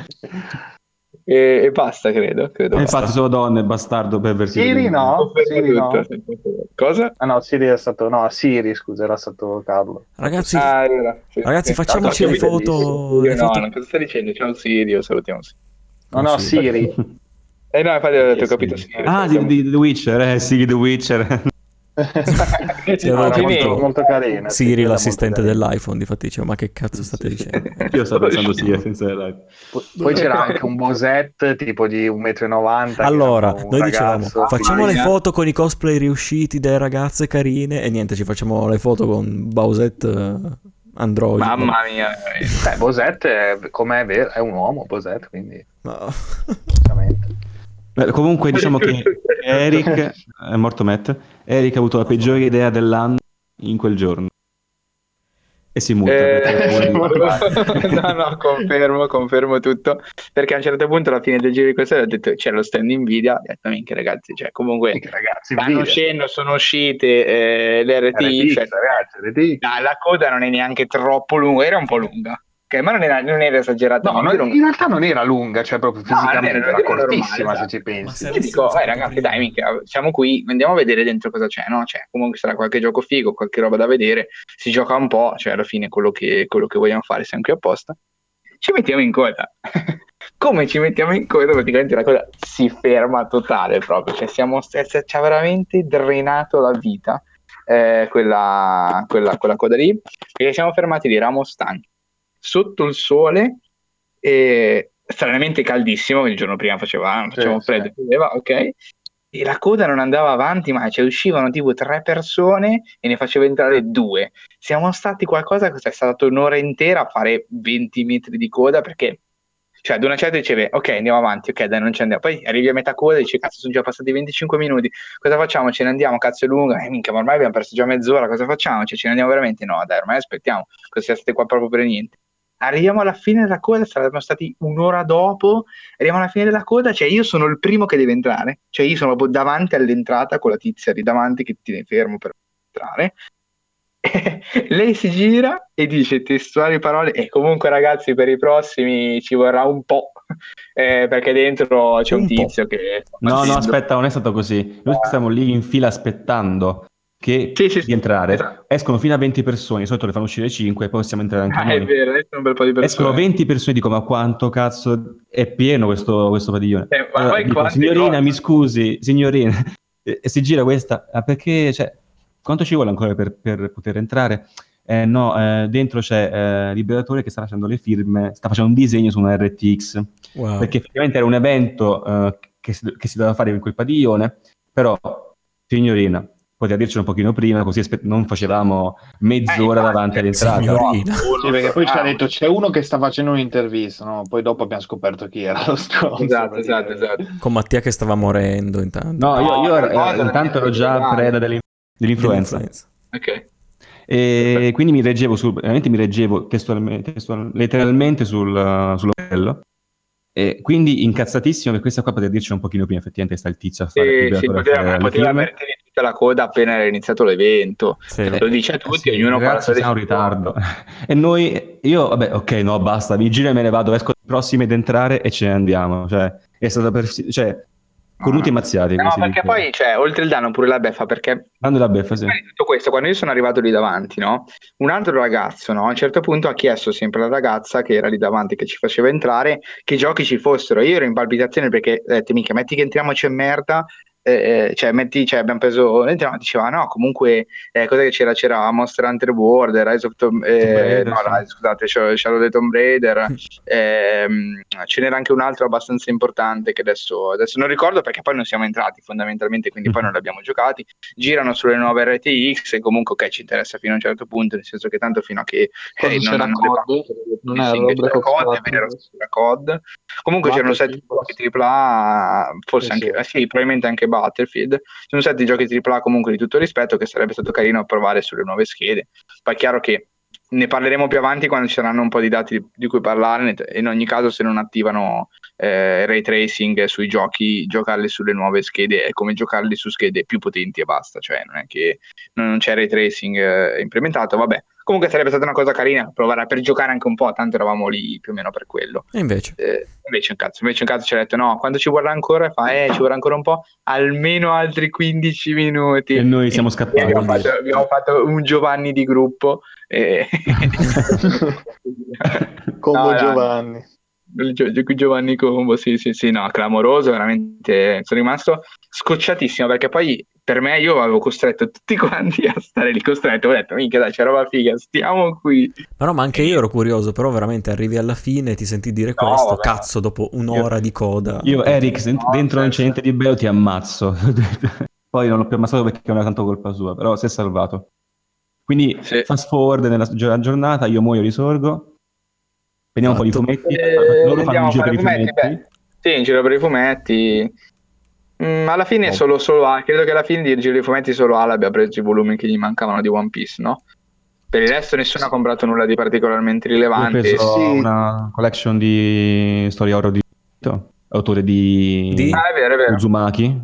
E, e, basta, credo. credo e infatti sono donne, bastardo per Siri no, Siri no. Cosa? Ah no, Siri è stato... No, Siri, scusa, era stato Carlo. Ragazzi, ah, sì, ragazzi facciamoci le foto... Le foto... No, cosa stai dicendo? Ciao Siri, salutiamo Siri. No, no, Siri. Eh no, infatti ho capito. Sì, ah, di, di The Witcher, eh sì, The Witcher. sì, no, molto, molto carina. Siri, l'assistente dell'iPhone, difatti dicevo, ma che cazzo state dicendo? Io sto pensando Siri senza l'iPhone. Poi c'era anche un Bosette tipo di 1,90 m. Allora, noi dicevamo, facciamo le foto con i cosplay riusciti delle ragazze carine e niente, ci facciamo le foto con Bowsette eh, Android. Mamma mia. Beh, Bosette, è, com'è vero, è un uomo Bosette, quindi... No. Beh, comunque diciamo che Eric è morto Matt. Eric ha avuto la peggiore idea dell'anno in quel giorno. E si muta. Eh, no, no, confermo, confermo tutto. Perché a un certo punto, alla fine del giro di questa ho detto c'è lo stand Nvidia. Ho detto, minchia ragazzi, cioè comunque ragazzi, stanno uscendo, sono uscite eh, le RTX. Cioè, ragazzi, RTX. la coda non è neanche troppo lunga, era un po' lunga. Ok, ma non era, non era esagerato. No, non, in realtà non era lunga, cioè proprio fisicamente no, era, era cortissima normale, se ci pensi. Ma Io dico, eh, ragazzi, dai, mica, siamo qui, andiamo a vedere dentro cosa c'è, no? Cioè, comunque sarà qualche gioco figo, qualche roba da vedere, si gioca un po', cioè alla fine quello che, quello che vogliamo fare, siamo qui apposta. Ci mettiamo in coda. Come ci mettiamo in coda, praticamente la cosa si ferma totale proprio, cioè siamo, ci ha veramente drenato la vita. Eh, quella, quella, quella coda lì, perché siamo fermati lì, eravamo stanchi sotto il sole e stranamente caldissimo, il giorno prima faceva, faceva sì, freddo, sì. ok? E la coda non andava avanti mai, cioè uscivano tipo tre persone e ne faceva entrare due. Siamo stati qualcosa, è stato un'ora intera a fare 20 metri di coda perché cioè, ad una certa diceva, ok, andiamo avanti, ok, dai, non ci andiamo. Poi arrivi a metà coda e dici, cazzo, sono già passati 25 minuti, cosa facciamo? Ce ne andiamo, cazzo è lunga, eh, minchia, ma ormai abbiamo perso già mezz'ora, cosa facciamo? Cioè, ce ne andiamo veramente? No, dai, ormai aspettiamo, cosa siete qua proprio per niente arriviamo alla fine della coda, saremmo stati un'ora dopo, arriviamo alla fine della coda, cioè io sono il primo che deve entrare, cioè io sono davanti all'entrata con la tizia di davanti che ti tiene fermo per entrare. lei si gira e dice testuali parole e comunque ragazzi per i prossimi ci vorrà un po' eh, perché dentro c'è un, un tizio che no no aspetta non è stato così. Noi stiamo lì in fila aspettando che sì, sì, di entrare esatto. escono fino a 20 persone, di solito le fanno uscire 5 e poi possiamo entrare anche ah, noi. È vero, un bel po' di persone. Escono 20 persone, dico ma quanto cazzo è pieno questo, questo padiglione. Eh, allora, dico, signorina, cose? mi scusi, signorina, e, e, si gira questa, ah, perché, cioè, quanto ci vuole ancora per, per poter entrare? Eh, no, eh, dentro c'è eh, Liberatore che sta facendo le firme, sta facendo un disegno su una RTX, wow. perché effettivamente era un evento eh, che si, che si doveva fare in quel padiglione, però, signorina, poteva dircelo un pochino prima, così aspe- non facevamo mezz'ora eh, davanti all'entrata. Sì, perché poi ci ha detto c'è uno che sta facendo un'intervista, no? poi dopo abbiamo scoperto chi era lo stronzo. Esatto, esatto, esatto. Con Mattia che stava morendo intanto. No, io, io no, ero, intanto ero già preda dell'influenza. dell'influenza. Ok. E quindi mi reggevo, sul, veramente mi reggevo testualmente, testualmente letteralmente sul, sull'ombrello e quindi incazzatissimo che questa qua poteva dirci un pochino prima, effettivamente sta il tizio a fare sì, sì, poteva, poteva avvertire tutta la coda appena era iniziato l'evento. Sì. Lo dice a tutti, sì, ognuno parla di un ritardo. e noi, io, vabbè, ok, no, basta, mi giro e me ne vado, esco prossimi ad entrare e ce ne andiamo. Cioè, è stato per... Cioè, cornuti e mazziati. No, perché poi, cioè, oltre il danno pure la beffa, perché... Danno la beffa, sì. Tutto questo, quando io sono arrivato lì davanti, no? Un altro ragazzo, no? A un certo punto ha chiesto sempre alla ragazza che era lì davanti, che ci faceva entrare, che giochi ci fossero. Io ero in palpitazione perché, ho detto, mica, metti che entriamo c'è merda, eh, cioè, metti, cioè, abbiamo preso, diceva no, comunque, eh, cosa che c'era? C'era Monster Hunter World, Rise of Tomb, eh, Raider, no, sì. Scusate, Shadow of Tomb Raider, ehm, ce n'era anche un altro abbastanza importante che adesso, adesso, non ricordo perché poi non siamo entrati fondamentalmente, quindi poi non li abbiamo giocati, girano sulle nuove RTX e comunque ok, ci interessa fino a un certo punto, nel senso che tanto fino a che eh, non hanno COD, non è roba COD, è vero, COD. Comunque c'erano sette giochi AAA, forse anche, sì. sì, probabilmente anche Battlefield. Sono stati giochi AAA comunque di tutto rispetto che sarebbe stato carino provare sulle nuove schede. Poi è chiaro che ne parleremo più avanti quando ci saranno un po' di dati di cui parlare. In ogni caso, se non attivano eh, ray tracing sui giochi, giocarli sulle nuove schede è come giocarli su schede più potenti e basta. Cioè, non è che non c'è ray tracing eh, implementato. Vabbè, Comunque sarebbe stata una cosa carina provare per giocare anche un po', tanto eravamo lì più o meno per quello. E invece? Eh, invece un cazzo, invece un cazzo ci ha detto no, quando ci vorrà ancora? Fa, eh, ci vorrà ancora un po', almeno altri 15 minuti. E noi siamo scappati. Abbiamo fatto, abbiamo fatto, un Giovanni di gruppo. E... Come no, Giovanni. Giovanni Combo, sì, sì, sì, no, clamoroso, veramente sono rimasto scocciatissimo perché poi per me io avevo costretto tutti quanti a stare lì costretto, ho detto minchia dai c'è roba figa, stiamo qui. Ma no, ma anche io ero curioso, però veramente arrivi alla fine e ti senti dire no, questo, vabbè. cazzo, dopo un'ora io, di coda. Io Eric, no, dentro non c'è niente di bello, ti ammazzo. Poi non l'ho più ammazzato perché non era tanto colpa sua, però si è salvato. Quindi sì. fast forward nella giornata, io muoio, risorgo, prendiamo esatto. un po' di fumetti, eh, loro fanno un giro per i fumetti. fumetti. Sì, in giro per i fumetti Mm, alla fine oh. solo, solo A, credo che alla fine di Giro dei Fumetti solo Ala abbia preso i volumi che gli mancavano di One Piece, no? Per il resto nessuno ha comprato nulla di particolarmente rilevante. Ho preso sì. una collection di storia oro di autore di, di? Ah, è vero, è vero. Uzumaki,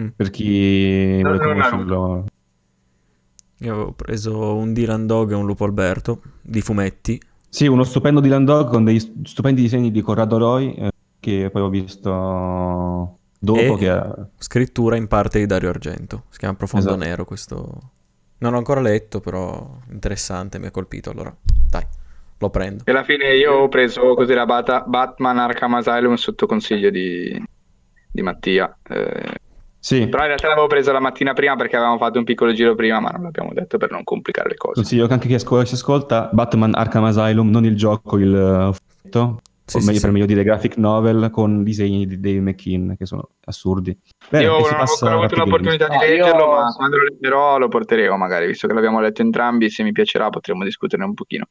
mm. per chi vuole conoscerlo. Io avevo preso un Dylan Dog e un Lupo Alberto di fumetti. Sì, uno stupendo Dylan Dog con dei stupendi disegni di Corrado Roy eh, che poi ho visto Dopo che ha... Scrittura in parte di Dario Argento. Si chiama Profondo esatto. Nero questo... Non ho ancora letto, però interessante, mi ha colpito. Allora, dai, lo prendo. E alla fine io ho preso così la Bata- Batman Arkham Asylum sotto consiglio di, di Mattia. Eh, sì. Però in realtà l'avevo presa la mattina prima perché avevamo fatto un piccolo giro prima, ma non l'abbiamo detto per non complicare le cose. Consiglio anche chi si ascolta Batman Arkham Asylum, non il gioco, il uh, sì, o meglio, sì, per meglio dire graphic novel con disegni di Dave McKean che sono assurdi. Bene, io non ho ancora avuto l'opportunità di leggerlo, io... ma quando lo leggerò lo porteremo magari, visto che l'abbiamo letto entrambi, se mi piacerà potremo discuterne un pochino.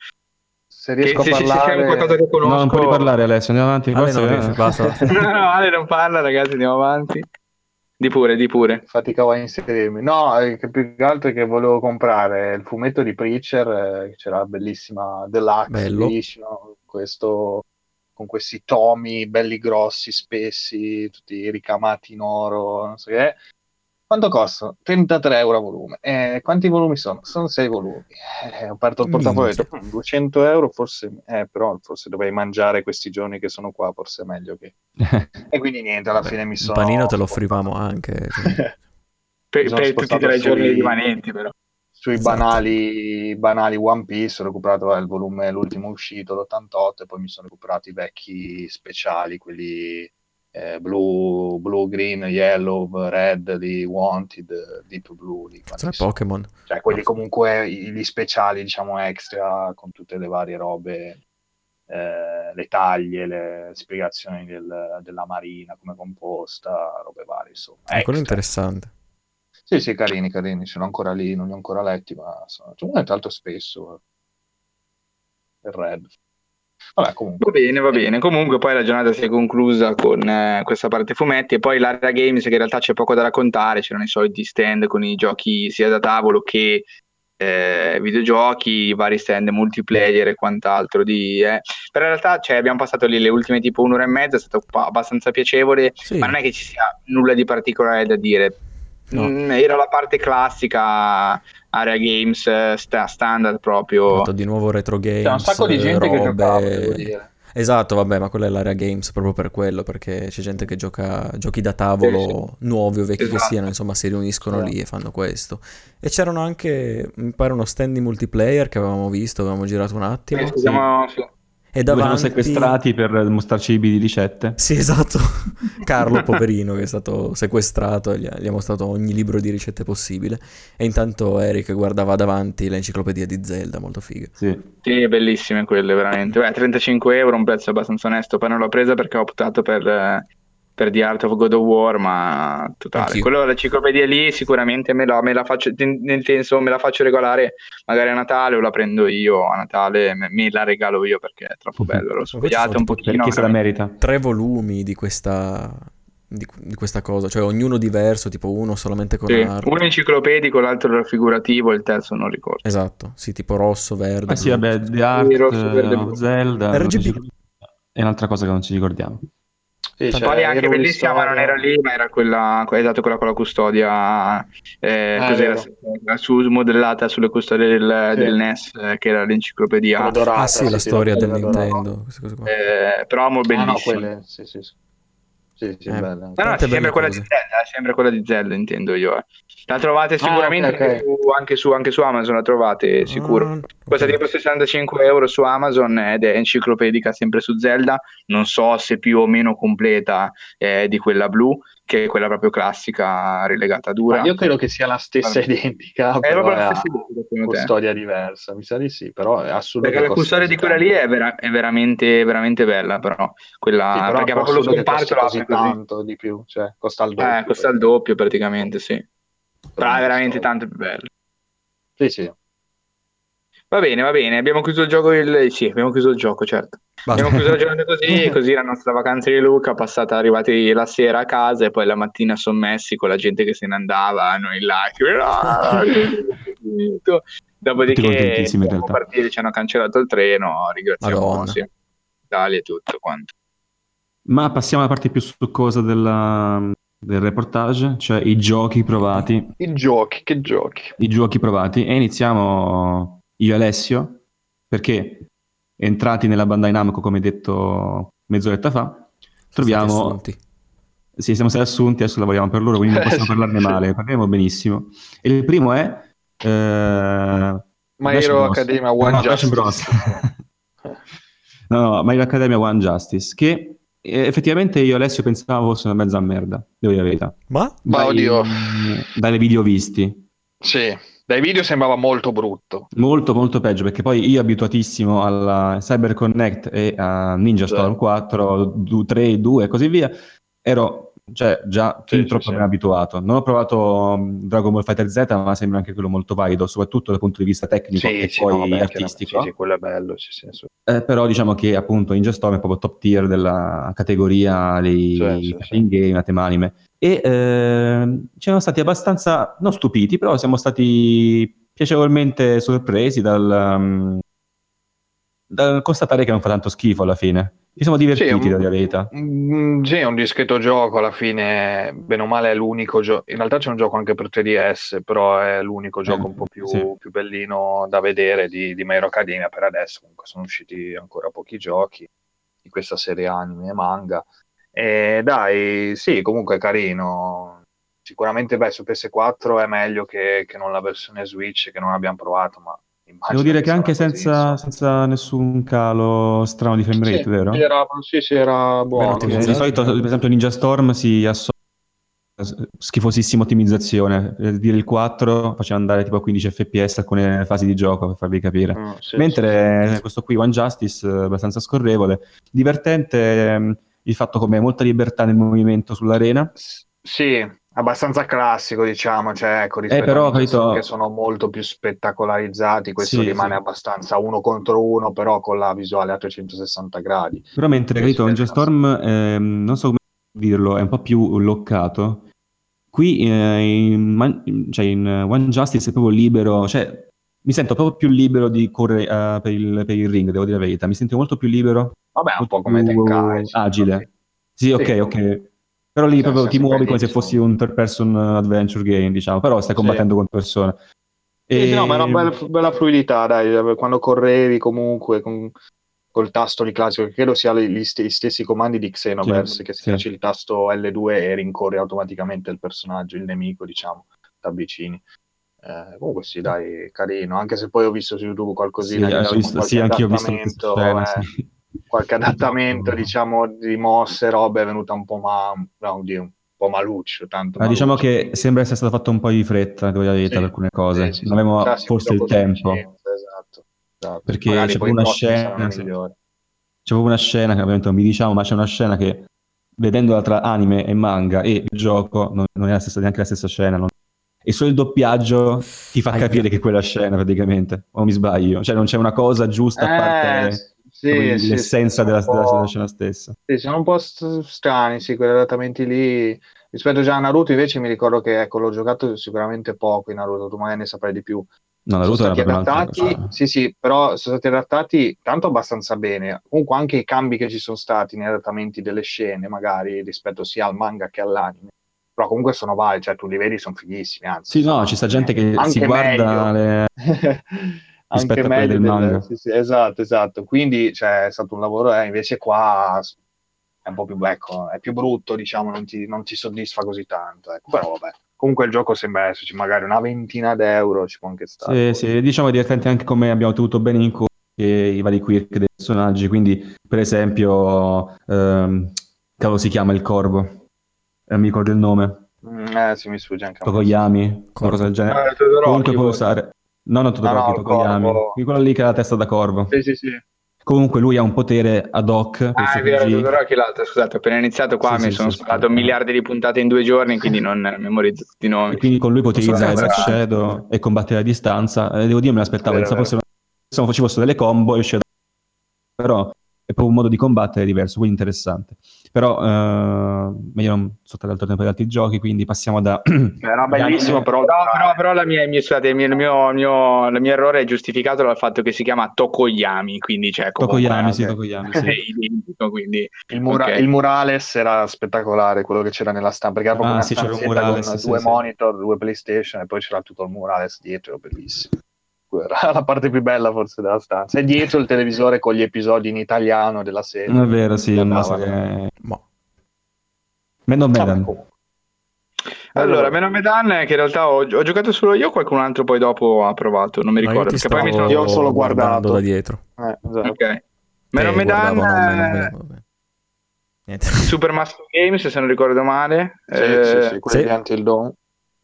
Se riesco che, a se parlare... qualcosa che conosco... No, non puoi parlare Alessio, andiamo avanti. Ale non riesce, basta. no, no, Ale non parla ragazzi, andiamo avanti. Di pure, di pure. Faticavo a inserirmi. No, eh, che più che altro è che volevo comprare il fumetto di Preacher, eh, c'era la bellissima Deluxe Bello. Edition, questo con questi tomi belli grossi, spessi, tutti ricamati in oro, non so che. Quanto costa? 33 euro a volume. Eh, quanti volumi sono? Sono 6 volumi. Eh, ho aperto il portafoglio e ho detto, 200 euro forse, eh, però forse dovrei mangiare questi giorni che sono qua, forse è meglio che... e quindi niente, alla fine mi sono... Il panino te lo offrivamo anche. Cioè. per, per tutti e tre i giorni rimanenti però sui esatto. banali, banali, One Piece, ho recuperato il volume, l'ultimo uscito, l'88, e poi mi sono recuperato i vecchi speciali, quelli eh, blu, blu, green, yellow, red di Wanted, Deep Blue. Di Cazzo Pokémon. Cioè quelli comunque, gli speciali, diciamo, extra, con tutte le varie robe, eh, le taglie, le spiegazioni del, della marina, come composta, robe varie, insomma. È quello interessante. Sì, sì, carini, carini, sono ancora lì, non li ho ancora letti, ma sono cioè, tanto spesso il Red. Vabbè, comunque. Va bene, va bene. Comunque poi la giornata si è conclusa con eh, questa parte fumetti e poi l'area games che in realtà c'è poco da raccontare, c'erano i soliti stand con i giochi sia da tavolo che eh, videogiochi, i vari stand multiplayer e quant'altro. Di, eh. Però in realtà cioè, abbiamo passato lì le ultime tipo un'ora e mezza, è stato abbastanza piacevole, sì. ma non è che ci sia nulla di particolare da dire No. Mm, era la parte classica area games sta- standard proprio. di nuovo retro games. C'è un sacco di gente robe... che giocava, devo dire. Esatto, vabbè, ma quella è l'area games proprio per quello, perché c'è gente che gioca giochi da tavolo sì, sì. nuovi o vecchi esatto. che siano, insomma, si riuniscono sì. lì e fanno questo. E c'erano anche, mi pare, uno stand di multiplayer che avevamo visto, avevamo girato un attimo. Sì, siamo, e davanti... Noi sequestrati per mostrarci i di ricette. Sì, esatto. Carlo, poverino, che è stato sequestrato e gli ha, gli ha, mostrato ogni libro di ricette possibile. E intanto Eric guardava davanti l'enciclopedia di Zelda, molto figa. Sì, sì bellissime quelle, veramente. Beh, 35 euro, un prezzo abbastanza onesto. Poi non l'ho presa perché ho optato per... Eh per The Art of God of War, ma totale. Anch'io. Quello l'enciclopedia lì sicuramente me la, me la, faccio, nel senso me la faccio regolare magari a Natale o la prendo io a Natale, me, me la regalo io perché è troppo bello. L'ho studiato un pochino. Perché se la merita. Tre volumi di questa, di, di, questa cosa, cioè ognuno diverso, tipo uno solamente con sì, arte. Uno enciclopedico, l'altro raffigurativo, il terzo non ricordo. Esatto, sì, tipo rosso, verde. Ah sì, vabbè, The Art, rosso, verde, Zelda, RGB. È un'altra cosa che non ci ricordiamo. Sì, cioè, poi anche bellissima, ma non era lì, ma era quella, esatto, quella con la custodia, eh, ah, cos'era, su, modellata sulle custodie del, sì. del NES, eh, che era l'enciclopedia. Dorata, ah sì, la storia del Nintendo. Eh, però mo bellissima. Ah, no, quelle, sì, sì, sì. Sì, sì, eh. bella. No, no, sempre quella di Zelda, sempre quella di Zelda, intendo io. Eh. La trovate ah, sicuramente ah, okay, okay. Anche, su, anche, su, anche, su, Amazon, la trovate sicuro. Ah, Costa okay. tipo 65 euro su Amazon ed è enciclopedica sempre su Zelda. Non so se più o meno completa eh, di quella blu, che è quella proprio classica relegata dura. Ma io credo che sia la stessa allora, identica, è proprio la stessa identica, custodia diversa, mi sa di sì, però è assurdo. Perché la custodia di quella lì è, vera- è veramente, veramente bella, però quella sì, però perché proprio lo scomparto la così tanto di più, cioè costa il doppio. Eh, costa il doppio praticamente, sì. Però è veramente tanto più bello. Sì, sì. Va bene, va bene, abbiamo chiuso il gioco, il... sì, abbiamo chiuso il gioco, certo. Basta. Abbiamo chiuso la giornata così, così la nostra vacanza di Luca, passata arrivati la sera a casa e poi la mattina sommessi con la gente che se ne andava, noi là, dopodiché siamo partiti, ci hanno cancellato il treno, ringraziamo sì, Italia e tutto quanto. Ma passiamo alla parte più succosa della, del reportage, cioè i giochi provati. I giochi, che giochi? I giochi provati. E iniziamo io e Alessio, perché entrati nella Bandai Namco, come detto mezz'oretta fa, troviamo... Sì, siamo stati assunti, adesso lavoriamo per loro, quindi non possiamo parlarne male, parliamo benissimo. E il primo è... Eh, My Hero Academia One no, Justice. no, no, My Hero Academia One Justice, che effettivamente io Alessio pensavo fosse una mezza merda, devo dire la verità. Ma? Ma oddio. Dalle video visti. Sì, dai video sembrava molto brutto. Molto, molto peggio, perché poi io abituatissimo alla Cyber Connect e a Ninja sì. Storm 4, 3, 2 e così via, ero cioè già fin sì, troppo sì, ben abituato. Non ho provato um, Dragon Ball Fighter Z, ma sembra anche quello molto valido, soprattutto dal punto di vista tecnico sì, e poi no, vabbè, artistico. Sì, sì, quello è bello, sì, sì, eh, però diciamo che appunto Ninja Storm è proprio top tier della categoria dei sì, sì, game, tema anime. E eh, siamo stati abbastanza, non stupiti, però siamo stati piacevolmente sorpresi dal, um, dal constatare che non fa tanto schifo alla fine. Ci siamo divertiti, sì, dire la verità. Sì, è un discreto gioco, alla fine, bene o male, è l'unico gioco. In realtà c'è un gioco anche per 3DS, però è l'unico gioco eh, un po' più, sì. più, bellino da vedere di, di My Hero Academia per adesso. Comunque sono usciti ancora pochi giochi di questa serie anime e manga. E dai, sì, comunque è carino. Sicuramente, beh, su PS4 è meglio che, che non la versione Switch, che non abbiamo provato, ma Devo dire che anche senza, senza, nessun calo strano di frame rate, sì, vero? Era, sì, sì, era buono. Beh, di solito, per esempio, Ninja Storm si associa schifosissima ottimizzazione. Per dire il 4 faceva andare tipo a 15 fps alcune fasi di gioco per farvi capire. Oh, sì, Mentre sì. questo qui, One Justice, abbastanza scorrevole. Divertente ehm, il fatto come molta libertà nel movimento sull'arena. Sì, abbastanza classico, diciamo, cioè, ecco, rispetto eh, però, a capito... che sono molto più spettacolarizzati, questo sì, rimane sì. abbastanza uno contro uno, però con la visuale a 360 gradi. Però mentre, capito, Ninja Storm, eh, non so come dirlo, è un po' più loccato. Qui eh, in, cioè in One Justice è proprio libero, cioè mi sento proprio più libero di correre uh, per, il, per, il, ring, devo dire la verità. Mi sento molto più libero. Vabbè, un po' come Tenkai. Agile. Sì, ok, ok. Però lì proprio ti muovi come se fossi un third person adventure game, diciamo, però stai combattendo sì. con persone. E... Sì, no, ma è una bella, bella, fluidità, dai, quando correvi comunque, con... col tasto di classico, che credo sia gli, st- gli stessi comandi di Xenoverse, sì, che se sì. il tasto L2 e rincorri automaticamente il personaggio, il nemico, diciamo, ti avvicini. Eh, comunque sì, dai, carino, anche se poi ho visto su YouTube qualcosina sì, ho visto, sì anche io ho visto scena, eh, sì. qualche adattamento, diciamo, di mosse, robe è venuta un po' ma... No, oddio, un po' maluccio. Tanto Ma diciamo che sembra essere stato fatto un po' di fretta, devo dire, sì, per alcune cose. non avevamo forse il tempo. Esatto, esatto. Perché Magari c'è proprio una scena... C'è proprio una scena che ovviamente non vi diciamo, ma c'è una scena che vedendola tra anime e manga e il gioco non, non è la stessa, neanche la stessa scena, non e solo il doppiaggio ti fa capire che quella scena praticamente, o mi sbaglio? Cioè non c'è una cosa giusta a parte eh, sì, sì, l'essenza sì, della, della, scena stessa. Sì, sono un po' strani, sì, quegli adattamenti lì. Rispetto già a Naruto invece mi ricordo che ecco, l'ho giocato sicuramente poco in Naruto, tu magari ne saprai di più. No, Naruto sono stati adattati, sì, sì, però sono stati adattati tanto abbastanza bene. Comunque anche i cambi che ci sono stati nei adattamenti delle scene, magari rispetto sia al manga che all'anime, però comunque sono vari, cioè tu li vedi, sono fighissimi, anzi. Sì, no, ci sta gente che si guarda le... anche meglio del manga. Sì, sì, esatto, esatto. Quindi cioè, è stato un lavoro, eh, invece qua è un po' più, ecco, è più brutto, diciamo, non ti, non ti soddisfa così tanto. Ecco. Però vabbè, comunque il gioco sembra esserci magari una ventina d'euro, ci può anche stare. Sì, sì, diciamo divertente anche come abbiamo tenuto bene in conto i vari quirk dei personaggi, quindi per esempio, ehm, cavolo si chiama il corvo mi ricordo il nome. Mm, eh, sì, mi sfugge anche. Tokoyami, qualcosa del genere. Eh, Comunque puoi usare. No, no, Todoroki, no, no, Tokoyami. Corvo. Quello lì che ha la testa da corvo. Sì, sì, sì. Comunque lui ha un potere ad hoc. Ah, è vero, Todoroki l'altro, scusate, ho appena iniziato qua sì, mi sì, sono sì, sparato sì, miliardi di puntate in due giorni, quindi non memorizzo tutti i nomi. E quindi con lui puoi utilizzare Dark Shadow e combattere a distanza. Eh, devo dire, me l'aspettavo, pensavo fosse, se non fossero delle combo e uscire da... Però è proprio un modo di combattere diverso, quindi interessante. Però eh, meglio non sottrarre altro tempo ad altri giochi, quindi passiamo da... Era bellissimo, però, però, però, però la mia, mia, scusate, il, mio, il, mio, mio, il mio errore è giustificato dal fatto che si chiama Tokoyami, quindi c'è cioè, Tokoyami, sì, Tokoyami, sì. identico, quindi... il, mura- okay. il, Murales era spettacolare, quello che c'era nella stampa, perché era proprio ah, una sì, un Murales, con sì, due sì, monitor, due PlayStation e poi c'era tutto il Murales dietro, bellissimo la parte più bella forse della stanza. E dietro il televisore con gli episodi in italiano della serie. È vero, sì, una serie... Ma... Meno Medan. Allora, Meno Medan che in realtà ho, ho, giocato solo io, qualcun altro poi dopo ha provato, non mi ricordo. Perché poi mi sono... Io ho solo guardato da dietro. Eh, esatto. Ok. Meno Medan... Super Master Games, se non ricordo male. Sì, eh, sì, sì, quelli sì. di Until Dawn.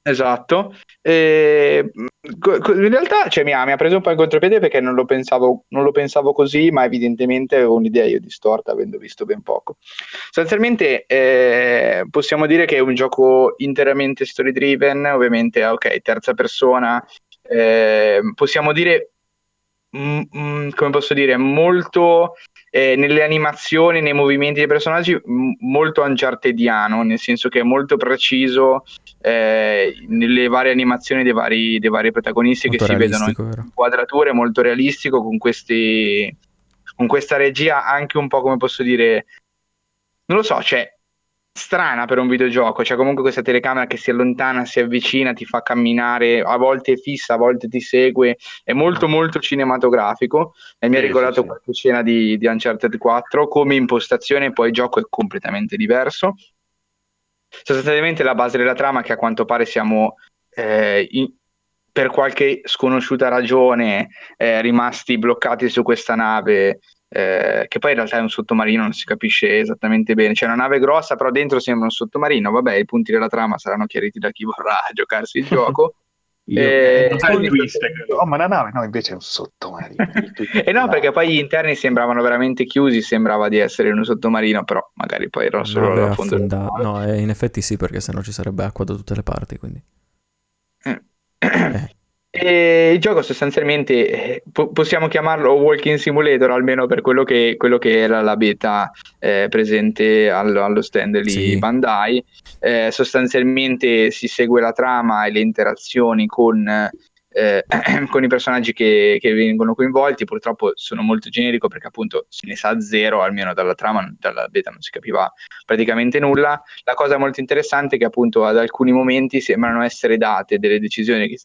Esatto. E, in realtà cioè, mi, ha, mi, ha, preso un po' in contropiede perché non lo, pensavo, non lo pensavo così, ma evidentemente avevo un'idea io distorta avendo visto ben poco. Sostanzialmente eh, possiamo dire che è un gioco interamente story driven, ovviamente ok, terza persona, eh, possiamo dire, mm, mm, come posso dire, molto eh, nelle animazioni, nei movimenti dei personaggi, m- molto unchartediano, nel senso che è molto preciso eh, nelle varie animazioni dei vari, dei vari protagonisti molto che si vedono in inquadrature molto realistico con, questi, con questa regia anche un po' come posso dire non lo so, cioè strana per un videogioco, cioè comunque questa telecamera che si allontana, si avvicina, ti fa camminare, a volte è fissa, a volte ti segue, è molto molto cinematografico e mi ha ricordato sì, qualche scena di, di Uncharted 4, come impostazione poi il gioco è completamente diverso. Sostanzialmente la base della trama che a quanto pare siamo eh, in, per qualche sconosciuta ragione eh, rimasti bloccati su questa nave eh, che poi in realtà è un sottomarino, non si capisce esattamente bene. C'è una nave grossa, però dentro sembra un sottomarino. Vabbè, i punti della trama saranno chiariti da chi vorrà giocarsi il gioco. Io, eh, eh, twist, oh, ma la nave no, invece è un sottomarino. e eh no, perché poi gli interni sembravano veramente chiusi, sembrava di essere in un sottomarino, però magari poi erano solo no, la fonda. No, eh, in effetti sì, perché sennò ci sarebbe acqua da tutte le parti, quindi. Eh. E il gioco sostanzialmente eh, po- possiamo chiamarlo Walking Simulator almeno per quello che, quello che era la beta eh, presente allo, allo stand di sì. Bandai. Eh, sostanzialmente si segue la trama e le interazioni con, eh, con i personaggi che, che, vengono coinvolti. Purtroppo sono molto generico perché appunto se ne sa zero, almeno dalla trama, dalla beta non si capiva praticamente nulla. La cosa molto interessante è che appunto ad alcuni momenti sembrano essere date delle decisioni che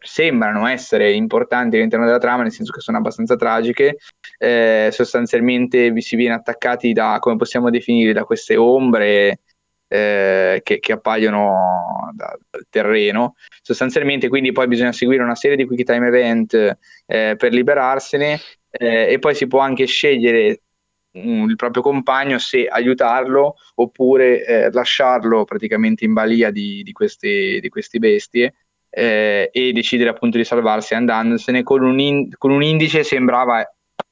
sembrano essere importanti all'interno della trama, nel senso che sono abbastanza tragiche, eh, sostanzialmente vi si viene attaccati da, come possiamo definire, da queste ombre eh, che, che, appaiono dal terreno. Sostanzialmente quindi poi bisogna seguire una serie di quick time event eh, per liberarsene eh, e poi si può anche scegliere um, il proprio compagno se aiutarlo oppure eh, lasciarlo praticamente in balia di, di, questi, di queste bestie. Eh, e decidere appunto di salvarsi andandosene con un, in, con un indice sembrava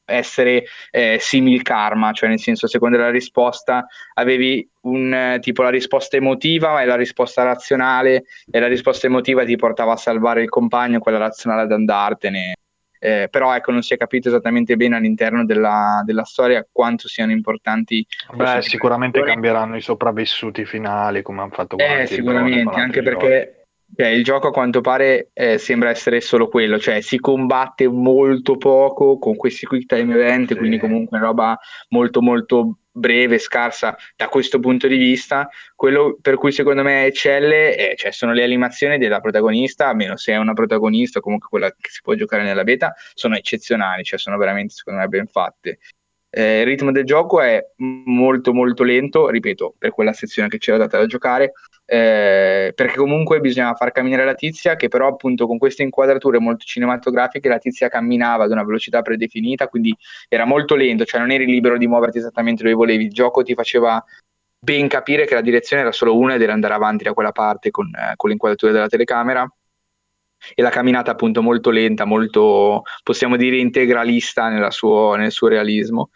essere eh, simil karma, cioè nel senso secondo la risposta avevi un eh, tipo la risposta emotiva e la risposta razionale e la risposta emotiva ti portava a salvare il compagno, quella razionale ad andartene. Eh, però ecco non si è capito esattamente bene all'interno della, della storia quanto siano importanti Beh, sicuramente cambieranno i sopravvissuti finali come hanno fatto eh, sicuramente anche perché cioè, il gioco a quanto pare eh, sembra essere solo quello, cioè si combatte molto poco con questi quick time event, sì. quindi comunque roba molto molto breve, scarsa da questo punto di vista. Quello per cui secondo me eccelle eh, cioè sono le animazioni della protagonista, almeno se è una protagonista, comunque quella che si può giocare nella beta, sono eccezionali, cioè sono veramente secondo me ben fatte. Eh, il ritmo del gioco è molto molto lento, ripeto, per quella sezione che c'era data da giocare, eh, perché comunque bisognava far camminare la tizia, che però appunto con queste inquadrature molto cinematografiche la tizia camminava ad una velocità predefinita, quindi era molto lento, cioè non eri libero di muoverti esattamente dove volevi, il gioco ti faceva ben capire che la direzione era solo una ed era andare avanti da quella parte con, eh, con l'inquadratura della telecamera e la camminata appunto molto lenta, molto possiamo dire integralista suo, nel suo realismo.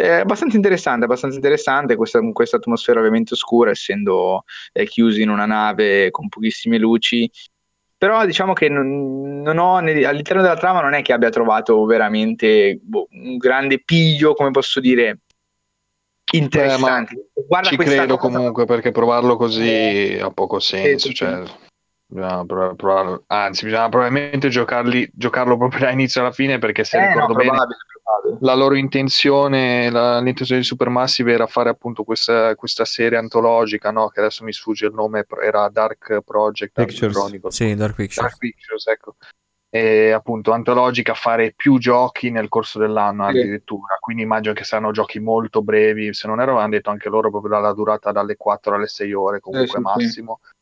È abbastanza interessante, abbastanza interessante questa, questa atmosfera ovviamente oscura, essendo eh, chiusi in una nave con pochissime luci. Però diciamo che non, non ho, all'interno della trama non è che abbia trovato veramente boh, un grande piglio, come posso dire, interessante. Eh, Guarda ci credo cosa... comunque perché provarlo così eh, ha poco senso. Cioè... Bisogna provare, anzi, bisogna probabilmente giocarli, giocarlo proprio da inizio alla fine perché se eh, ricordo no, bene probabile. La loro intenzione, la, l'intenzione di Supermassive era fare appunto questa, questa serie antologica, no? che adesso mi sfugge il nome, era Dark Project Pictures. Sì, Dark Pictures. Dark Pictures, ecco. E appunto antologica fare più giochi nel corso dell'anno sì. addirittura quindi immagino che saranno giochi molto brevi se non erro avevano detto anche loro proprio dalla durata dalle 4 alle 6 ore comunque sì, massimo sì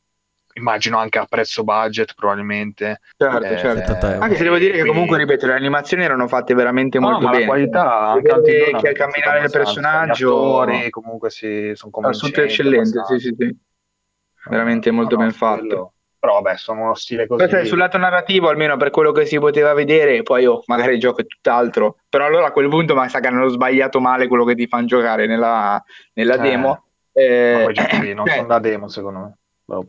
immagino anche a prezzo budget probabilmente. Certo, eh, certo. Eh, anche se devo dire che comunque, ripeto, le animazioni erano fatte veramente no, molto bene. la qualità, anche che, che camminare il personaggio... Attori, comunque si sono convincenti. Assolutamente eccellente, sì, sì, sì. Veramente molto no, ben fatto. Quello... Però vabbè, sono uno stile così. Però, sul lato narrativo, almeno per quello che si poteva vedere, poi oh, magari il gioco è tutt'altro. Però allora a quel punto ma sa che hanno sbagliato male quello che ti fanno giocare nella, nella eh. demo. Eh, ma poi giochi non sono da demo, secondo me.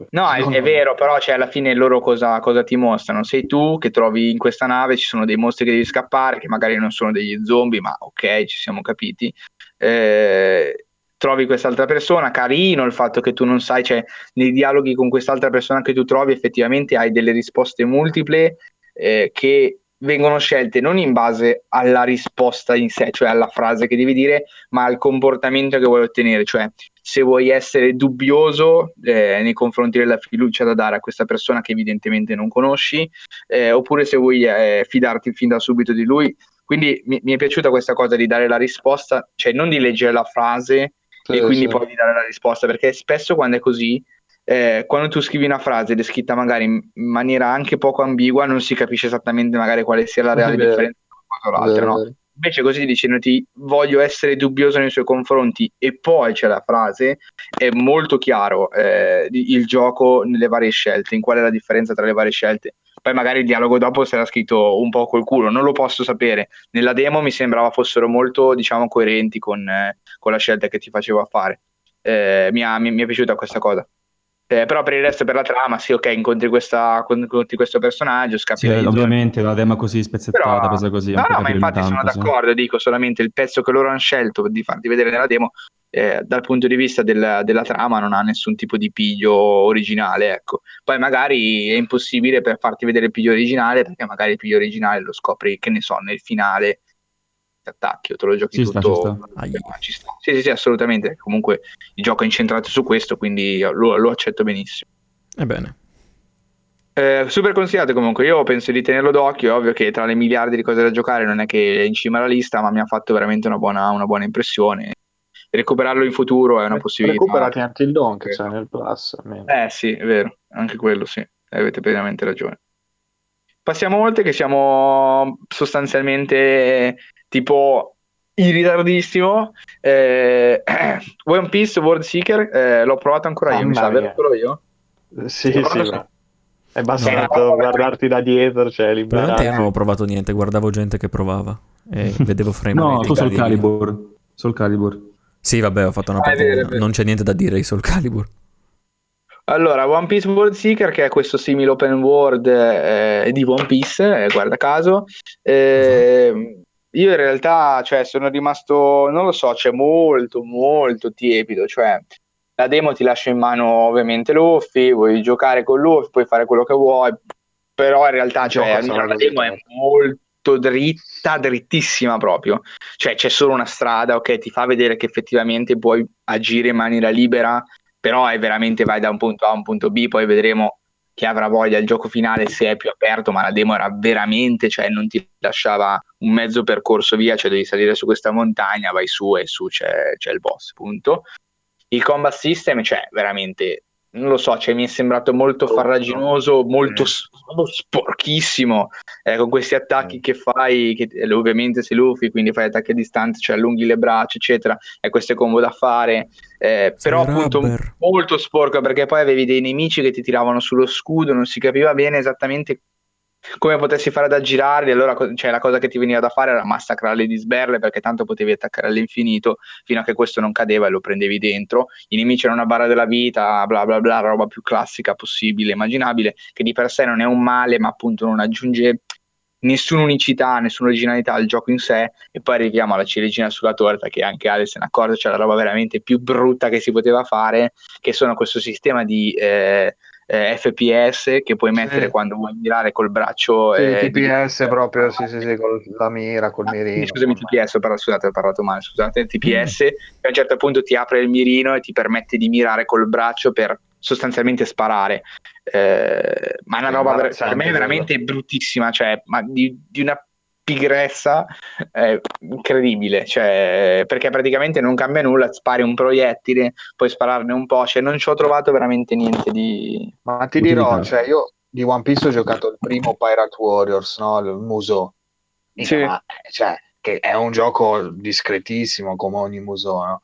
No, è, è, vero, però cioè, alla fine loro cosa, cosa, ti mostrano? Sei tu che trovi in questa nave, ci sono dei mostri che devi scappare, che magari non sono degli zombie, ma ok, ci siamo capiti. Eh, trovi quest'altra persona, carino il fatto che tu non sai, cioè nei dialoghi con quest'altra persona che tu trovi effettivamente hai delle risposte multiple eh, che vengono scelte non in base alla risposta in sé, cioè alla frase che devi dire, ma al comportamento che vuoi ottenere, cioè se vuoi essere dubbioso eh, nei confronti della fiducia da dare a questa persona che evidentemente non conosci, eh, oppure se vuoi eh, fidarti fin da subito di lui. Quindi mi, mi, è piaciuta questa cosa di dare la risposta, cioè non di leggere la frase sì, e quindi sì. poi di dare la risposta, perché spesso quando è così eh, quando tu scrivi una frase ed è scritta magari in maniera anche poco ambigua, non si capisce esattamente magari quale sia la reale differenza tra una l'altra, no? Invece così dicendoti voglio essere dubbioso nei suoi confronti e poi c'è la frase, è molto chiaro eh, il gioco nelle varie scelte, in qual è la differenza tra le varie scelte. Poi magari il dialogo dopo sarà scritto un po' col culo, non lo posso sapere. Nella demo mi sembrava fossero molto, diciamo, coerenti con, eh, con la scelta che ti faceva fare. Eh, mi, ha, mi, mi è piaciuta questa cosa. Eh, però per il resto, per la trama, sì, ok, incontri, questa, incontri questo personaggio, scappi sì, Ovviamente la tema così spezzettata, però, presa così. No, no, ma infatti tanto, sono d'accordo, sì. dico solamente il pezzo che loro hanno scelto di farti vedere nella demo, eh, dal punto di vista del, della trama non ha nessun tipo di piglio originale, ecco. Poi magari è impossibile per farti vedere il piglio originale, perché magari il piglio originale lo scopri, che ne so, nel finale attacchi o te lo giochi ci tutto. Sta, ci sta. Ci sta. Sì, sì, sì, assolutamente. Comunque il gioco è incentrato su questo, quindi lo, lo accetto benissimo. Ebbene. Eh, super consigliato comunque, io penso di tenerlo d'occhio, è ovvio che tra le miliardi di cose da giocare non è che è in cima alla lista, ma mi ha fatto veramente una buona, una buona impressione. Recuperarlo in futuro è una possibilità. Recuperati anche il Don che c'è nel Plus. Almeno. Eh sì, è vero, anche quello sì, avete pienamente ragione. Passiamo oltre che siamo sostanzialmente tipo in ritardissimo. Eh, One Piece World Seeker, eh, l'ho provato ancora io, Mamma mi sa, vero solo io? Sì, sì. su- È bastato No. guardarti da dietro, cioè liberare. non ho provato niente, guardavo gente che provava e vedevo frame No, tu Soul. Calibur. Soul Calibur. Sì, vabbè, ho fatto una Ah, è partita. vero, è vero. Non c'è niente da dire di Soul Calibur. Allora, One Piece World Seeker, che è questo simile open world eh, di One Piece, eh, guarda caso. Eh, io in realtà, cioè, sono rimasto, non lo so, c'è molto, molto tiepido, cioè, la demo ti lascia in mano ovviamente Luffy, vuoi giocare con Luffy, puoi fare quello che vuoi, però in realtà, cioè, almeno la demo è molto dritta, drittissima proprio, cioè c'è solo una strada, ok, ti fa vedere che effettivamente puoi agire in maniera libera, però è veramente vai da un punto A a un punto B, poi vedremo chi avrà voglia il gioco finale se è più aperto, ma la demo era veramente, cioè non ti lasciava un mezzo percorso via, cioè devi salire su questa montagna, vai su e su c'è, c'è il boss, punto. Il combat system, cioè veramente, non lo so, cioè, mi è sembrato molto farraginoso, molto s- sporchissimo, eh, con questi attacchi che fai, che, eh, ovviamente sei Luffy, quindi fai attacchi a distanza, cioè allunghi le braccia, eccetera, e questo è combo da fare, eh, però appunto rubber. molto sporco perché poi avevi dei nemici che ti tiravano sullo scudo, non si capiva bene esattamente come potessi fare ad aggirarli, allora cioè, la cosa che ti veniva da fare era massacrarli di sberle perché tanto potevi attaccare all'infinito fino a che questo non cadeva e lo prendevi dentro. I nemici erano una barra della vita, bla bla bla, roba più classica possibile, immaginabile, che di per sé non è un male, ma appunto non aggiunge nessuna unicità, nessuna originalità al gioco in sé. E poi arriviamo alla ciliegina sulla torta, che anche Ale se ne accorge, c'è la roba veramente più brutta che si poteva fare, che sono questo sistema di eh, eh, FPS che puoi mettere Sì. quando vuoi mirare col braccio. Sì, eh, TPS di- proprio, sì, sì, sì, con la mira, col Ah, mirino. scusami. TPS, ho parlato, scusate, ho parlato male, scusate, TPS, che a un certo punto ti apre il mirino e ti permette di mirare col braccio per sostanzialmente sparare. Eh, ma è una roba per me è veramente bruttissima, cioè, ma di, di una pigrezza eh, incredibile, cioè, perché praticamente non cambia nulla, spari un proiettile, puoi spararne un po', cioè non ci ho trovato veramente niente di... Ma ti Utilità. dirò, cioè io di One Piece ho giocato il primo Pirate Warriors, no? Il Muso. Sì. ma, cioè, che è un gioco discretissimo come ogni Muso, no?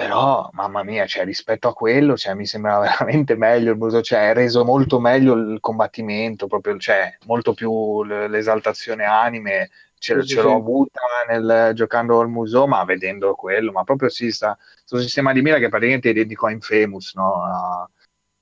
Però, mamma mia, cioè, rispetto a quello, cioè, mi sembrava veramente meglio il Muso, cioè, è reso molto meglio il combattimento, proprio, cioè, molto più l'esaltazione anime, ce, ce l'ho avuta nel, giocando al Muso, ma vedendo quello, ma proprio sì, sta, questo sistema di mira che praticamente è identico a Infamous, no?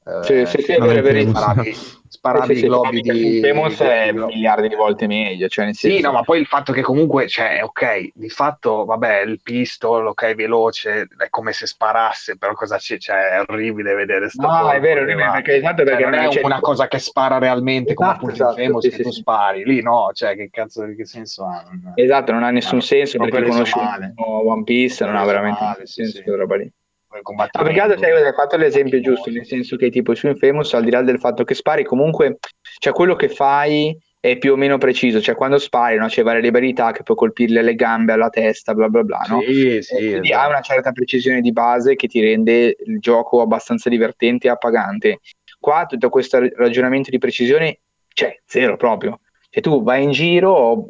A- eh, Sì, sì, sì, che è vero, è verissimo. sparavi, Sì, sì, i globi sì, di... Famous è di- miliardi di volte meglio, cioè nel sì, senso... no, ma poi il fatto che comunque, cioè, ok, di fatto, vabbè, il pistol, ok, veloce, è come se sparasse, però cosa c'è? Cioè, è orribile vedere sto No, è vero, orribile, perché esatto, Cioè, perché non è c'è- una cosa che spara realmente come Esatto, appunto esatto, in Famous sì, che sì, tu sì. spari, lì no, cioè, che cazzo, che senso ha? Non- Esatto, non ha nessun Ah, senso perché conosci male. One Piece, non ha veramente male, sì, senso sì. quella roba lì. Ah, combattimento- perché altro sai, hai fatto l'esempio giusto, nel senso che tipo su Infamous, al di là del fatto che spari, comunque cioè, quello che fai è più o meno preciso, cioè quando spari no, c'è varie libertà che puoi colpirle alle gambe, alla testa, bla bla bla, no? Sì, sì, quindi esatto. ha una certa precisione di base che ti rende il gioco abbastanza divertente e appagante. Qua tutto questo ragionamento di precisione c'è zero proprio. Cioè tu vai in giro,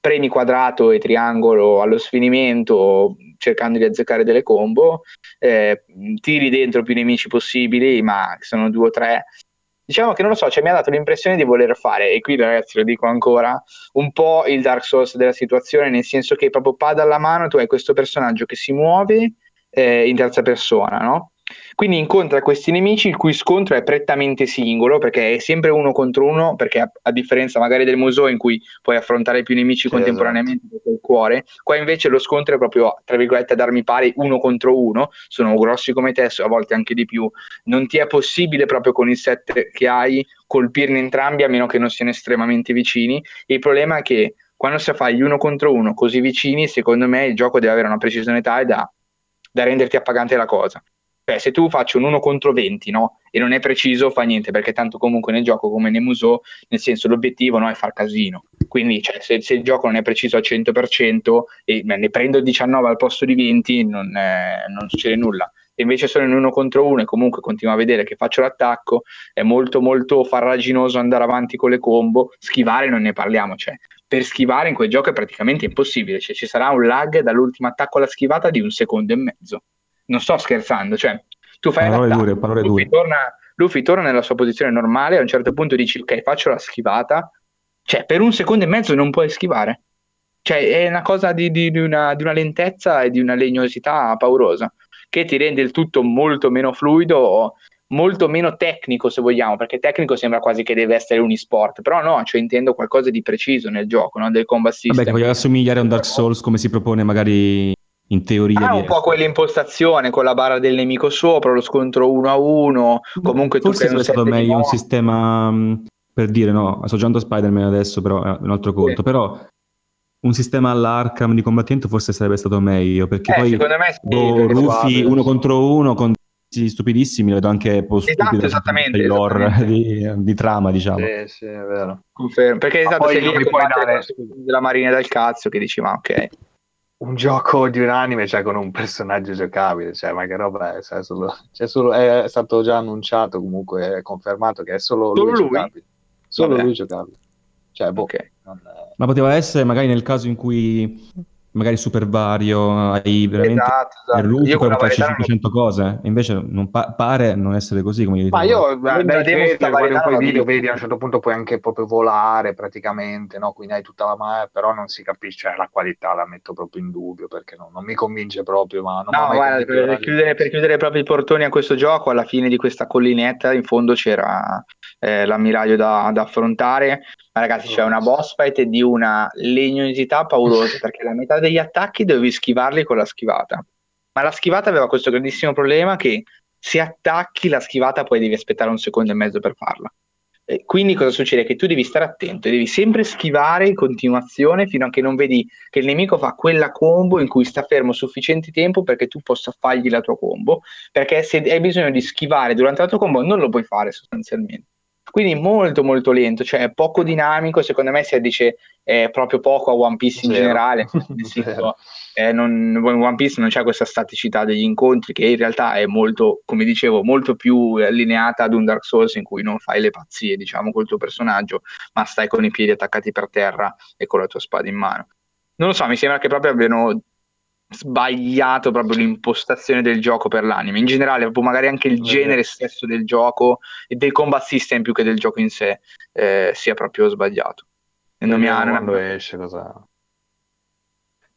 premi quadrato e triangolo allo sfinimento cercando di azzeccare delle combo, eh, tiri dentro più nemici possibili, ma sono due o tre. Diciamo che non lo so, cioè mi ha dato l'impressione di voler fare, e qui ragazzi lo dico ancora, un po' il Dark Souls della situazione, nel senso che proprio pada alla mano tu hai questo personaggio che si muove eh, in terza persona, no? Quindi incontra questi nemici il cui scontro è prettamente singolo, perché è sempre uno contro uno, perché a, a differenza magari del Musou in cui puoi affrontare più nemici Sì, contemporaneamente con il cuore, qua invece lo scontro è proprio, tra virgolette, ad armi pari, uno contro uno, sono grossi come te, a volte anche di più, non ti è possibile proprio con il set che hai colpirne entrambi a meno che non siano estremamente vicini, il problema è che quando si fa gli uno contro uno così vicini, secondo me il gioco deve avere una precisione tale da, da renderti appagante la cosa Cioè, se tu faccio un 1 contro 20, no? E non è preciso, fa niente, perché tanto comunque nel gioco, come nei museo, nel senso l'obiettivo no, è far casino. Quindi, cioè, se, se, il gioco non è preciso al 100% e beh, ne prendo 19 al posto di 20, non, eh, non succede nulla. Se invece sono in uno contro uno e comunque continuo a vedere che faccio l'attacco, è molto molto farraginoso andare avanti con le combo, schivare non ne parliamo, cioè per schivare in quel gioco è praticamente impossibile, cioè ci sarà un lag dall'ultimo attacco alla schivata di un secondo e mezzo. Non sto scherzando, cioè tu fai parole dure, parole Luffy, dure. Torna, Luffy torna nella sua posizione normale, a un certo punto dici ok, faccio la schivata, cioè per un secondo e mezzo non puoi schivare. Cioè è una cosa di, di, di, una, di una lentezza e di una legnosità paurosa che ti rende il tutto molto meno fluido molto meno tecnico se vogliamo, perché tecnico sembra quasi che deve essere un e-sport, però no, cioè intendo qualcosa di preciso nel gioco, no? del combat system. Vabbè, che voglio assomigliare a un Dark Souls come si propone magari in teoria. Ah, un po' quell'impostazione con la barra del nemico sopra, lo scontro uno a uno, comunque Forse sarebbe stato meglio un sistema, mm, per dire, no, sto giocando Spider-Man adesso, però è un altro conto, sì. però un sistema all'Arkham di combattimento forse sarebbe stato meglio, perché eh, poi secondo me sì, boh, Rufy uno contro uno con stupidissimi, vedo anche esatto, esattamente, lore esattamente. Di, di, trama, diciamo. Sì, sì, è vero. Confermo, perché esatto, sei lì a dare della marina del cazzo che dici, ma ok. Un gioco di un anime, cioè con un personaggio giocabile, cioè ma che roba è? Cioè, solo, cioè, solo, è stato già annunciato, comunque è confermato che è solo, solo lui, lui giocabile. Solo Vabbè. lui giocabile. Cioè, boh, okay. è... Ma poteva essere magari nel caso in cui magari super vario, hai veramente esatto, esatto. Rufy per farci 500 non... cose, invece non pa- pare non essere così come Ma io dai trailer, guardi un po' i video, vedi a un certo punto puoi anche proprio volare praticamente, no? quindi hai tutta la mano, però non si capisce, cioè, la qualità la metto proprio in dubbio perché non, non mi convince proprio, ma non No, guarda, per chiudere, per chiudere proprio i portoni a questo gioco, alla fine di questa collinetta in fondo c'era eh, l'ammiraglio da, da affrontare ma ragazzi c'è una boss fight di una legnosità paurosa perché la metà degli attacchi dovevi schivarli con la schivata. Ma la schivata aveva questo grandissimo problema che se attacchi la schivata poi devi aspettare un secondo e mezzo per farla. E quindi cosa succede? Che tu devi stare attento e devi sempre schivare in continuazione fino a che non vedi che il nemico fa quella combo in cui sta fermo sufficiente tempo perché tu possa fargli la tua combo. Perché se hai bisogno di schivare durante la tua combo non lo puoi fare sostanzialmente. Quindi molto molto lento, cioè poco dinamico, secondo me si addice eh, proprio poco a One Piece in Zero. generale, nel senso, eh, non, One Piece non c'è questa staticità degli incontri che in realtà è molto, come dicevo, molto più allineata ad un Dark Souls in cui non fai le pazzie, diciamo, col tuo personaggio, ma stai con i piedi attaccati per terra e con la tua spada in mano. Non lo so, mi sembra che proprio abbiano sbagliato proprio l'impostazione del gioco per l'anime in generale proprio magari anche il genere stesso del gioco e del combat system più che del gioco in sé eh, sia proprio sbagliato e non mi ha quando esce cosa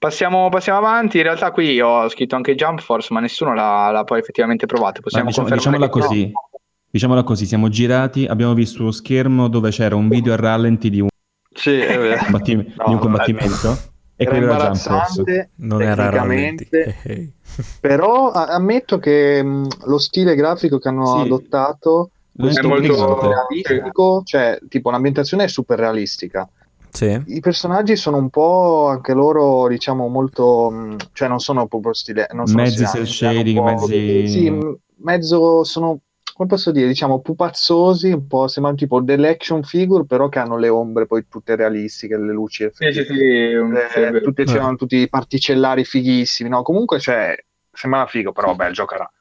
Passiamo, passiamo, avanti. In realtà, qui ho scritto anche Jump Force, ma nessuno l'ha, l'ha poi effettivamente provato. Possiamo diciamo, diciamola così. No. Diciamola così: siamo girati, abbiamo visto lo schermo dove c'era un video a rallenti di un, sì, combattim- no, di un combattimento. Era imbarazzante non era rallenti però ammetto che mh, lo stile grafico che hanno sì. adottato è molto realistico cioè tipo l'ambientazione è super realistica sì. i personaggi sono un po' anche loro diciamo molto mh, cioè non sono proprio stile non sono mezzi cel shading mezzi sì, mezzo sono come posso dire, diciamo pupazzosi, un po' sembrano tipo delle action figure, però che hanno le ombre poi tutte realistiche, le luci sì, sì, sì, un... eh, tutte, c'erano tutti i particellari fighissimi, no? Comunque, cioè, sembrava figo, però beh, il gioco era,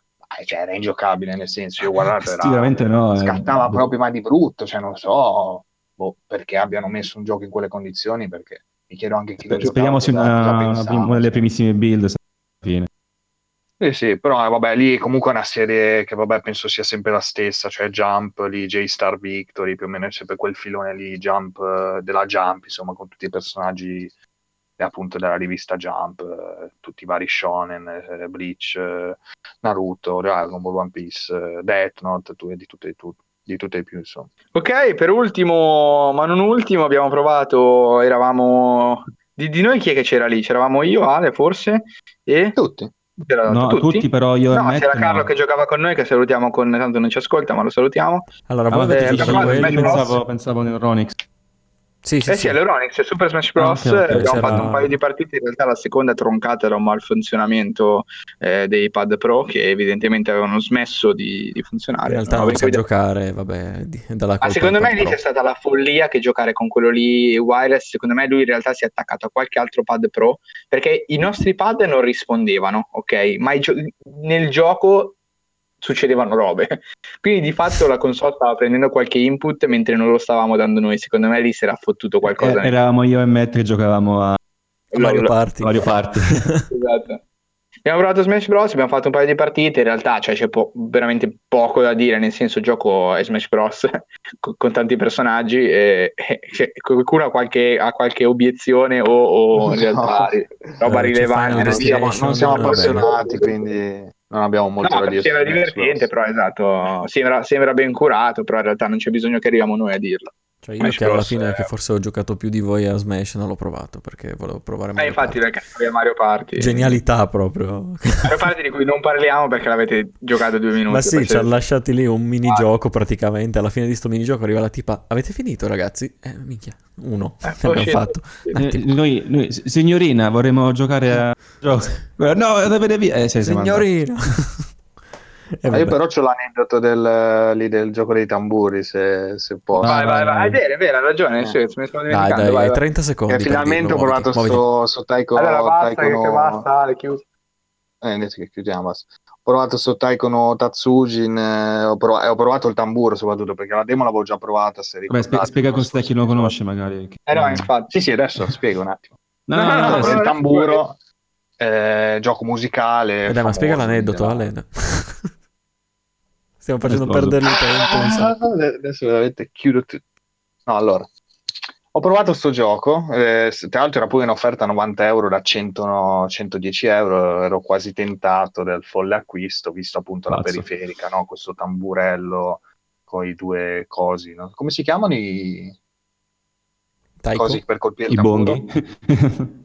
cioè, era ingiocabile, nel senso, io guardato, era, no, scattava eh, proprio ma di brutto, cioè non so boh, perché abbiano messo un gioco in quelle condizioni, perché mi chiedo anche chi Sper- Speriamo sia una, una, una delle primissime build, alla fine. Sì, sì, però vabbè, lì comunque è una serie che vabbè, penso sia sempre la stessa, cioè Jump, lì J-Star Victory, più o meno è sempre quel filone lì, Jump, eh, della Jump, insomma, con tutti i personaggi eh, appunto della rivista Jump, eh, tutti i vari shonen, eh, Bleach, eh, Naruto, Dragon Ball, One Piece, eh, Death Note, tu, di tutte e tu, di tutte e più, insomma. Ok, per ultimo, ma non ultimo, abbiamo provato, eravamo... Di, di noi chi è che c'era lì? C'eravamo io, Ale, forse? E... Tutti. No, tutti? tutti? però io no, Matt, c'era Carlo no. che giocava con noi che salutiamo con tanto non ci ascolta ma lo salutiamo allora voi vabbè, avete quelli? pensavo, pensavo nel Ronix Sì, sì, eh sì, all'Euronix, Super Smash Bros. Ah, ok, ok, abbiamo c'era- fatto un paio di partite, in realtà la seconda è troncata da un malfunzionamento eh, dei pad pro che evidentemente avevano smesso di, di funzionare. In realtà Non non sa giocare, vabbè, di- dalla Ma secondo me lì pro. c'è stata la follia che giocare con quello lì wireless, secondo me lui in realtà si è attaccato a qualche altro pad pro perché i nostri pad non rispondevano, ok? Ma gio- nel gioco succedevano robe. Quindi di fatto la console stava prendendo qualche input mentre non lo stavamo dando noi. Secondo me lì si era fottuto qualcosa. Eh, eravamo io e Matt che giocavamo a Mario. Party. Mario Party. Esatto. Abbiamo provato Smash Bros, abbiamo fatto un paio di partite, in realtà cioè, c'è po- veramente poco da dire, nel senso gioco a Smash Bros con, con tanti personaggi e, e c'è- qualcuno ha qualche, ha qualche obiezione o, o in realtà ri- roba Eh, rilevante. Non siamo, non siamo appassionati, quindi non abbiamo molto No, da dire. sembra divertente, però esatto, sembra, sembra ben curato, però in realtà non c'è bisogno che arriviamo noi a dirlo. Cioè io Smash che alla Bros, fine eh. che forse ho giocato più di voi a Smash non l'ho provato perché volevo provare Ma Mario infatti Party. perché abbiamo Mario Party. Genialità proprio. Mario Party di cui non parliamo perché l'avete giocato due minuti. Ma sì, ci ha lasciati lì un minigioco praticamente. Alla fine di sto minigioco arriva la tipa. Avete finito, ragazzi? Eh, minchia, uno. Eh, abbiamo fatto. Eh, attimo. noi, noi- signorina, vorremmo giocare a. No, deve via. Eh, sì. Signorina. Ah, io però c'ho l'aneddoto del, lì del gioco dei tamburi, se, se posso. Vai, vai, vai, vai. è vero, è vero, hai ragione, Eh. sì, ne stavo Dai, dimenticando, dai, vai, hai vai. 30 secondi. E finalmente ho provato muoviti, sto Taiko, Allora basta, Taiko che no- basta, Ale, chiuso. Eh, adesso che chiudiamo, basta. Ho provato sto Taiko no Tatsujin, eh, ho, prov- eh, ho provato il tamburo soprattutto perché la demo l'avevo già provata. Se ricordate, spie- spiega cos'è chi non lo conosce, magari. Eh no, infatti. Sì, sì, adesso spiego un attimo. No, no, no, No, no, no, il tamburo, eh, gioco musicale. Eh dai, ma spiega famoso, l'aneddoto, Ale. Stiamo facendo perdere il tempo. Ah, adesso veramente chiudo tutto. No, allora. Ho provato sto gioco, eh, tra l'altro era pure in offerta a 90 euro da 100 no, 110 euro, ero quasi tentato del folle acquisto, visto appunto la Pazzo. periferica, no? questo tamburello con i due cosi, no? come si chiamano i Taiko? cosi per colpire il I bonghi.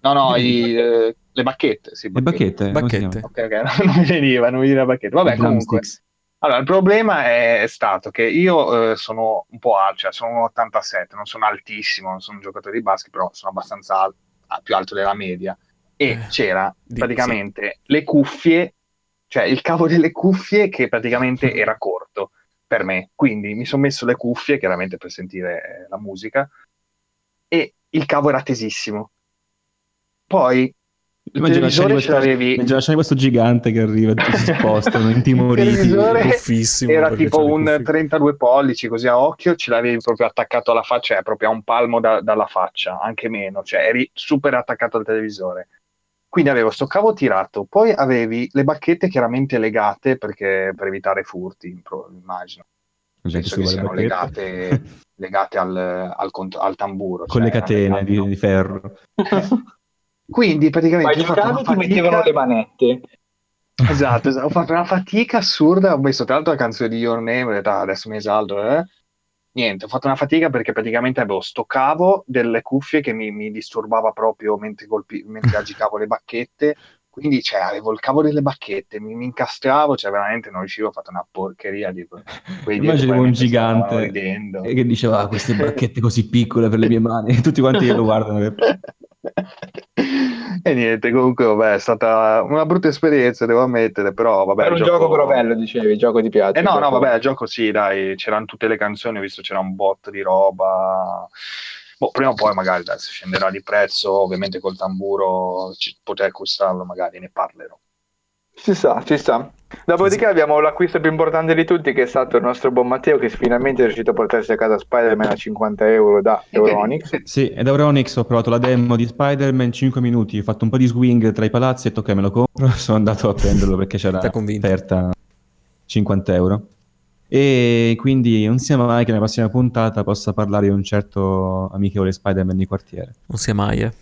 No, no, i, eh, le bacchette, sì, Le bacchette. come si Bacchette. Ok, ok, non mi veniva, non mi veniva la bacchetta. Vabbè, comunque, drumsticks. Allora, il problema è stato che io eh, sono un po' alto, cioè sono un 87, non sono altissimo, non sono un giocatore di basket, però sono abbastanza al- più alto della media. E Eh, c'era di- praticamente le cuffie, cioè il cavo delle cuffie che praticamente era corto per me. Quindi mi sono messo le cuffie, chiaramente per sentire eh, la musica, e il cavo era tesissimo. Poi Immagina ce questo, questo gigante che arriva e si spostano intimoriti. Buffissimo. era tipo un cuffie. 32 pollici così a occhio, ce l'avevi proprio attaccato alla faccia, cioè proprio a un palmo da- dalla faccia, anche meno, cioè eri super attaccato al televisore. Quindi avevo sto cavo tirato, poi avevi le bacchette chiaramente legate perché per evitare furti, immagino. Penso che siano legate, legate al, al al tamburo. Con cioè, le catene di, di ferro. Quindi praticamente una giocavi ti mettevano le manette. Esatto, esatto. ho fatto una fatica assurda, ho messo tra l'altro la canzone di Your Name, ho detto, "Ah, adesso mi esalto, eh." Niente, ho fatto una fatica perché praticamente avevo sto cavo delle cuffie che mi, mi disturbava proprio mentre, colpi- mentre agitavo le bacchette, quindi cioè, avevo il cavo delle bacchette, mi, mi incastravo, cioè veramente non riuscivo, ho fatto una porcheria dietro Immagino un gigante e che diceva "Ah, queste bacchette così piccole per le mie mani e tutti quanti lo guardano che- e niente, comunque vabbè, è stata una brutta esperienza, devo ammettere, però vabbè. Era un il gioco però bello, dicevi, il gioco ti piace. Eh no, no, gioco- vabbè, il gioco sì, dai, c'erano tutte le canzoni, ho visto c'era un botto di roba. Boh, prima o poi magari dai, se scenderà di prezzo, ovviamente col tamburo ci- potrei acquistarlo, magari ne parlerò. Ci sta, ci sta. Dopodiché abbiamo l'acquisto più importante di tutti che è stato il nostro buon Matteo che finalmente è riuscito a portarsi a casa Spider-Man a 50 euro da Euronix. Sì, ed Euronix ho provato la demo di Spider-Man 5 minuti, ho fatto un po' di swing tra i palazzi e detto ok me lo compro, sono andato a prenderlo perché c'era offerta 50 euro. E quindi non sia mai che nella prossima puntata possa parlare di un certo amichevole Spider-Man di quartiere. Non sia mai, eh.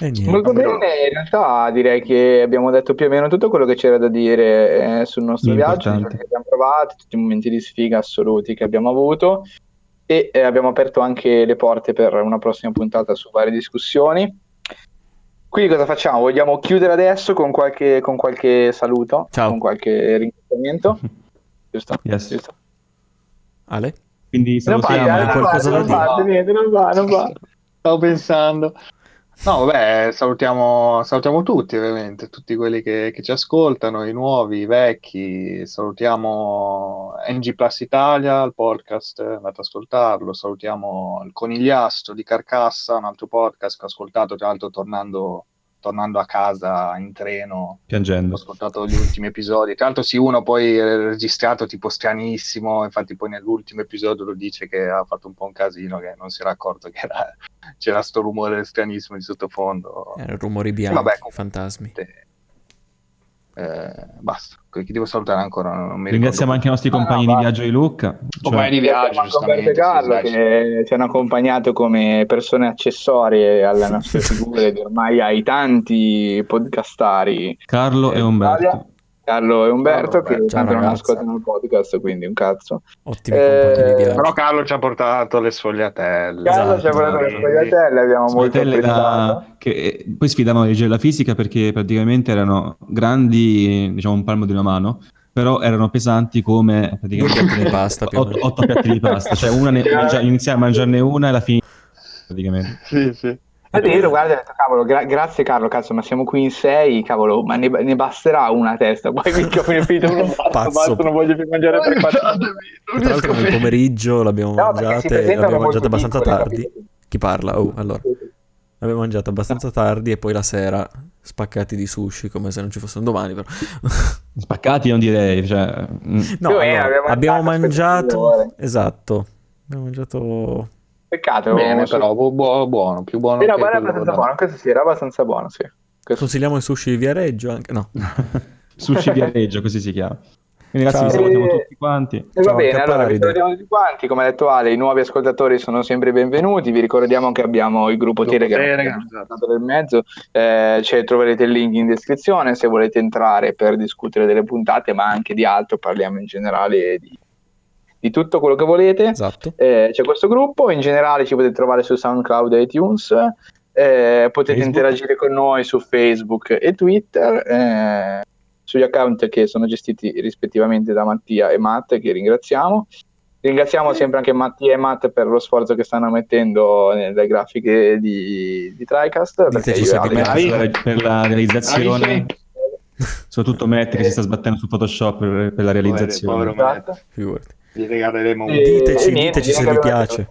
E niente. Molto bene, in realtà direi che abbiamo detto più o meno tutto quello che c'era da dire eh, sul nostro viaggio, Importante. che abbiamo provato, tutti i momenti di sfiga assoluti che abbiamo avuto e eh, abbiamo aperto anche le porte per una prossima puntata su varie discussioni. Quindi cosa facciamo? Vogliamo chiudere adesso con qualche, con qualche saluto, Ciao. con qualche ringraziamento? Giusto? Yes. Giusto? Ale? quindi salutiamo. Hai qualcosa da dire? Niente, non va, non va. Stavo pensando. No, vabbè, salutiamo, salutiamo tutti ovviamente, tutti quelli che, che, ci ascoltano, i nuovi, i vecchi, salutiamo NG Plus Italia, il podcast, andate ad ascoltarlo, salutiamo il Conigliastro di Carcassa, un altro podcast che ho ascoltato tra l'altro tornando tornando a casa in treno, piangendo. Ho ascoltato gli ultimi episodi. Tra l'altro, sì, uno poi registrato tipo stranissimo. Infatti, poi nell'ultimo episodio lo dice che ha fatto un po' un casino, che non si era accorto che era, c'era sto rumore stranissimo di sottofondo. Erano rumori bianchi, Vabbè, fantasmi. Eh, basta, chi devo salutare ancora? Ringraziamo anche i nostri compagni ah, di viaggio di Lucca. Cioè... Compagni di viaggio, giustamente. Carlo, che ci hanno accompagnato come persone accessorie alle nostre figure ormai ai tanti podcastari. Carlo e Umberto. Carlo e Umberto Ciao, che tanto non ascoltano il podcast, quindi un cazzo. Ottimi eh, Però Carlo ci ha portato le sfogliatelle. Carlo esatto, ci ha portato le sfogliatelle, abbiamo sfogliatelle molto da... che poi sfidavano legge la fisica perché praticamente erano grandi, diciamo un palmo di una mano, però erano pesanti come praticamente di pasta, otto, otto piatti di pasta, cioè una ne, iniziare a mangiarne una e la fine praticamente. Sì, sì. Infatti io guarda ho detto, cavolo, gra- grazie Carlo, cazzo, ma siamo qui in sei, cavolo, ma ne, ne basterà una testa, poi minchia, ho finito uno basta, non voglio più mangiare per quattro Tra l'altro nel pomeriggio l'abbiamo no, mangiata, l'abbiamo mangiata abbastanza tardi. Chi parla? Oh, allora. L'abbiamo mangiato abbastanza tardi e poi la sera spaccati di sushi come se non ci fossero domani però. spaccati non direi cioè... Mm. no, allora, abbiamo mangiato esatto abbiamo mangiato Peccato. Bene, però buono, buono, più buono. Sì, no, era abbastanza buono, questo sì, era abbastanza buono, sì. Questo... Consigliamo il sushi di Viareggio anche, no. sushi Viareggio, così si chiama. Quindi ragazzi, Ciao. vi salutiamo tutti quanti. E va bene, allora vi salutiamo tutti quanti. Come ha detto Ale, i nuovi ascoltatori sono sempre benvenuti. Vi ricordiamo che abbiamo il gruppo Telegram, Telegram esatto. nel mezzo. Eh, cioè, troverete il link in descrizione se volete entrare per discutere delle puntate, ma anche di altro. Parliamo in generale di di tutto quello che volete. Esatto. Eh, c'è questo gruppo, in generale ci potete trovare su SoundCloud e iTunes, eh, potete Facebook. interagire con noi su Facebook e Twitter, eh, sugli account che sono gestiti rispettivamente da Mattia e Matt, che ringraziamo. Ringraziamo sempre anche Mattia e Matt per lo sforzo che stanno mettendo nelle grafiche di, di TriCast. Per la realizzazione. Soprattutto Matt che si sta sbattendo su Photoshop per, per la realizzazione. Povero, povero Figurati. Gli regaleremo un... Diteci, niente, diteci se vi piace.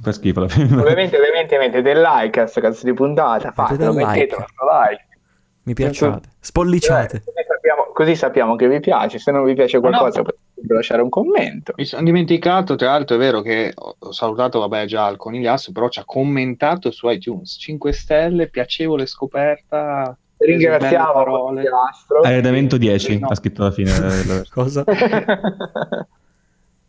Fa schifo la fine. Ovviamente, ovviamente mettete il like a questa cazzo di puntata, fatelo, mettete like. like. Mi piacciate, spolliciate. Eh, sappiamo, così sappiamo che vi piace, se non vi piace qualcosa no. potete lasciare un commento. Mi sono dimenticato, tra l'altro è vero che ho salutato, vabbè già il conigliasso, però ci ha commentato su iTunes, 5 stelle, piacevole scoperta, ringraziamo Arredamento 10 no. ha scritto alla fine cosa?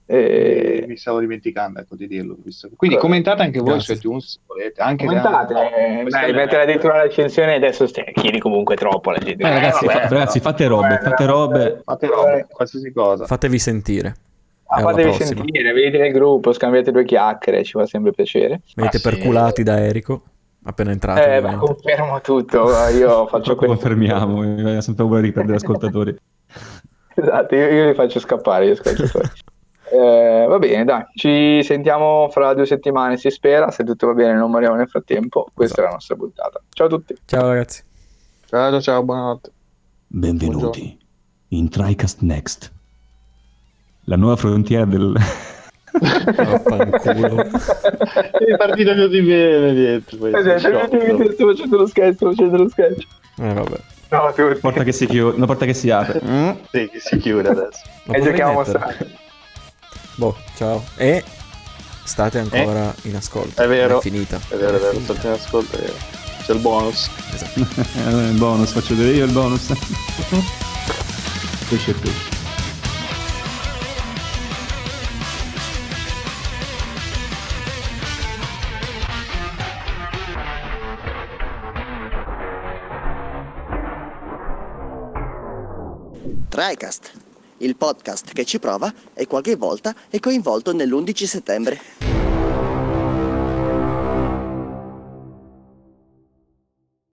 E... Mi stavo dimenticando ecco, di dirlo. Visto. Quindi commentate anche voi Grazie. su iTunes se volete. Anche commentate, da... eh, dai, mettere addirittura la recensione adesso stai, chiedi comunque troppo la gente. Eh, ragazzi, vabbè, fa, ragazzi, fate robe, fate robe. Fate robe, qualsiasi cosa. Fatevi sentire. Ah, fatevi sentire, vedete nel gruppo, scambiate due chiacchiere, ci fa sempre piacere. Venite ah, perculati sì. da Erico. Appena entrato. Eh, beh, confermo tutto. Io faccio questo. Confermiamo, mi sempre paura di perdere ascoltatori. esatto, io, io, li faccio scappare gli ascoltatori. Eh, va bene, dai, ci sentiamo fra due settimane, si spera. Se tutto va bene, non moriamo nel frattempo. Questa esatto. è la nostra puntata. Ciao a tutti. Ciao ragazzi. Ciao, ciao, buonanotte. Benvenuti Buongiorno. in TriCast Next, la nuova frontiera del. Vaffanculo. è partito così bene dietro. Poi eh, sto facendo lo sketch, sto facendo lo sketch. Eh, vabbè. No, porta che si chiude, una porta che si apre. Mm? Sì, che si chiude adesso. e giochiamo a mostrare. Boh, ciao. E state ancora eh? in ascolto. È vero. È finita. È vero, è vero, state in ascolto. C'è il bonus. Esatto. il bonus, faccio vedere io il bonus. Pesce pesce. TriCast il podcast che ci prova e qualche volta è coinvolto nell'11 settembre.